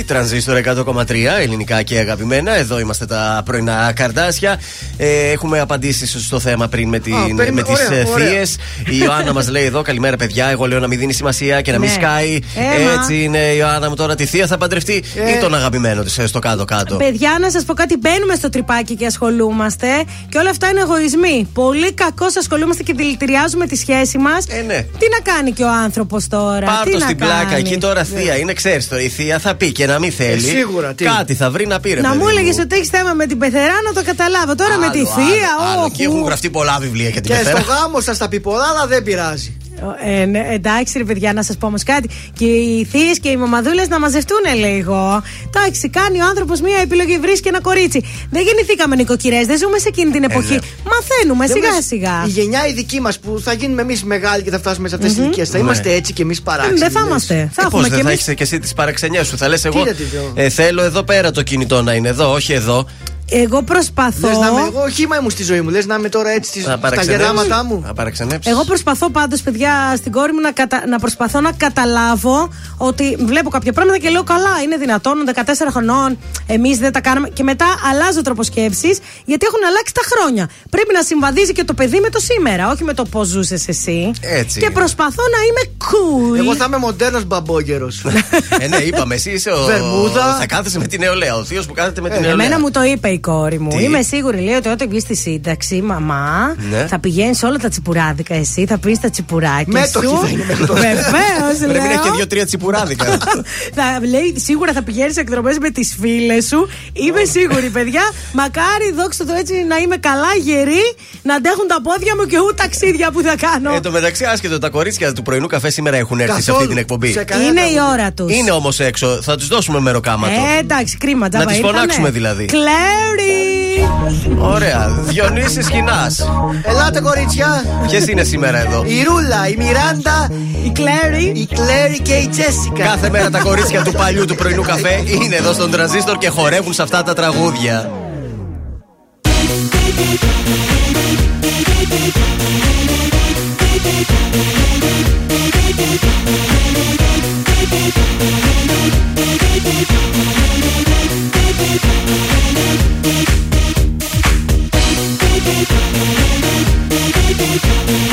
τρανζίστορ 100,3, ελληνικά και αγαπημένα. Εδώ είμαστε τα πρωινά καρτάσια. Ε, έχουμε απαντήσεις στο θέμα πριν με, την, περίμενε, με τις ωραία, ωραία. θείες. Η Ιωάννα μας λέει εδώ, καλημέρα παιδιά. Εγώ λέω να μην δίνει σημασία και να μην Ναι. σκάει. Έμα. Έτσι είναι η Ιωάννα μου τώρα τη θεία θα παντρευτεί Ε. ή τον αγαπημένο της στο κάτω-κάτω. Παιδιά, να σας πω κάτι, μπαίνουμε στο τρυπάκι και ασχολούμαστε και όλα αυτά είναι εγωισμοί. Πολύ κακώς ασχολούμαστε και δηλητηριάζουμε τη σχέση μας. Ε, ναι. Τι να κάνει και ο άνθρωπος τώρα, τι Πάρτο να στην κάνει; πλάκα εκεί τώρα θεία. Είναι ξέρεις τώρα. Η θεία θα πει και να μην θέλει. Ε, σίγουρα, τι. Κάτι θα βρει να πει ρε Να παιδί μου έλεγες ότι έχεις θέμα με την πεθερά να το καταλάβω. Τώρα με τη Άλλο, θεία, άλλο, άλλο. όχου. Και έχουν γραφτεί πολλά βιβλία για την Και στο πεθέρα. γάμο σας τα πει πολλά, αλλά δεν πειράζει. Ε, ναι, εντάξει, ρε παιδιά, να σας πω όμως κάτι. Και οι θείες και οι μαμαδούλες να μαζευτούν λίγο. Εντάξει, κάνει ο άνθρωπος μία επιλογή, βρίσκει ένα κορίτσι. Δεν γεννηθήκαμε νοικοκυρέ, δεν ζούμε σε εκείνη την εποχή. ναι. Μαθαίνουμε Δεν σιγά λες, σιγά. Η γενιά η δική μας που θα γίνουμε εμείς μεγάλοι και θα φτάσουμε σε αυτές τις Μμμ. ηλικίες. Θα Ναι. είμαστε έτσι κι εμείς παράξενοι. Δεν θα λες. είμαστε. Θα Ε, πώς έχουμε δεν και θα εμείς. έχεις και εσύ τις παραξενιές σου. Θα λες εγώ. να τη δω. ε, θέλω εδώ πέρα το κινητό να είναι εδώ, όχι εδώ. Εγώ προσπαθώ. Λες να είμαι εγώ χήμα ήμουν στη ζωή μου. Λες να είμαι τώρα έτσι στις- Να στα παραξενέψεις. γεράματά μου. Να παραξενέψεις. Εγώ προσπαθώ πάντως, παιδιά, στην κόρη μου να, κατα... να προσπαθώ να καταλάβω ότι βλέπω κάποια πράγματα και λέω καλά, είναι δυνατόν 14 χρονών, εμείς δεν τα κάναμε. Και μετά αλλάζω τρόπο σκέψης, γιατί έχουν αλλάξει τα χρόνια. Πρέπει να συμβαδίζει και το παιδί με το σήμερα, όχι με το πώς ζούσες εσύ. Έτσι. Και προσπαθώ να είμαι cool. Εγώ θα είμαι μοντέρνος μπαμπόγερο. ε, ναι, είπαμε, εσύ είσαι ο. Βερμούδα. Θα κάθεσαι με την νεολαία. Ο θείος που κάθεται με την νεολαία. Ε, Εμένα μου το είπε η κόρη μου. Τι; Είμαι σίγουρη, λέει, ότι όταν βγεις στη σύνταξη, μαμά, Ναι. θα πηγαίνεις σε όλα τα τσιπουράδικα εσύ, θα πεις τα τσιπουράκια Μέτοχη σου. θα είναι μέτοχη. Βεβαίως, Πρέπει να έχεις και λέω. δύο-τρία τσιπουράδικα. θα, λέει, σίγουρα θα πηγαίνεις σε εκδρομές με τις φίλες σου. Είμαι σίγουρη, παιδιά. Μακάρι, δόξα τω έτσι, να είμαι καλά γερή, να αντέχουν τα πόδια μου και ούτε ταξίδια που θα κάνω. Εν τω μεταξύ, άσχετο, τα κορίτσια του πρωινού καφέ σήμερα έχουν έρθει σε Καθόλου. αυτή την εκπομπή. Σε κανένα Είναι η τραγούδι. ώρα τους. Είναι όμως έξω, θα τους δώσουμε μεροκάματο. Ε, εντάξει, κρίμα, τζάμπα τις ήρθανε. φωνάξουμε δηλαδή. Κλέρι! Ωραία. Διονύσης Χινά. Ελάτε κορίτσια. Ποιες είναι σήμερα εδώ; Η Ρούλα, η Μιράντα, Η Κλέρι. η Κλέρι και η Τζέσικα. Κάθε μέρα τα κορίτσια του παλιού του πρωινού καφέ είναι εδώ στον τραζίστορ και χορεύουν σε αυτά τα τραγούδια. Ο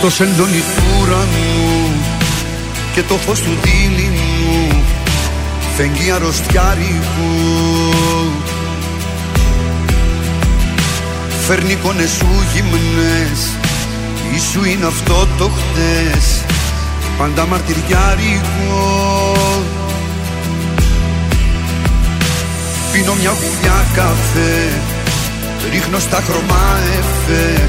Στο σεντόνι του ουρανού και το φως του δίληνου φεγγεί αρρωστιάρικου. Φέρνει εικόνες σου γυμνές ή σου είναι αυτό το χτες πάντα μαρτυριάρικο Πίνω μια γουλιά καφέ Ρίχνω στα χρώμα εφέ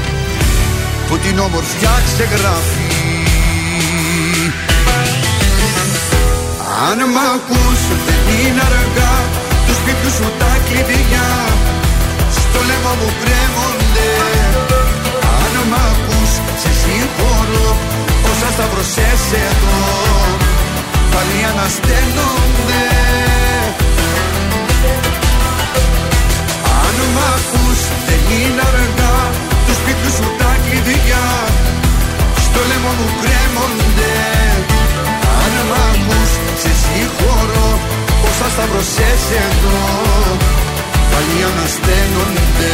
που την όμορφιά ξεγράφει. Αν μ' ακούς δεν είναι αργά τους σπίτου σου τα κλειδιά. Στο λαιμό μου κρέμονται. Αν μ' ακούς σε συγχωρώ όσα σταυρωσές εδώ. Πάλι ανασταίνονται. Αν μ' ακούς δεν είναι αργά Του σπίτου σου τα κλειδιά. Στο λαιμό μου κρέμονται Αν μ' ακούς σε συγχωρώ Πόσα σταυρωσές εδώ. Πάλι ανασταίνονται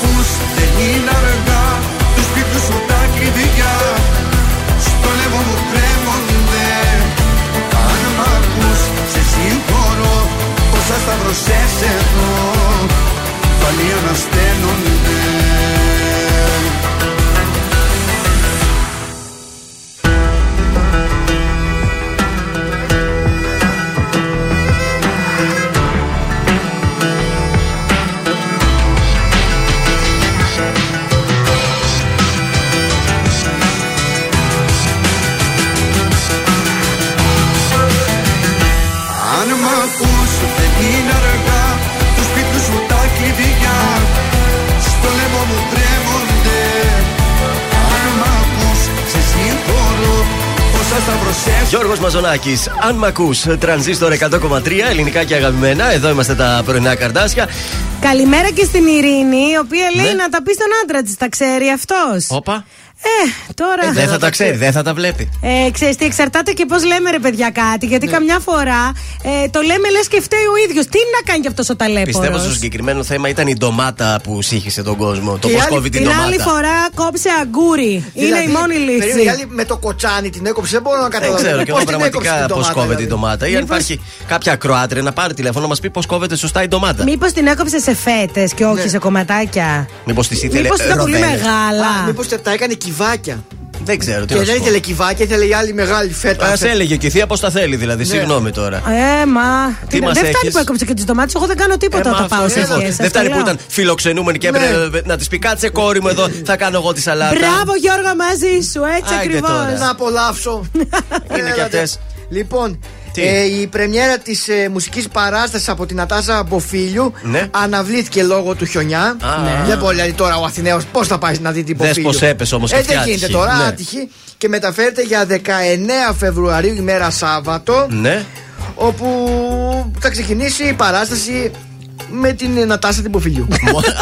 ακούς δεν είναι αργά. Τους σπίτου σου τα κλειδιά. Στο λαιμό μου κρέμονται. Αν μ' ακούς σε συγχωρώ. Όσα σταυρωσές εδώ Πάλι ανασταίνονται Γιώργος Μαζονάκης, αν μ' ακούς, τρανζίστορ 100,3 ελληνικά και αγαπημένα. Εδώ είμαστε τα πρωινά καρτάσια. Καλημέρα και στην Ειρήνη, η οποία λέει να τα πει στον άντρα της. Τα ξέρει αυτός; Όπα. Ε, τώρα. δεν θα τα ξέρει, δεν θα τα βλέπει. Ε, ξέρεις τι, εξαρτάται και πώς λέμε ρε παιδιά κάτι. Γιατί καμιά φορά ε, το λέμε λες και φταίει ο ίδιος. Τι να κάνει κι αυτός ο ταλέπορος; Πιστεύω στο συγκεκριμένο θέμα ήταν η ντομάτα που σύγχυσε τον κόσμο. Το Και η πώς άλλη- κόβει την Την ντομάτα. άλλη φορά κόψε αγκούρι. Είναι Δηλαδή, η μόνη περίμενε, λύση. η άλλη με το κοτσάνι την έκοψε, δεν μπορώ να Δεν καταλάβω. ξέρω και Πώς εγώ την έκοψε πραγματικά την πώς ντομάτα, κόβεται η δηλαδή; ντομάτα. Ή αν Μήπως- υπάρχει κάποια Κροάτρια να πάρει τηλέφωνο να μας πει πώς κόβεται σωστά η ντομάτα. Μήπως την έκοψε σε φέτες και όχι Ναι. σε κομματάκια; Μήπως της ήθελε Μήπως ήταν πολύ ροδέλες. μεγάλα; Μήπως τα έκανε κυβάκια. Δεν ξέρω τι Και να σου δεν πω. ήθελε κυβάκια, ήθελε η άλλη μεγάλη φέτα. Α έλεγε και η θεία πώς τα θέλει, δηλαδή. Ναι. Συγγνώμη τώρα. Ε, μα. Τι δεν μας φτάνει έχεις; που έκοψε και τις ντομάτες. Εγώ δεν κάνω τίποτα Ε, μα όταν πάω αυτό σε είναι. ευχές, Δεν σας το φτάνει που λέω. ήταν φιλοξενούμενοι και έπρεπε να της πει κάτσε κόρη μου εδώ, θα κάνω εγώ τη σαλάτα. Μπράβο Γιώργο μαζί σου, έτσι Άιντε ακριβώς. τώρα. Να απολαύσω. Είναι και Έλατε. αυτές. Λοιπόν, Τι; Ε, η πρεμιέρα της ε, μουσικής παράστασης από την Νατάσα Μποφίλιου Ναι. αναβλήθηκε λόγω του χιονιά. Α. Ναι. Δεν μπορεί δηλαδή τώρα ο Αθηναίος πώς θα πάει να δει την Δες Μποφίλιου; πως έπεσε όμως Ε, αυτή δεν άτυχη. γίνεται τώρα, Ναι. άτυχη. Και μεταφέρεται για 19 Φεβρουαρίου, ημέρα Σάββατο. Ναι. Όπου θα ξεκινήσει η παράσταση με την Νατάσα την Μποφίλιου.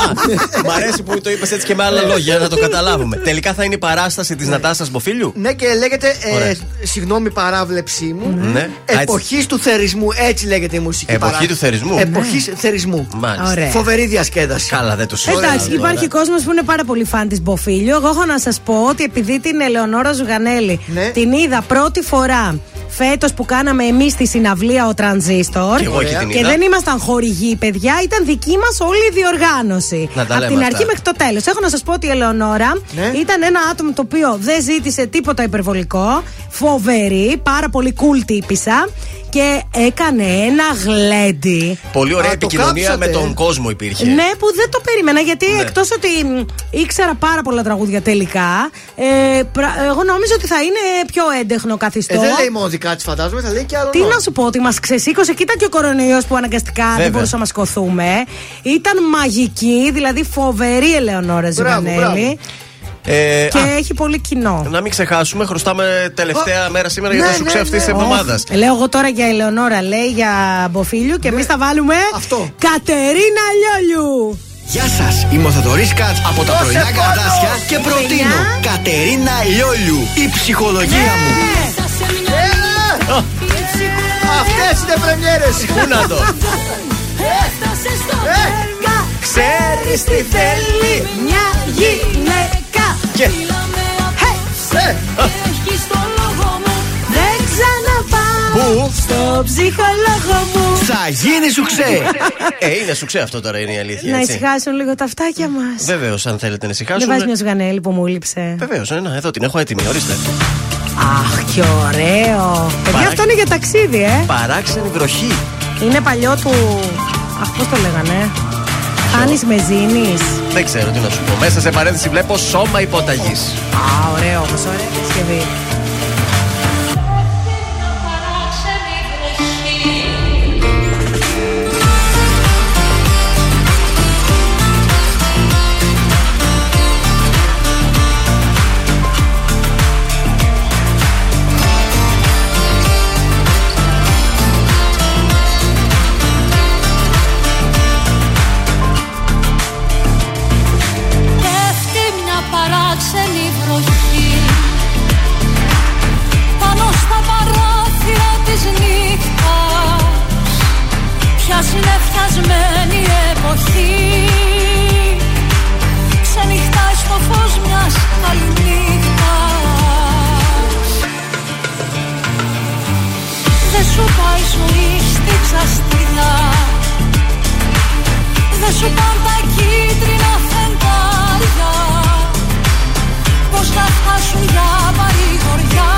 Μ' αρέσει που το είπες έτσι και με άλλα λόγια να το καταλάβουμε. Τελικά θα είναι η παράσταση της Νατάσας Μποφίλιου; Ναι, και λέγεται. Ωραία. Ε, συγγνώμη, παράβλεψή μου. Ναι. Εποχής του θερισμού, έτσι λέγεται η μουσική Εποχή παράσταση. του θερισμού; Εποχής θερισμού. Μάλιστα. Ωραία. Φοβερή διασκέδαση. Καλά, δεν το συζητάω. Εντάξει, υπάρχει κόσμος που είναι πάρα πολύ φαν της Μποφίλιο. Εγώ έχω να σας πω ότι επειδή την Ελεονόρα Ζουγανέλη Ναι. την είδα πρώτη φορά φέτος που κάναμε εμείς τη συναυλία ο Τρανζίστορ. Κι εγώ εκεί την και είδα. δεν ήμασταν χορηγοί, παιδιά. Ήταν δική μας όλη η διοργάνωση. Να τα Από λέμε την αυτά. αρχή μέχρι το τέλος. Έχω να σας πω ότι η Ελεονόρα Ναι. ήταν ένα άτομο το οποίο δεν ζήτησε τίποτα υπερβολικό. Φοβερή, πάρα πολύ cool τύπησα. Και έκανε ένα γλέντι. Πολύ ωραία Α, το επικοινωνία κάψατε. με τον κόσμο υπήρχε. Ναι, που δεν το περίμενα γιατί Ναι. εκτός ότι μ, ήξερα πάρα πολλά τραγούδια τελικά, ε, πρα- εγώ νόμιζα ότι θα είναι πιο έντεχνο καθιστό. Ε, δεν λέει μόνο δικά τη, φαντάζομαι, θα λέει και άλλο. Τι να σου πω, ότι μας ξεσήκωσε. Κοίτα και ο κορονοϊός που αναγκαστικά Βέβαια. δεν μπορούσαμε να σκοθούμε. Ήταν μαγική, δηλαδή φοβερή Ελεονόρα Μπράβο, Ζουγανέλη. Ε, Και α, έχει πολύ κοινό. να μην ξεχάσουμε, χρωστάμε τελευταία μέρα σήμερα για ναι, το σουξέ ναι, αυτή ναι. της εβδομάδας. Ε, Λέω εγώ τώρα για Ελεονόρα, λέει για Μποφίλιου και εμείς θα βάλουμε. Ναι. Αυτό. Κατερίνα Λιόλιου! Γεια σας, είμαι ο Θοδωρής Κάτς από τα Δώσε πρωινά πόνο. καρδάσια και προτείνω Παιδιά. Κατερίνα Λιόλιου, η ψυχολογία μου. Αυτές είναι πρεμιέρες. Πού να το. Ξέρεις τι θέλει μια γυναίκα. Και Δεν ξαναπάω Πού; στο ψυχολόγο μου. Θα γίνει σου ξέ. Ε, είναι σουξέ αυτό τώρα είναι η αλήθεια. Να έτσι. ησυχάσουν λίγο τα αυτάκια μας. Βεβαίως, αν θέλετε να Δεν ησυχάσουμε. βάζεις μια ζουγανέλη που μου λείψε. Βεβαίως, ναι, εδώ την έχω έτοιμη, ορίστε. Αχ, και ωραίο. Παιδιά, Παρά- αυτό είναι για ταξίδι, ε. Παράξενη βροχή. Είναι παλιό του. Αχ, πώς το λέγανε; Χάνεις με ζήνη. Δεν ξέρω τι να σου πω. Μέσα σε παρένθεση βλέπω σώμα υποταγής. Α, ωραίο όμως, ωραία διασκευή. Δεν σου πάνε τα κίτρινα φεγγάρια. Πώς να φτάσουν για παρηγοριά.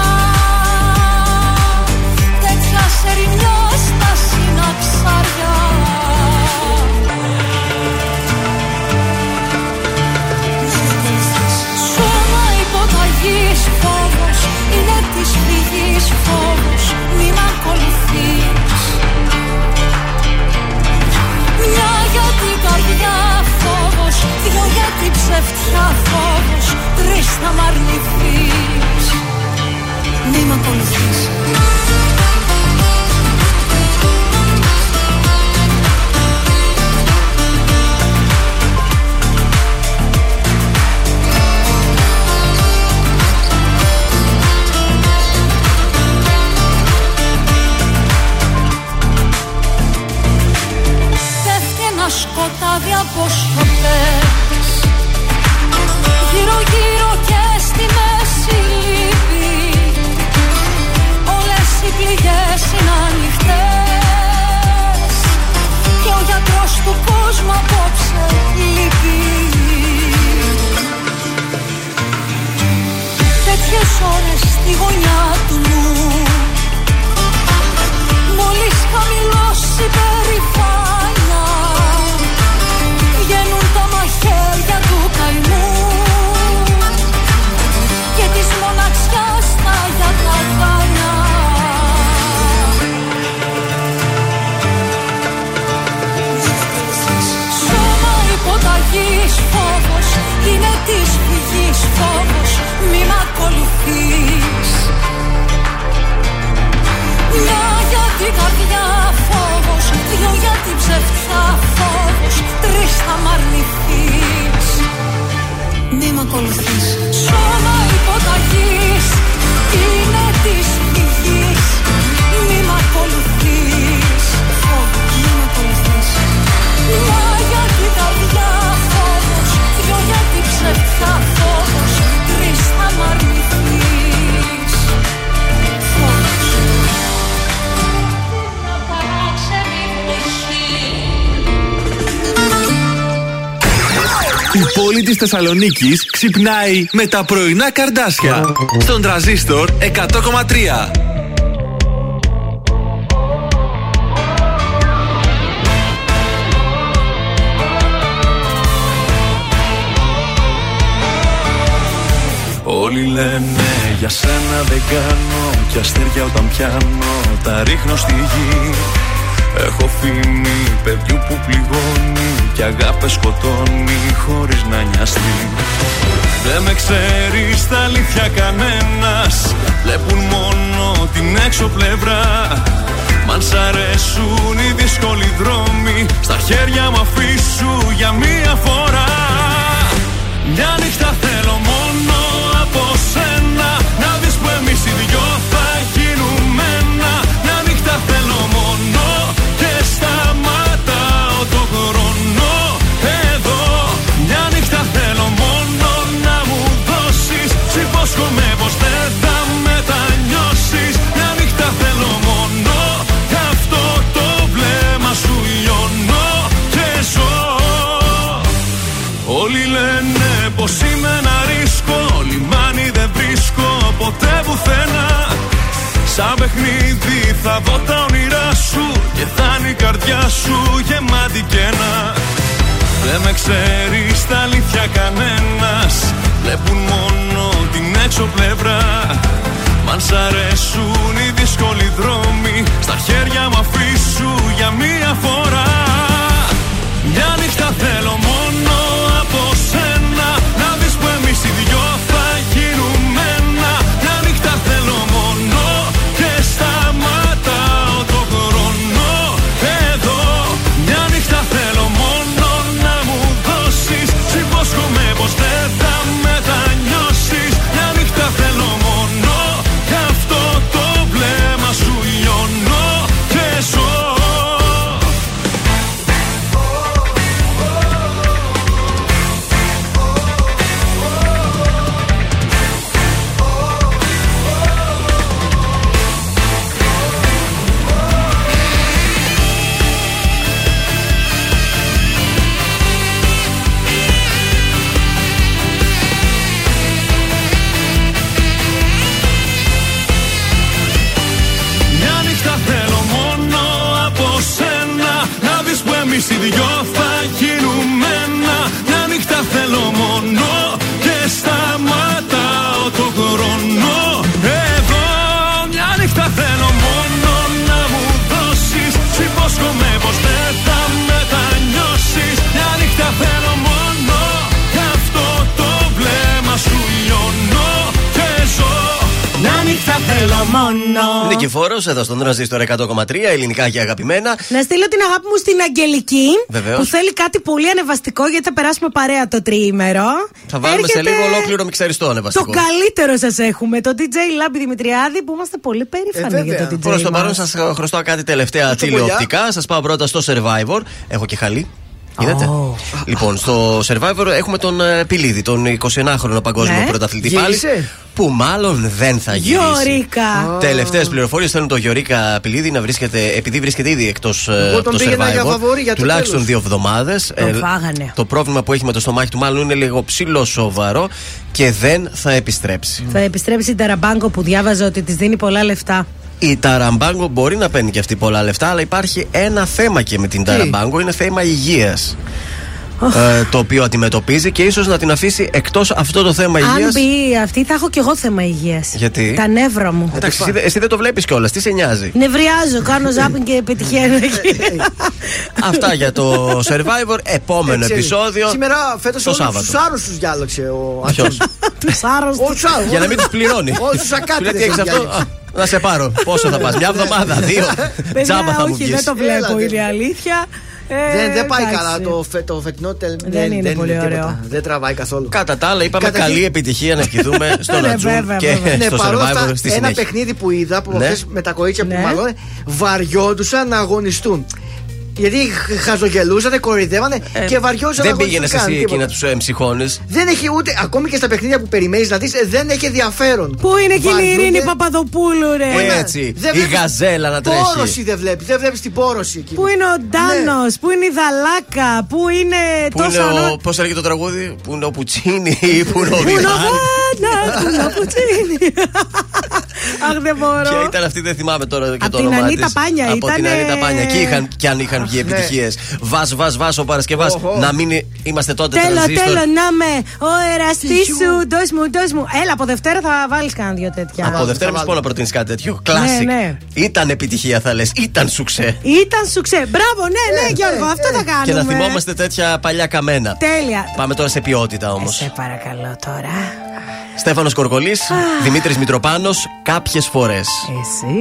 Τέτοια σερινιά στα συναψάρια. Σώμα υποταγής φόβος Είναι της φυγής φόβος ψευτιά φόβος Τρεις θα μ' αρνηθείς. Μη μ' ακολουθείς Πέφτει ένα σκοτάδι από σιωπές Γύρω γύρω και στη μέση λύπη. Όλες οι πληγές είναι ανοιχτές. Και ο γιατρός του κόσμου απόψε λείπει Τέτοιες ώρες στη γωνιά του νου. Μόλις χαμηλώσει περηφάνια ακολουθείς Μια για την καρδιά φόβος Δυο για την ψευτιά φόβος Τρεις θα μ' αρνηθείς. Μη μ' ακολουθείς. Σώμα υποταγής Είναι της πηγής Μη μ' ακολουθείς πόλη της Θεσσαλονίκης ξυπνάει με τα πρωινά καρδάσια. Στον τραζίστορ 100,3. Όλοι λένε για σένα δεν κάνω Κι αστέρια όταν πιάνω τα ρίχνω στη γη Έχω φήμη παιδιού που πληγώνει Κι αγάπες σκοτώνει χωρίς να νοιαστεί. Δεν με ξέρεις στα αλήθεια κανένας. Βλέπουν μόνο την έξω πλευρά. Μ' αν σ' αρέσουν οι δύσκολοι δρόμοι Στα χέρια μου αφήσου για μία φορά. Μια νύχτα θέλω μόνο από σένα Να δεις που εμείς οι δυο Σαν παιχνίδι θα δω τα όνειρά σου Και θα είναι η καρδιά σου γεμάτη κένα Δεν με ξέρεις στα αλήθεια κανένας. Βλέπουν μόνο την έξω πλευρά. Μ' αν σ' αρέσουν οι δύσκολοι δρόμοι Στα χέρια μου αφήσου για μία φορά. Μια νύχτα θέλω μόνο Νικηφόρος εδώ στον Τρανζίστορ 100,3 ελληνικά και αγαπημένα. Να στείλω την αγάπη μου στην Αγγελική. Βεβαίως. Που θέλει κάτι πολύ ανεβαστικό γιατί θα περάσουμε παρέα το τριήμερο. Θα βάλουμε σε Έρχεται λίγο ολόκληρο μιξαριστό Το ανεβαστικό. καλύτερο σας έχουμε, το DJ Λάμπη Δημητριάδη, που είμαστε πολύ περήφανοι για το DJ. Προς το μας. παρόν σας χρωστώ κάτι τελευταία τηλεοπτικά. Σας πάω πρώτα στο Survivor. Έχω και χαλί. Είδατε; Λοιπόν, στο Survivor έχουμε τον ε, Πιλίδη, τον 21χρονο παγκόσμιο Ναι. πρωταθλητή Γύρισε. πάλι. Που μάλλον δεν θα γυρίσει. Γιώρικα. Τελευταίες πληροφορίες θέλουν το Γιωρίκα Πιλίδη να βρίσκεται, επειδή βρίσκεται ήδη εκτός Εγώ τον το πήγαινα για Survivor, φαβορί για το τουλάχιστον τέλος. δύο εβδομάδες. Τον φάγανε. το πρόβλημα που έχει με το στομάχι του μάλλον είναι λίγο ψηλό σοβαρό και δεν θα επιστρέψει. Θα επιστρέψει η Ταραμπάγκο που διάβαζα ότι της δίνει πολλά λεφτά. Η Ταραμπάγκο μπορεί να παίρνει και αυτή πολλά λεφτά, αλλά υπάρχει ένα θέμα και με την Ταραμπάγκο, είναι θέμα υγείας. ε, το οποίο αντιμετωπίζει και ίσως να την αφήσει εκτός αυτό το θέμα υγείας. Αν μπει αυτή, θα έχω κι εγώ θέμα υγείας. Γιατί; Τα νεύρα μου. Εντάξει, εσύ, εσύ δεν το βλέπεις κιόλας. Τι σε νοιάζει; Νευριάζω, κάνω ζάπινγκ και πετυχαίνω εκεί. Αυτά για το survivor. Επόμενο Έτσι. επεισόδιο. Σήμερα φέτος το όλους Σάββατο. τους άρρωστου διάλεξε ο Ποιος; Τους άρρωστου. Όλους τους άρρωστου. Για να μην τους πληρώνει. Όλους τους Του λέει ακάτητε. τι έχει αυτό. Α, Να σε πάρω. Πόσο θα πας, μια εβδομάδα, δύο. Παιδιά, Τζάμπα θα μου όχι, βγεις. δεν το βλέπω, Έλατε. είναι η αλήθεια. Ε, Δεν, δεν πάει εντάξει. καλά το, φε, το φετινό τελ. Δεν είναι πολύ τίποτα. ωραίο. Δεν τραβάει καθόλου. Κατά τα άλλα, είπαμε Καταρχήν- καλή επιτυχία να ευχηθούμε στον Ναι, Ατζούν βέβαια, και βέβαια. Ναι, στο παρόλα survivor αυτά, στη ένα συνέχεια. παιχνίδι που είδα που Ναι. χθες με τα κορίτσια που Ναι. μαλώνε βαριόντουσαν να αγωνιστούν. Γιατί χ- χαζογελούσανε, κοροϊδεύανε και βαριόντουσαν να Ε, Δεν πήγαινες αγωνιστούν. εσύ καν, εκεί να τίποτα. του εμψυχώνεις; Δεν έχει ούτε, ακόμη και στα παιχνίδια που περιμένεις να δεις, δεν έχει ενδιαφέρον. Πού είναι εκείνη η Βαριούνται. Ειρήνη Παπαδοπούλου, ρε; Έτσι. Δεν Η βλέπεις- γαζέλα να τρέχει; Πόρωση δεν βλέπεις, δεν βλέπεις την πόρωση εκεί. Πού είναι ο Ντάνος, πού είναι η Δαλάκα, πού είναι Πού είναι τόσα ο. ονόματα. Πώς έλεγε το τραγούδι, Πού είναι ο Πουτσίνη ή Πού είναι ο Πού είναι ο Ριχάν. Βάνα, πού είναι ο Πουτσίνη; Αχ, δεν μπορώ. Ποια ήταν αυτή, δεν θυμάμαι τώρα και Απ' το την όνομά Ανίτα της. Πάνια, Από την ήτανε- Ανίτα Πάνια. Και είχαν, και αν είχαν βγει ναι. επιτυχίες. Βα, βα, βα ο Παρασκευάς. Οχο. Να μην είμαστε τότε Τέλο, τρανζίστορ. τέλο, να με ο εραστής σου, ντό μου, ντό μου. Έλα, από Δευτέρα θα βάλεις κάνα δύο τέτοια. Από Δευτέρα μη πω να προτείνεις κάτι τέτοιο. Classic. ναι. Ήταν επιτυχία, θα λες. Ήταν σουξέ. Ήταν σου ξέ. Μπράβο, ναι, ναι, Γιώργο, αυτό θα κάνουμε. Και να θυμόμαστε τέτοια παλιά καμένα. Τέλεια. Πάμε τώρα σε ποιότητα όμως. Σε παρακαλώ τώρα. Στέφανος Κορκολής, Δημήτρης Μητροπάνος, κάποιες φορές. Εσύ.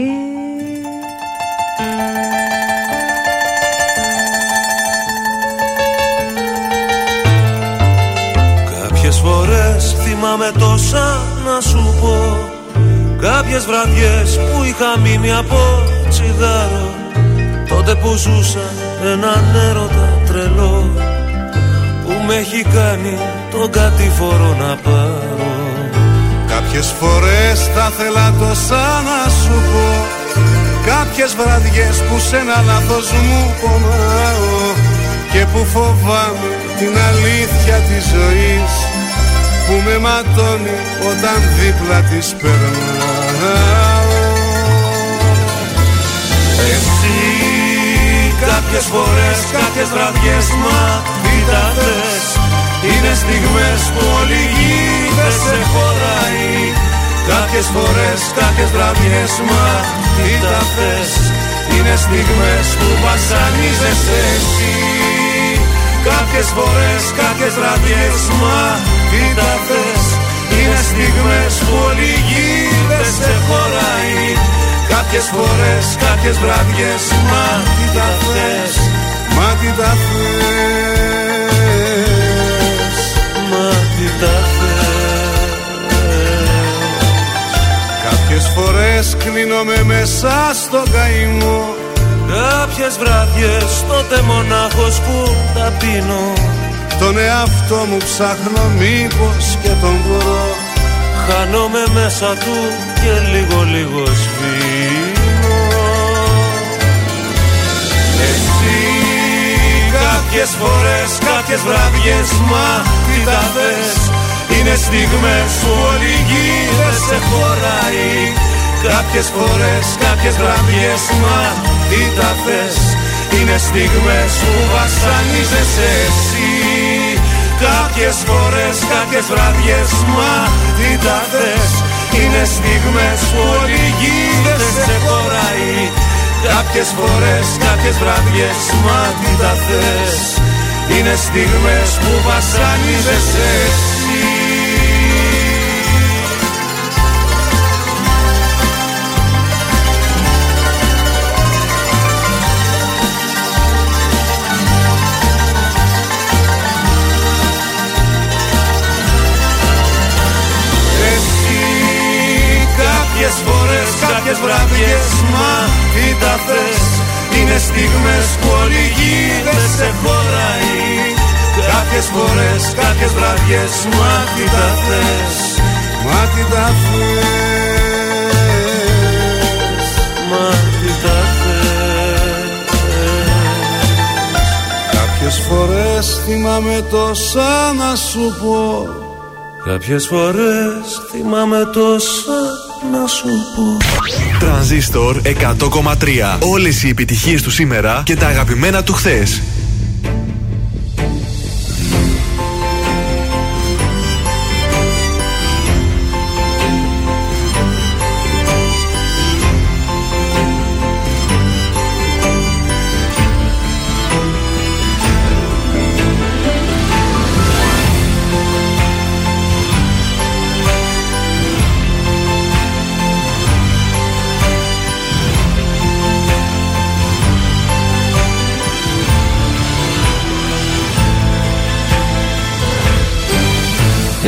Θυμάμαι τόσα να σου πω Κάποιες βραδιές που είχα μείνει από τσιγάρο Τότε που ζούσα έναν έρωτα τρελό Που με έχει κάνει τον κατηφορό να πάρω. Κάποιες φορές θα θέλα τόσα να σου πω Κάποιες βραδιές που σε ένα λάθος μου πονάω Και που φοβάμαι την αλήθεια της ζωής Που με ματώνει όταν δίπλα της περνάω. Εσύ κάποιες φορές, κάποιες βραδιές μα τι τα θες. Είναι στιγμές που όλη η γη δεν σε χωράει. Κάποιες φορές, κάποιες βραδιές μα τι τα θες. Είναι στιγμές που βασανίζεσαι εσύ. Κάποιες φορές, κάποιες βραδιές μα τι τα θες. Είναι στιγμές που όλη η γη δεν σε χωράει. Κάποιες φορές, κάποιες βραδιές Μα τι τα θες. Μα τι τα θες. Μα τι τα θες. Κάποιες φορές κλείνομαι μέσα στο καημό. Κάποιες βραδιές τότε μονάχος που τα πίνω Τον εαυτό μου ψάχνω μήπως και τον βρω. Χάνομαι μέσα του και λίγο λίγο σβήνω. Εσύ κάποιες φορές, κάποιες βραδιές Μα τι τα θες Είναι στιγμές που όλη η γη δεν σε χωράει Κάποιες φορές, κάποιες βραδιές Μα τι τα θες Είναι στιγμές που βασανίζεσαι εσύ Κάποιες φορές, κάποιες βραδιές Μα τι τα θες Είναι στιγμές που όλη η γη δεν σε χωράει. Κάποιες φορές, κάποιες βραδιές Μα τι τα θες Είναι στιγμές που βασανίζεσαι κάποιες βραδιές Μα τι τα θες. Είναι στιγμές που όλη η γη δεν σε χωράει. Κάποιες φορές, κάποιες βραδιές Μα τι τα θες. Μα τι τα θες. Μα τι τα θες. Κάποιες φορές θυμάμαι τόσα να σου πω. Κάποιες φορές θυμάμαι τόσα να σου πω Τρανζίστορ 100,3. Όλες οι επιτυχίες του σήμερα και τα αγαπημένα του χθες.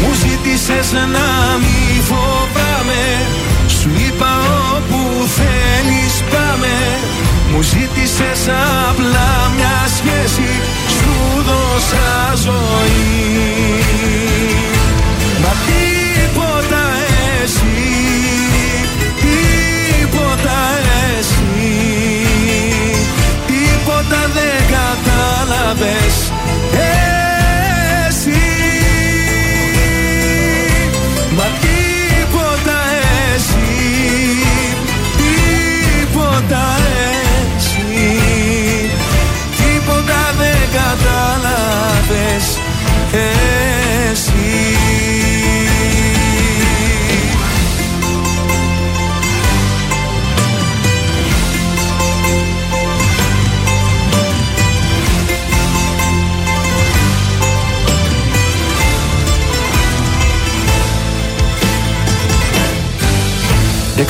Μου ζήτησες να μη φοβάμαι. Σου είπα όπου θέλεις πάμε. Μου ζήτησες απλά μια σχέση. Σου δώσα ζωή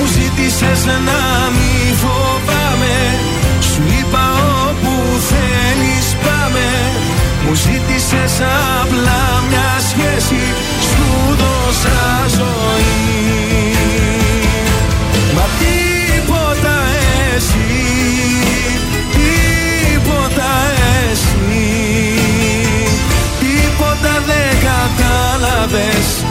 μου ζήτησες να μη φοβάμαι. Σου είπα όπου θέλεις πάμε. Μου ζήτησες απλά μια σχέση. Σου δώσα ζωή. Μα τίποτα εσύ Τίποτα εσύ. Τίποτα δεν κατάλαβες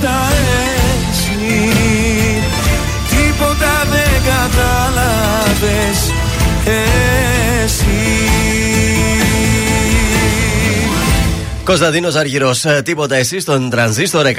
Τίποτα εσύ Τίποτα δεν κατάλαβες Εσύ Κωνσταντίνος Αργυρός, τίποτα εσύ στον τρανζίστορ 100,3.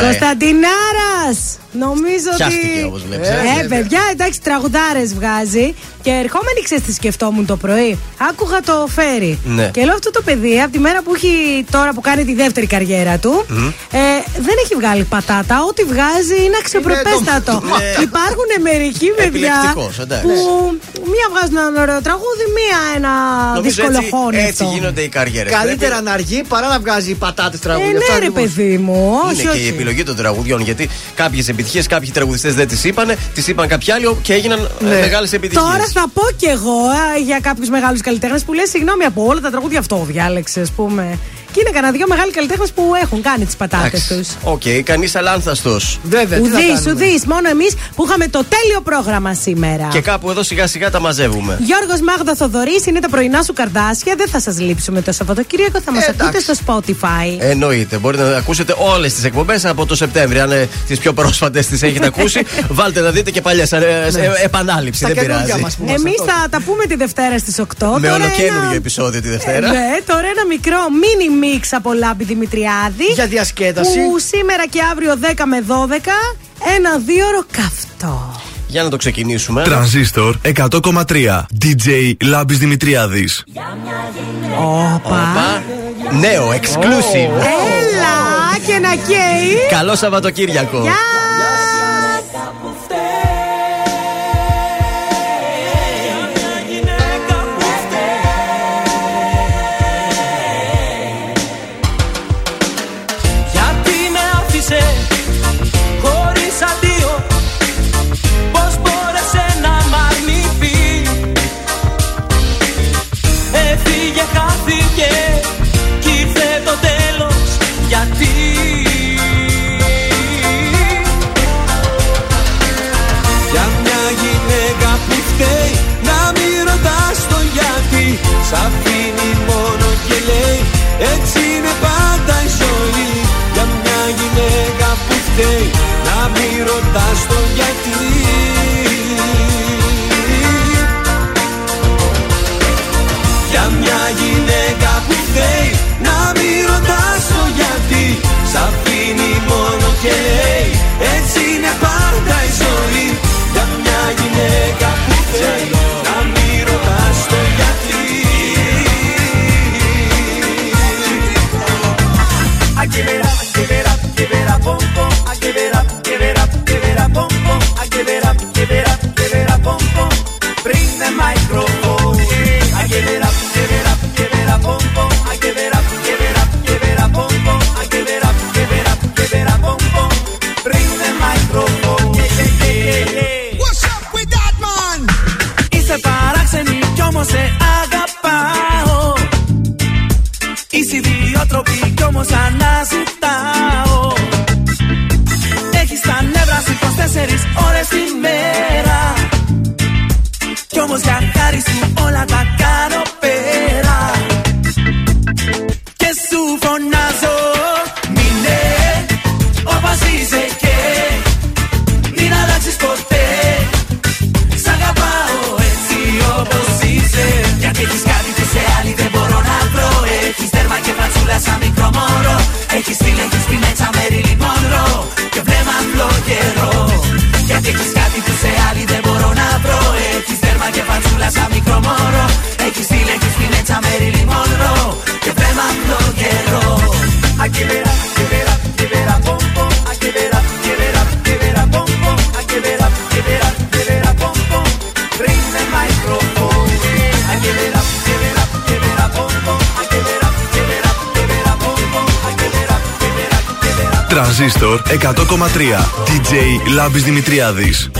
Κωνσταντινάρας! Νομίζω ότι. Πιάστηκε όπως βλέπεις, ε. Ε, παιδιά, εντάξει, τραγουδάρες βγάζει. Και ερχόμενη, ξέρεις τις σκεφτόμουν το πρωί. Άκουγα το φέρι. Ναι. Και λέω αυτό το παιδί, από τη μέρα που έχει τώρα που κάνει τη δεύτερη καριέρα του, ε, δεν έχει βγάλει πατάτα. Ό,τι βγάζει είναι αξιοπρεπέστατο. Ναι. Υπάρχουν μερικοί παιδιά Επιλεκτικός, εντάξει. που μία βγάζουν ένα ωραίο τραγούδι, μία ένα Νομίζω έτσι, δυσκολοχώνευτο. έτσι γίνονται οι καριέρες. Καλύτερα να αργεί παρά να βγάζει πατάτες Ε, τραγούδια. ναι, Αυτό ρε ακριβώς. παιδί μου, όχι, Είναι και η όχι. επιλογή των τραγουδιών. Γιατί κάποιες επιτυχίες, κάποιοι τραγουδιστές δεν τις είπαν, τις είπαν κάποιοι άλλοι και έγιναν Ναι. μεγάλες επιτυχίες. Τώρα θα πω κι εγώ α, για κάποιους μεγάλους καλλιτέχνες που λες συγγνώμη από όλα τα τραγούδια αυτό διάλεξες, ας πούμε. Και είναι κανένα δυο μεγάλοι καλλιτέχνες που έχουν κάνει τις πατάτες τους. Οκ, κανείς αλάνθαστος. Βέβαια, Ουδείς, ουδείς. Μόνο εμείς που είχαμε το τέλειο πρόγραμμα σήμερα. Και κάπου εδώ σιγά σιγά τα μαζεύουμε. Γιώργος Μάγδα Θοδωρής είναι τα πρωινά σου καρδάσια. Δεν θα σας λείψουμε το Σαββατοκύριακο. Θα μας ακούτε στο Spotify. Εννοείται. Μπορείτε να ακούσετε όλες τις εκπομπές από το Σεπτέμβριο. Αν τις πιο πρόσφατες τις έχετε ακούσει, βάλτε να δείτε και παλιέ. επανάληψη, δεν πειράζει. Εμείς θα τα πούμε τη Δευτέρα στις 8. Με Τώρα ολοκένουργιο ένα- επεισόδιο τη Δευτέρα. Ναι, τώρα ένα μικρό mini mix από Λάμπη Δημητριάδη. Για διασκέταση. Που σήμερα και αύριο 10 με 12 ένα δύο ώρο καυτό. Για να το ξεκινήσουμε. Τρανζίστορ 100,3. DJ Λάμπης Δημητριάδης. Όπα. Νέο, exclusive. Έλα και να καίει. Καλό Σαββατοκύριακο. Γεια! Σ' μόνο και λέει Έτσι είναι πάντα η ζωή Για μια γυναίκα που φταίει Να μην ρωτάς το γιατί. se haga pajo. Y si di otro vi cómo sana su Τρανζίστορ 100,3 DJ Λάμπης Δημητριάδης.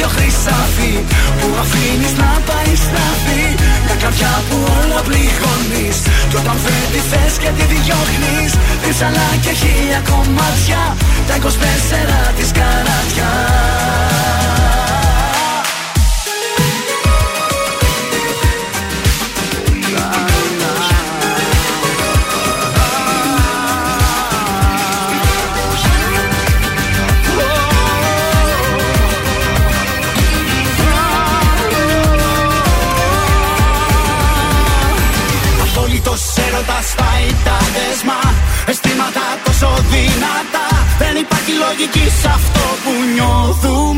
πιο χρυσάφι Που αφήνεις να πάει στραφή Μια καρδιά που όλα πληγώνεις Κι όταν τη θες και τη διώχνεις. Ρίψαλα και χίλια κομμάτια Τα 24 της καράτια λογικής σε αυτό που νιώθουν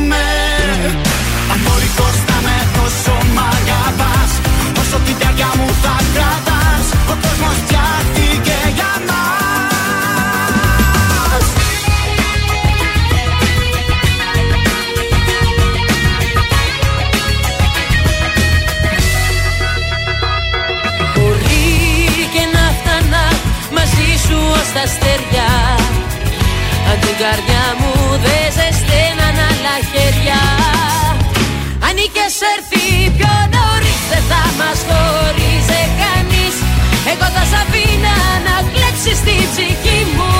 καρδιά μου δεν ζεσταίναν άλλα χέρια. Αν είχες έρθει πιο νωρίς δεν θα μας χωρίζε κανείς. Εγώ θα σ' αφήνα να κλέψεις την ψυχή μου.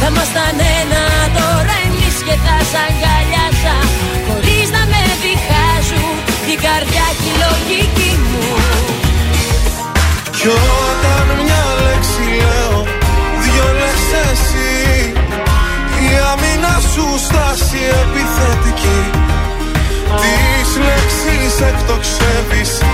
Θα ήμασταν ένα τώρα εμείς και θα σ' αγκαλιάζα Χωρίς να με διχάζουν η καρδιά και η λογική μου. Κι όταν μια λέξη λέω δυο λες εσύ σου στάση επιθετική. Τις λέξεις εκτοξεύεις.